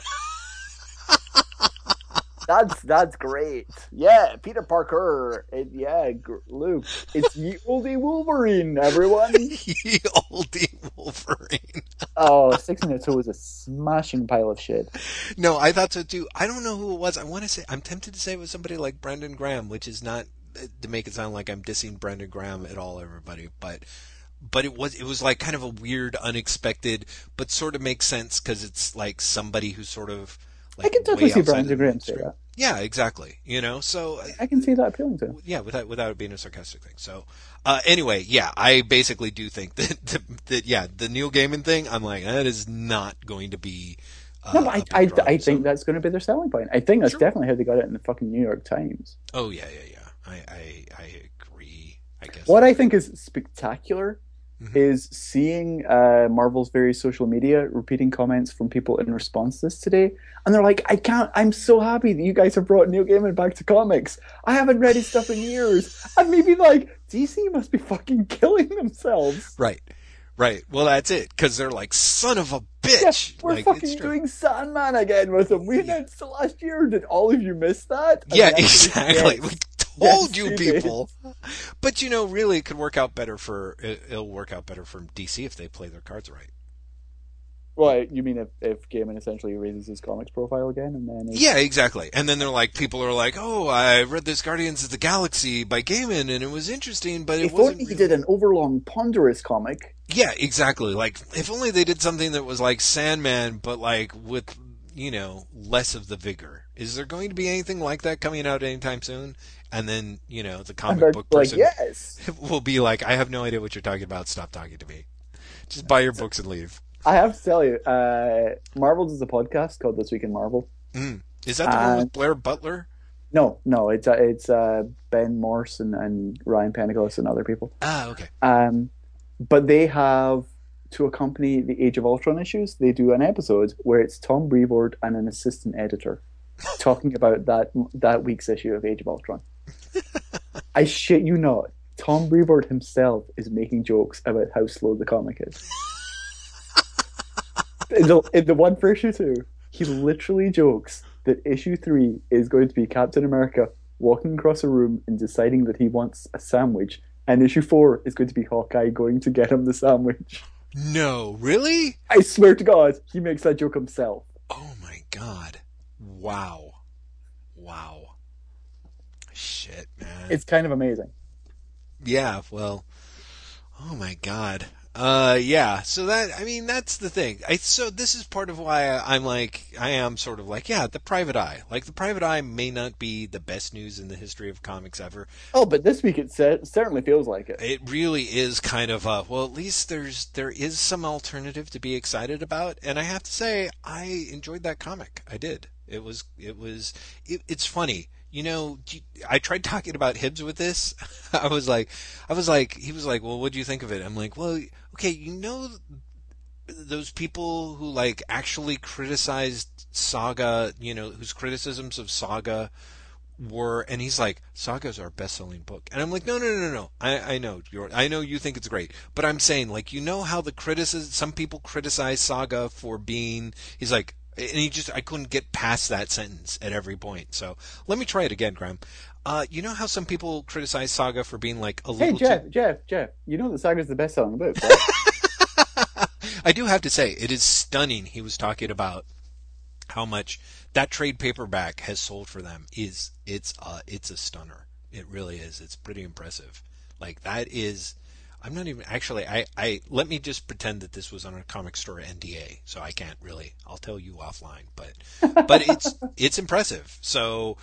Speaker 2: that's that's great. Yeah, Peter Parker. It, yeah, Luke. It's ye oldie Wolverine, everyone.
Speaker 1: Ye oldie Wolverine.
Speaker 2: Oh, 1602 was a smashing pile of shit.
Speaker 1: No, I thought so too. I don't know who it was. I want to say I'm tempted to say it was somebody like Brandon Graham, which is not to make it sound like I'm dissing Brandon Graham at all, everybody. But but it was it was like kind of a weird, unexpected, but sort of makes sense because it's like somebody who's sort of. Like
Speaker 2: I can totally see
Speaker 1: outside
Speaker 2: Brandon
Speaker 1: of the
Speaker 2: Graham say that.
Speaker 1: Yeah, exactly. You know, so uh,
Speaker 2: I can see that appealing to him.
Speaker 1: yeah, without without it being a sarcastic thing. So, uh, anyway, yeah, I basically do think that, that that yeah, the Neil Gaiman thing. I'm like, that is not going to be. Uh,
Speaker 2: No, but I, I,
Speaker 1: draw.
Speaker 2: I think that's going to be their selling point. I think that's
Speaker 1: Sure.
Speaker 2: definitely how they got it in the fucking New York Times.
Speaker 1: Oh yeah, yeah, yeah. I I, I agree. I guess.
Speaker 2: What I think is spectacular
Speaker 1: Mhm.
Speaker 2: is seeing uh, Marvel's various social media repeating comments from people in response to this today, and they're like, "I can't. I'm so happy that you guys have brought Neil Gaiman back to comics. I haven't read his stuff in years." And maybe like DC must be fucking killing themselves.
Speaker 1: Right, right. Well, that's it. Because they're like, son of a
Speaker 2: Yeah,
Speaker 1: bitch.
Speaker 2: we're
Speaker 1: like,
Speaker 2: fucking doing Sandman again with him. We announced it last year. Did all of you miss that? And
Speaker 1: Yeah,
Speaker 2: is
Speaker 1: exactly.
Speaker 2: yes. Yes,
Speaker 1: you people. But you know, really, it could work out better for it- it'll work out better for DC if they play their cards right.
Speaker 2: Well, you mean if, if Gaiman essentially raises his comics profile again and then it's-
Speaker 1: Yeah, exactly. And then they're like, people are like, "Oh, I read this Guardians of the Galaxy by Gaiman, and it was interesting, but it
Speaker 2: if
Speaker 1: wasn't."
Speaker 2: only he
Speaker 1: really-
Speaker 2: did an overlong, ponderous comic.
Speaker 1: Yeah, exactly. Like, if only they did something that was like Sandman, but like with you know less of the vigor. Is there going to be anything like that coming out anytime soon? And then you know the comic book
Speaker 2: like,
Speaker 1: person
Speaker 2: yes.
Speaker 1: will be like, "I have no idea what you're talking about. Stop talking to me. Just buy your books and leave."
Speaker 2: I have to tell you, uh, Marvel does a podcast called This Week in Marvel.
Speaker 1: Mm. Is that the one
Speaker 2: Uh,
Speaker 1: with Blair Butler?
Speaker 2: No, no, it's uh, it's uh, Ben Morse and, and Ryan Penagos and other people.
Speaker 1: Ah, okay.
Speaker 2: Um, but they have to accompany the Age of Ultron issues. They do an episode where it's Tom Brevoort and an assistant editor talking about that that week's issue of Age of Ultron. I shit you not. Tom Brevoort himself is making jokes about how slow the comic is. in, the, in the one for issue two, he literally jokes that issue three is going to be Captain America walking across a room and deciding that he wants a sandwich, and issue four is going to be Hawkeye going to get him the sandwich.
Speaker 1: No, really?
Speaker 2: I swear to God, he makes that joke himself.
Speaker 1: Oh my god! Wow, wow. Shit, man.
Speaker 2: It's kind of amazing.
Speaker 1: Yeah, well, oh my god. Uh, yeah. So that I mean that's the thing. I so this is part of why I'm like I am sort of like yeah the Private Eye. Like the Private Eye may not be the best news in the history of comics ever.
Speaker 2: Oh, but this week it certainly feels like it.
Speaker 1: It really is kind of a well. At least there's there is some alternative to be excited about, and I have to say I enjoyed that comic. I did. It was it was it, it's funny you know, I tried talking about Hibbs with this. I was like, I was like, he was like, well, what do you think of it? I'm like, well, okay, you know, those people who like actually criticized Saga, you know, whose criticisms of Saga were, and he's like, Saga's our best-selling book, and I'm like, no, no, no, no, I, I know you're, I know you think it's great, but I'm saying, like, you know how the criticism, some people criticize Saga for being, he's like, and he just I couldn't get past that sentence at every point. So let me try it again, Graeme. Uh, you know how some people criticize Saga for being like a little.
Speaker 2: Hey Jeff,
Speaker 1: too...
Speaker 2: Jeff, Jeff. You know that Saga's the best-selling book, right?
Speaker 1: I do have to say it is stunning. He was talking about how much that trade paperback has sold for them. Is it's uh it's a stunner. It really is. It's pretty impressive. Like that is I'm not even actually. I, I let me just pretend that this was on a comic store NDA, so I can't really. I'll tell you offline, but but it's it's impressive. So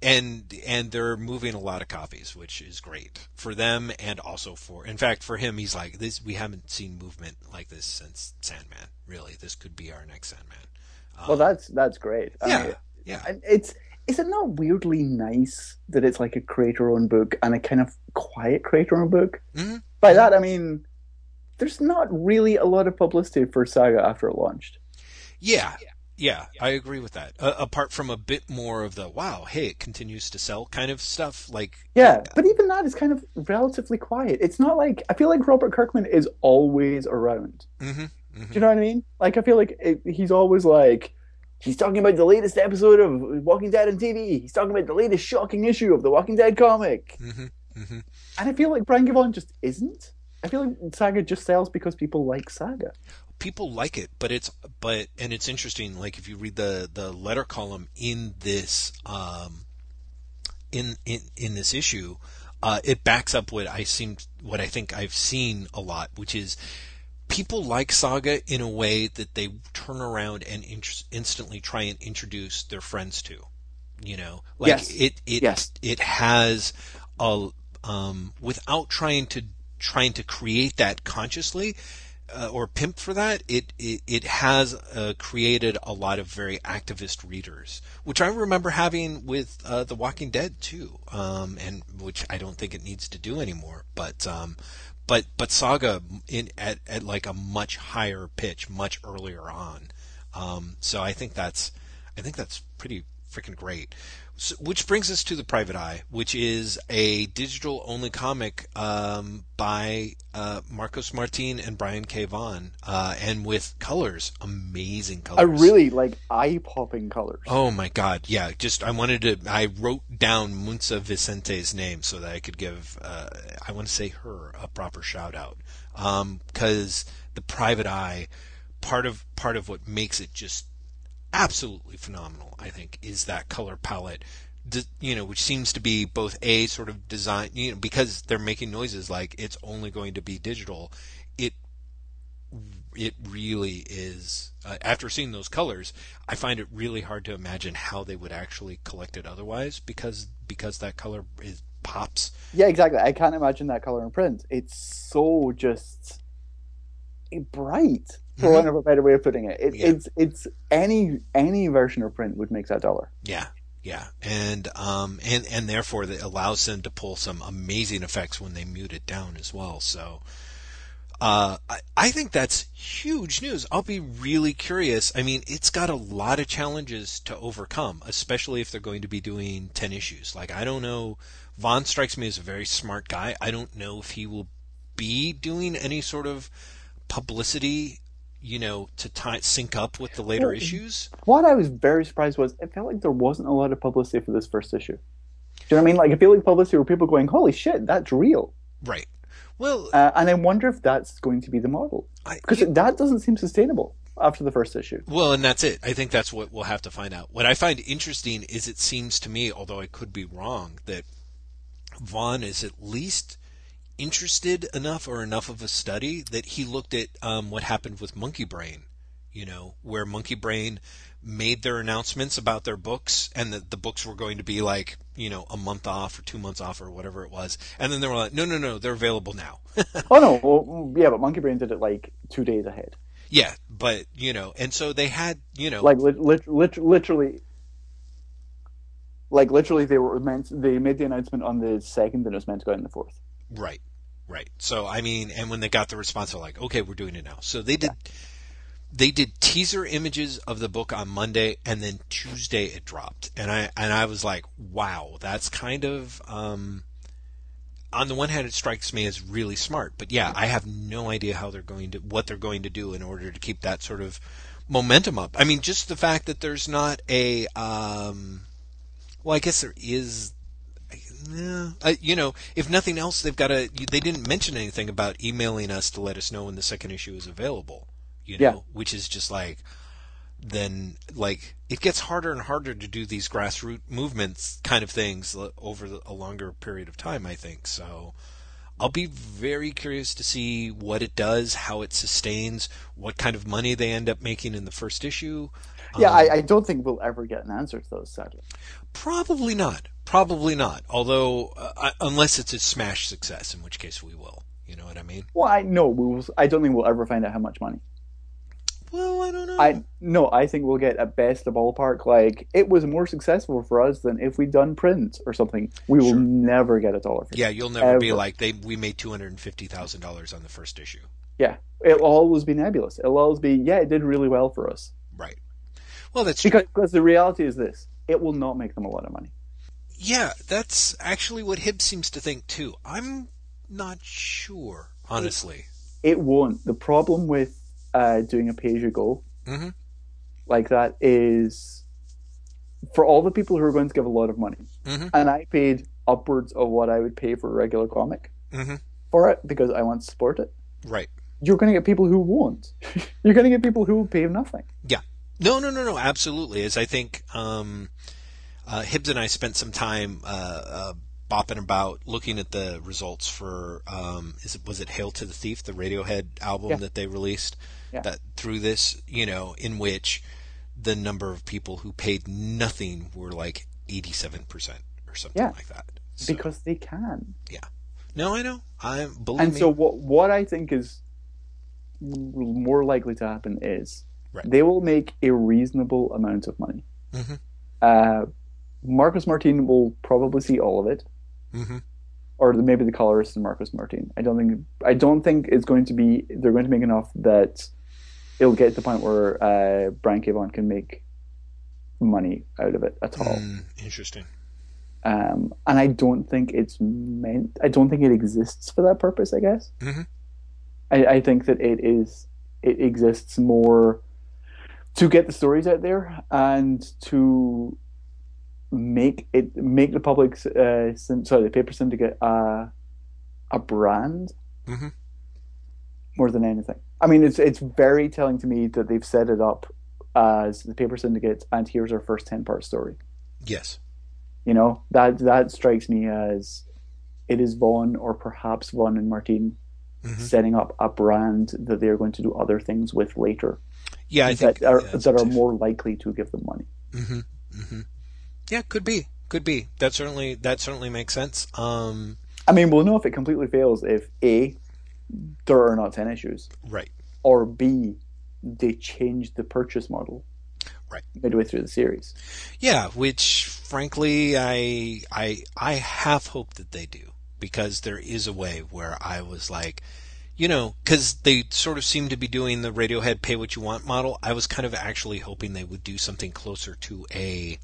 Speaker 1: and and they're moving a lot of copies, which is great for them and also for. In fact, for him, he's like this. We haven't seen movement like this since Sandman. Really, this could be our next Sandman.
Speaker 2: Um, well, that's that's great.
Speaker 1: Yeah, I mean, yeah.
Speaker 2: It's is it not weirdly nice that it's like a creator-owned book and a kind of quiet creator-owned book?
Speaker 1: Mm-hmm.
Speaker 2: By that I mean there's not really a lot of publicity for Saga after it launched.
Speaker 1: Yeah, yeah, I agree with that. Uh, apart from a bit more of the wow, hey, it continues to sell kind of stuff, like
Speaker 2: yeah, but even that is kind of relatively quiet. It's not like I feel like Robert Kirkman is always around.
Speaker 1: Mm-hmm, mm-hmm.
Speaker 2: Do you know what I mean? Like I feel like it, he's always like He's talking about the latest episode of Walking Dead on TV. He's talking about the latest shocking issue of the Walking Dead comic.
Speaker 1: Mm-hmm, mm-hmm.
Speaker 2: And I feel like Brian K. Vaughan just isn't. I feel like Saga just sells because people like Saga.
Speaker 1: People like it, but it's but and it's interesting. Like if you read the the letter column in this um, in in in this issue, uh, it backs up what I seem what I think I've seen a lot, which is people like Saga in a way that they turn around and in- instantly try and introduce their friends to. You know, like
Speaker 2: yes.
Speaker 1: it it
Speaker 2: yes.
Speaker 1: it has a um, without trying to trying to create that consciously uh, or pimp for that. It it, it has uh, created a lot of very activist readers, which I remember having with uh, The Walking Dead too, um, and which I don't think it needs to do anymore. But um, but but Saga in at, at like a much higher pitch, much earlier on. Um, so I think that's I think that's pretty freaking great. So, which brings us to the Private Eye, which is a digital only comic um, by uh, Marcos Martin and Brian K. Vaughan, uh, and with colors, amazing colors.
Speaker 2: I really like eye popping colors.
Speaker 1: Oh my god, yeah! Just I wanted to. I wrote down Muntsa Vicente's name so that I could give. Uh, I want to say her a proper shout out because um, the Private Eye, part of part of what makes it just absolutely phenomenal, I think, is that color palette. You know, which seems to be both a sort of design, you know, because they're making noises like it's only going to be digital. It it really is. Uh, after seeing those colors, I find it really hard to imagine how they would actually collect it otherwise, because because that color is pops.
Speaker 2: Yeah, exactly. I can't imagine that color in print. It's so just bright for mm-hmm. want of a better way of putting it. it yeah. It's it's any any version of print would make that dollar.
Speaker 1: Yeah, yeah, and um and and therefore it allows them to pull some amazing effects when they mute it down as well. So. Uh, I, I think that's huge news. I'll be really curious. I mean, it's got a lot of challenges to overcome, especially if they're going to be doing 10 issues. Like, I don't know. Vaughan strikes me as a very smart guy. I don't know if he will be doing any sort of publicity you know, to tie, sync up with the later well, issues.
Speaker 2: What I was very surprised was it felt like there wasn't a lot of publicity for this first issue. Do you know what I mean? Like, I feel like publicity where people going, "Holy shit, that's real!"
Speaker 1: Right. Well,
Speaker 2: uh, and I wonder if that's going to be the model because that doesn't seem sustainable after the first issue.
Speaker 1: Well, and that's it. I think that's what we'll have to find out. What I find interesting is it seems to me, although I could be wrong, that Vaughan is at least interested enough or enough of a study that he looked at um, what happened with Monkey Brain, you know, where Monkey Brain made their announcements about their books and that the books were going to be like, you know, a month off or two months off or whatever it was. And then they were like, no, no, no, they're available now.
Speaker 2: oh, no. Well, yeah, but Monkey Brain did it like two days ahead.
Speaker 1: Yeah, but, you know, and so they had, you know.
Speaker 2: Like, lit, lit, lit, literally. Like, literally, they were meant, they made the announcement on the second and it was meant to go in the fourth.
Speaker 1: Right, right. So, I mean, and when they got the response, they're like, okay, we're doing it now. So they did. Yeah they did teaser images of the book on Monday, and then Tuesday it dropped, and I and I was like, wow, that's kind of. Um, on the one hand, it strikes me as really smart, but yeah, I have no idea how they're going to what they're going to do in order to keep that sort of momentum up. I mean, just the fact that there's not a, um, well, I guess there is. Yeah, you know, if nothing else, they've got a. They didn't mention anything about emailing us to let us know when the second issue is available you know, yeah. which is just like then like it gets harder and harder to do these grassroots movements kind of things over a longer period of time. I think so. I'll be very curious to see what it does, how it sustains, what kind of money they end up making in the first issue.
Speaker 2: Yeah, um, I, I, don't think we'll ever get an answer to those, sadly.
Speaker 1: Probably not. Probably not. Although, uh, unless it's a smash success, in which case we will. You know what I mean?
Speaker 2: Well, I know we will. I don't think we'll ever find out how much money.
Speaker 1: Well, I don't know.
Speaker 2: I no, I think we'll get at best a ballpark like it was more successful for us than if we'd done print or something. We will sure. never get a dollar.
Speaker 1: yeah, you'll never ever. be like they. We made two hundred and fifty thousand dollars on the first issue.
Speaker 2: Yeah, it'll always be nebulous. It'll always be yeah, it did really well for us.
Speaker 1: Right. Well, that's
Speaker 2: because because the reality is this: it will not make them a lot of money.
Speaker 1: Yeah, that's actually what Hibbs seems to think too. I'm not sure, honestly.
Speaker 2: It, it won't. The problem with uh, doing a pay as you go
Speaker 1: mm-hmm.
Speaker 2: like that is for all the people who are going to give a lot of money.
Speaker 1: Mm-hmm.
Speaker 2: And I paid upwards of what I would pay for a regular comic
Speaker 1: mm-hmm.
Speaker 2: for it because I want to support it.
Speaker 1: Right.
Speaker 2: You're going to get people who won't. You're going to get people who will pay nothing.
Speaker 1: Yeah. No, no, no, no. Absolutely. As I think um, uh, Hibbs and I spent some time uh, uh, bopping about looking at the results for um, is it was it Hail to the Thief, the Radiohead album
Speaker 2: yeah.
Speaker 1: that they released
Speaker 2: yeah.
Speaker 1: that through this, you know, in which the number of people who paid nothing were like 87% or something
Speaker 2: yeah.
Speaker 1: like that. So,
Speaker 2: because they can.
Speaker 1: Yeah. No, I know. I believe
Speaker 2: And
Speaker 1: me.
Speaker 2: so what what I think is more likely to happen is
Speaker 1: right.
Speaker 2: they will make a reasonable amount of money.
Speaker 1: Mm-hmm.
Speaker 2: Uh, Marcos Martin will probably see all of it
Speaker 1: mm-hmm.
Speaker 2: or maybe the colorist and Marcos Martin. I don't think I don't think it's going to be. They're going to make enough that it'll get to the point where uh, Brian K. Vaughan can make money out of it at all.
Speaker 1: Mm, interesting.
Speaker 2: Um, and I don't think it's meant. I don't think it exists for that purpose. I guess.
Speaker 1: Mm-hmm.
Speaker 2: I, I think that it is. It exists more to get the stories out there and to make it make the public uh, sorry the paper syndicate uh, a brand
Speaker 1: mm-hmm.
Speaker 2: more than anything. I mean, it's it's very telling to me that they've set it up as the paper syndicate, and here's our first ten part story.
Speaker 1: Yes,
Speaker 2: you know that that strikes me as it is Vaughan or perhaps Vaughan and Martin mm-hmm. setting up a brand that they are going to do other things with later.
Speaker 1: Yeah, I
Speaker 2: that
Speaker 1: think
Speaker 2: are that are more likely to give them money.
Speaker 1: Mm-hmm. Yeah, could be, could be. That certainly that certainly makes sense. Um,
Speaker 2: I mean, we'll know if it completely fails if a there are not ten issues,
Speaker 1: right,
Speaker 2: or b they change the purchase model,
Speaker 1: right,
Speaker 2: midway through the series.
Speaker 1: Yeah, which frankly, I I I half hope that they do because there is a way where I was like, you know, because they sort of seem to be doing the Radiohead pay what you want model. I was kind of actually hoping they would do something closer to a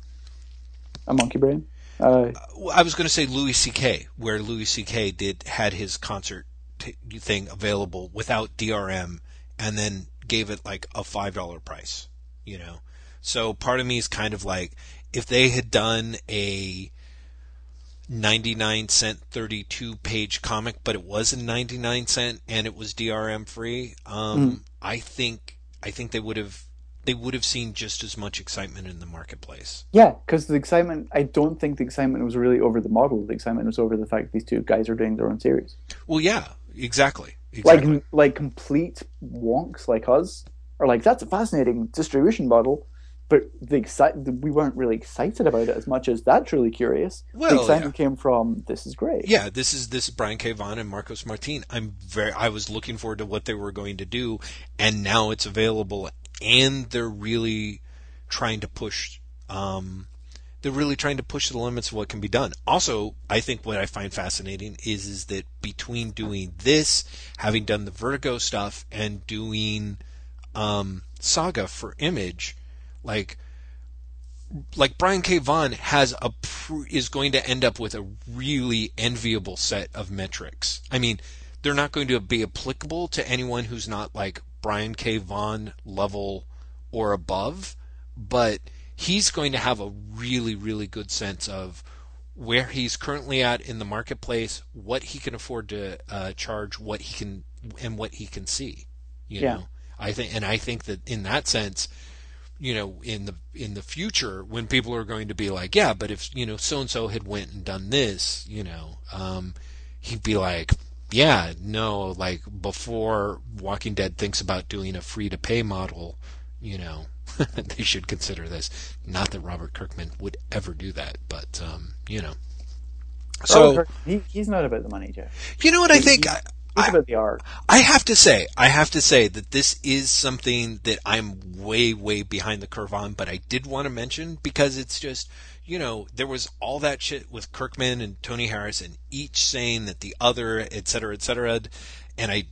Speaker 2: a monkey brain. Uh,
Speaker 1: I was going to say Louis C.K., where Louis C.K. did had his concert t- thing available without DRM, and then gave it like a five dollar price. You know, so part of me is kind of like if they had done a 99 cent 32 page comic but it was a 99 cent and it was DRM free um, mm. I think I think they would have they would have seen just as much excitement in the marketplace.
Speaker 2: Yeah, because the excitement, I don't think the excitement was really over the model. The excitement was over the fact these two guys are doing their own series.
Speaker 1: Well, yeah, exactly. exactly.
Speaker 2: Like, like complete wonks like us are like, that's a fascinating distribution model but the excite we weren't really excited about it as much as that truly curious.
Speaker 1: Well,
Speaker 2: the excitement
Speaker 1: yeah.
Speaker 2: came from this is great.
Speaker 1: Yeah, this is this is Brian K. Vaughan and Marcos Martin. I'm very I was looking forward to what they were going to do, and now it's available, and they're really trying to push. Um, they're really trying to push the limits of what can be done. Also, I think what I find fascinating is is that between doing this, having done the Vertigo stuff, and doing um, Saga for Image like like Brian K. Vaughan has a is going to end up with a really enviable set of metrics. I mean, they're not going to be applicable to anyone who's not like Brian K. Vaughan level or above, but he's going to have a really really good sense of where he's currently at in the marketplace, what he can afford to uh, charge, what he can and what he can see. You
Speaker 2: yeah.
Speaker 1: know, I think, and I think that in that sense, you know in the in the future when people are going to be like yeah but if you know so and so had went and done this you know um he'd be like yeah no like before walking dead thinks about doing a free to pay model you know they should consider this. Not that robert kirkman would ever do that but um you know. So
Speaker 2: he, he's not about the money jeff.
Speaker 1: You know what i think?
Speaker 2: I, Think about the art.
Speaker 1: I have to say, I have to say that this is something that I'm way, way behind the curve on, but I did want to mention because it's just, you know, there was all that shit with Kirkman and Tony Harris and each saying that the other, et cetera, et cetera, and I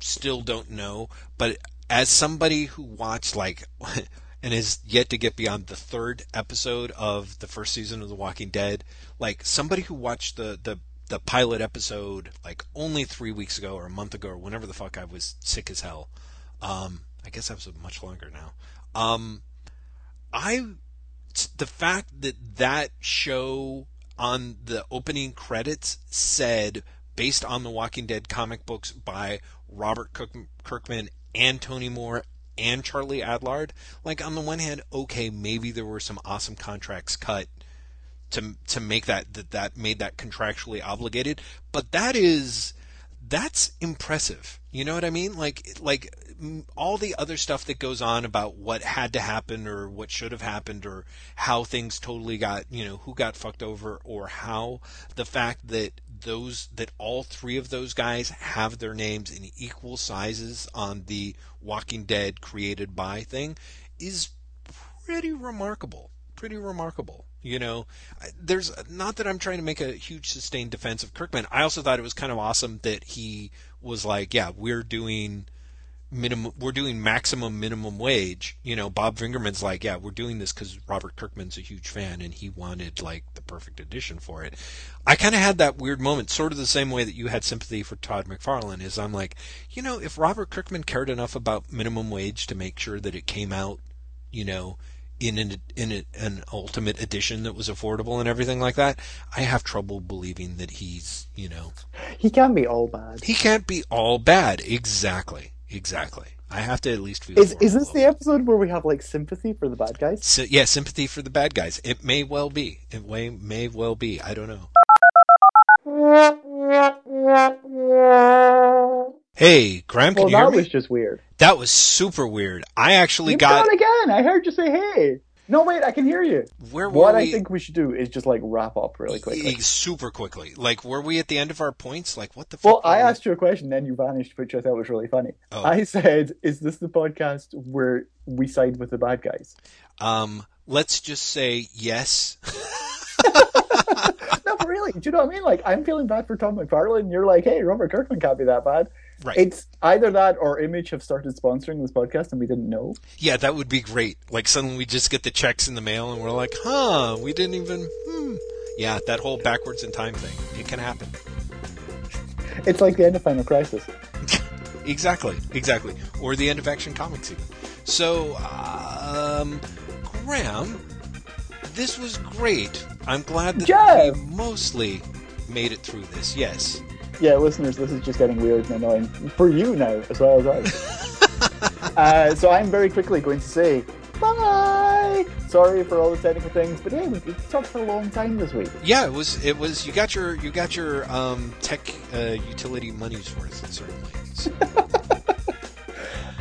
Speaker 1: still don't know, but as somebody who watched like, and is yet to get beyond the third episode of the first season of The Walking Dead, like somebody who watched the, the the pilot episode like only three weeks ago or a month ago or whenever the fuck I was sick as hell. Um, I guess that was much longer now. Um, I the fact that that show on the opening credits said based on the Walking Dead comic books by Robert Kirkman and Tony Moore and Charlie Adlard. Like on the one hand, okay, maybe there were some awesome contracts cut to to make that that that made that contractually obligated. But that is that's impressive. You know what I mean? Like like all the other stuff that goes on about what had to happen or what should have happened or how things totally got, you know, who got fucked over or how the fact that those that all three of those guys have their names in equal sizes on the Walking Dead created by thing is pretty remarkable. Pretty remarkable. You know, there's not that I'm trying to make a huge sustained defense of Kirkman. I also thought it was kind of awesome that he was like, yeah, we're doing minimum, we're doing maximum minimum wage. You know, Bob Fingerman's like, yeah, we're doing this because Robert Kirkman's a huge fan and he wanted like the perfect edition for it. I kind of had that weird moment, sort of the same way that you had sympathy for Todd McFarlane. Is I'm like, you know, if Robert Kirkman cared enough about minimum wage to make sure that it came out, you know in an in a, an ultimate edition that was affordable and everything like that, I have trouble believing that he's you know
Speaker 2: he can't be all bad.
Speaker 1: He can't be all bad. Exactly. Exactly. I have to at least feel.
Speaker 2: Is is this the episode where we have like sympathy for the bad guys?
Speaker 1: So, yeah, sympathy for the bad guys. It may well be. It may may well be. I don't know. Hey, Graeme, can
Speaker 2: well,
Speaker 1: you hear
Speaker 2: that
Speaker 1: me?
Speaker 2: was just weird.
Speaker 1: That was super weird. I actually
Speaker 2: You've
Speaker 1: got
Speaker 2: done again. I heard you say hey. No, wait, I can hear you.
Speaker 1: Where were
Speaker 2: what
Speaker 1: we?
Speaker 2: I think we should do is just like wrap up really quickly.
Speaker 1: super quickly. Like, were we at the end of our points? Like, what the
Speaker 2: Well. I
Speaker 1: we-
Speaker 2: asked you a question, then you vanished, which I thought was really funny.
Speaker 1: Oh.
Speaker 2: I said, "Is this the podcast where we side with the bad guys?"
Speaker 1: Um, let's just say yes.
Speaker 2: no, but really, do you know what I mean? Like, I'm feeling bad for Todd McFarlane. and You're like, "Hey, Robert Kirkman can't be that bad."
Speaker 1: Right.
Speaker 2: It's either that or Image have started sponsoring this podcast and we didn't know.
Speaker 1: yeah, that would be great. Like, suddenly we just get the checks in the mail and we're like, huh, we didn't even, hmm. Yeah, that whole backwards in time thing. It can happen.
Speaker 2: It's like the end of Final Crisis.
Speaker 1: Exactly, exactly. Or the end of Action Comics, even. So, um, Graeme, this was great. I'm glad that
Speaker 2: Jeff!
Speaker 1: we mostly made it through this. Yes.
Speaker 2: Yeah, listeners, this is just getting weird and annoying for you now as well as us. uh, so I'm very quickly going to say bye. Sorry for all the technical things, but hey, we we talked for a long time this week.
Speaker 1: Yeah, it was. It was. You got your. You got your um, tech uh, utility money's worth. Certainly.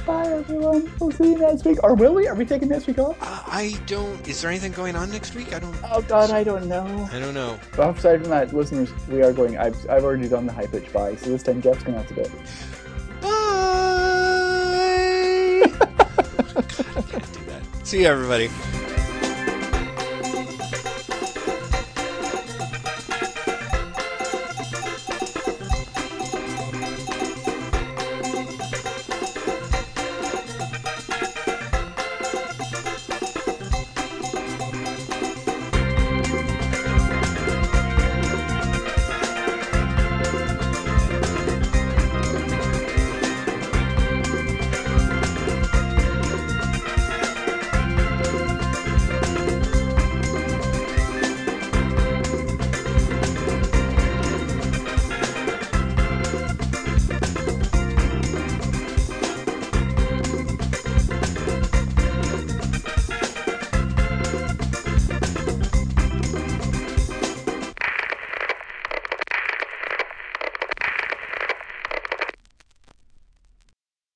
Speaker 2: Bye, everyone. We'll see you next week. Or will we? Are we taking next week off?
Speaker 1: Uh, I don't. Is there anything going on next week? I don't.
Speaker 2: Oh God, I don't know.
Speaker 1: I don't know.
Speaker 2: But aside from that, listeners, we are going. I've, I've already done the high pitch bye, so this time Jeff's gonna have to do it.
Speaker 1: Bye. God, I can't do that. See you, everybody.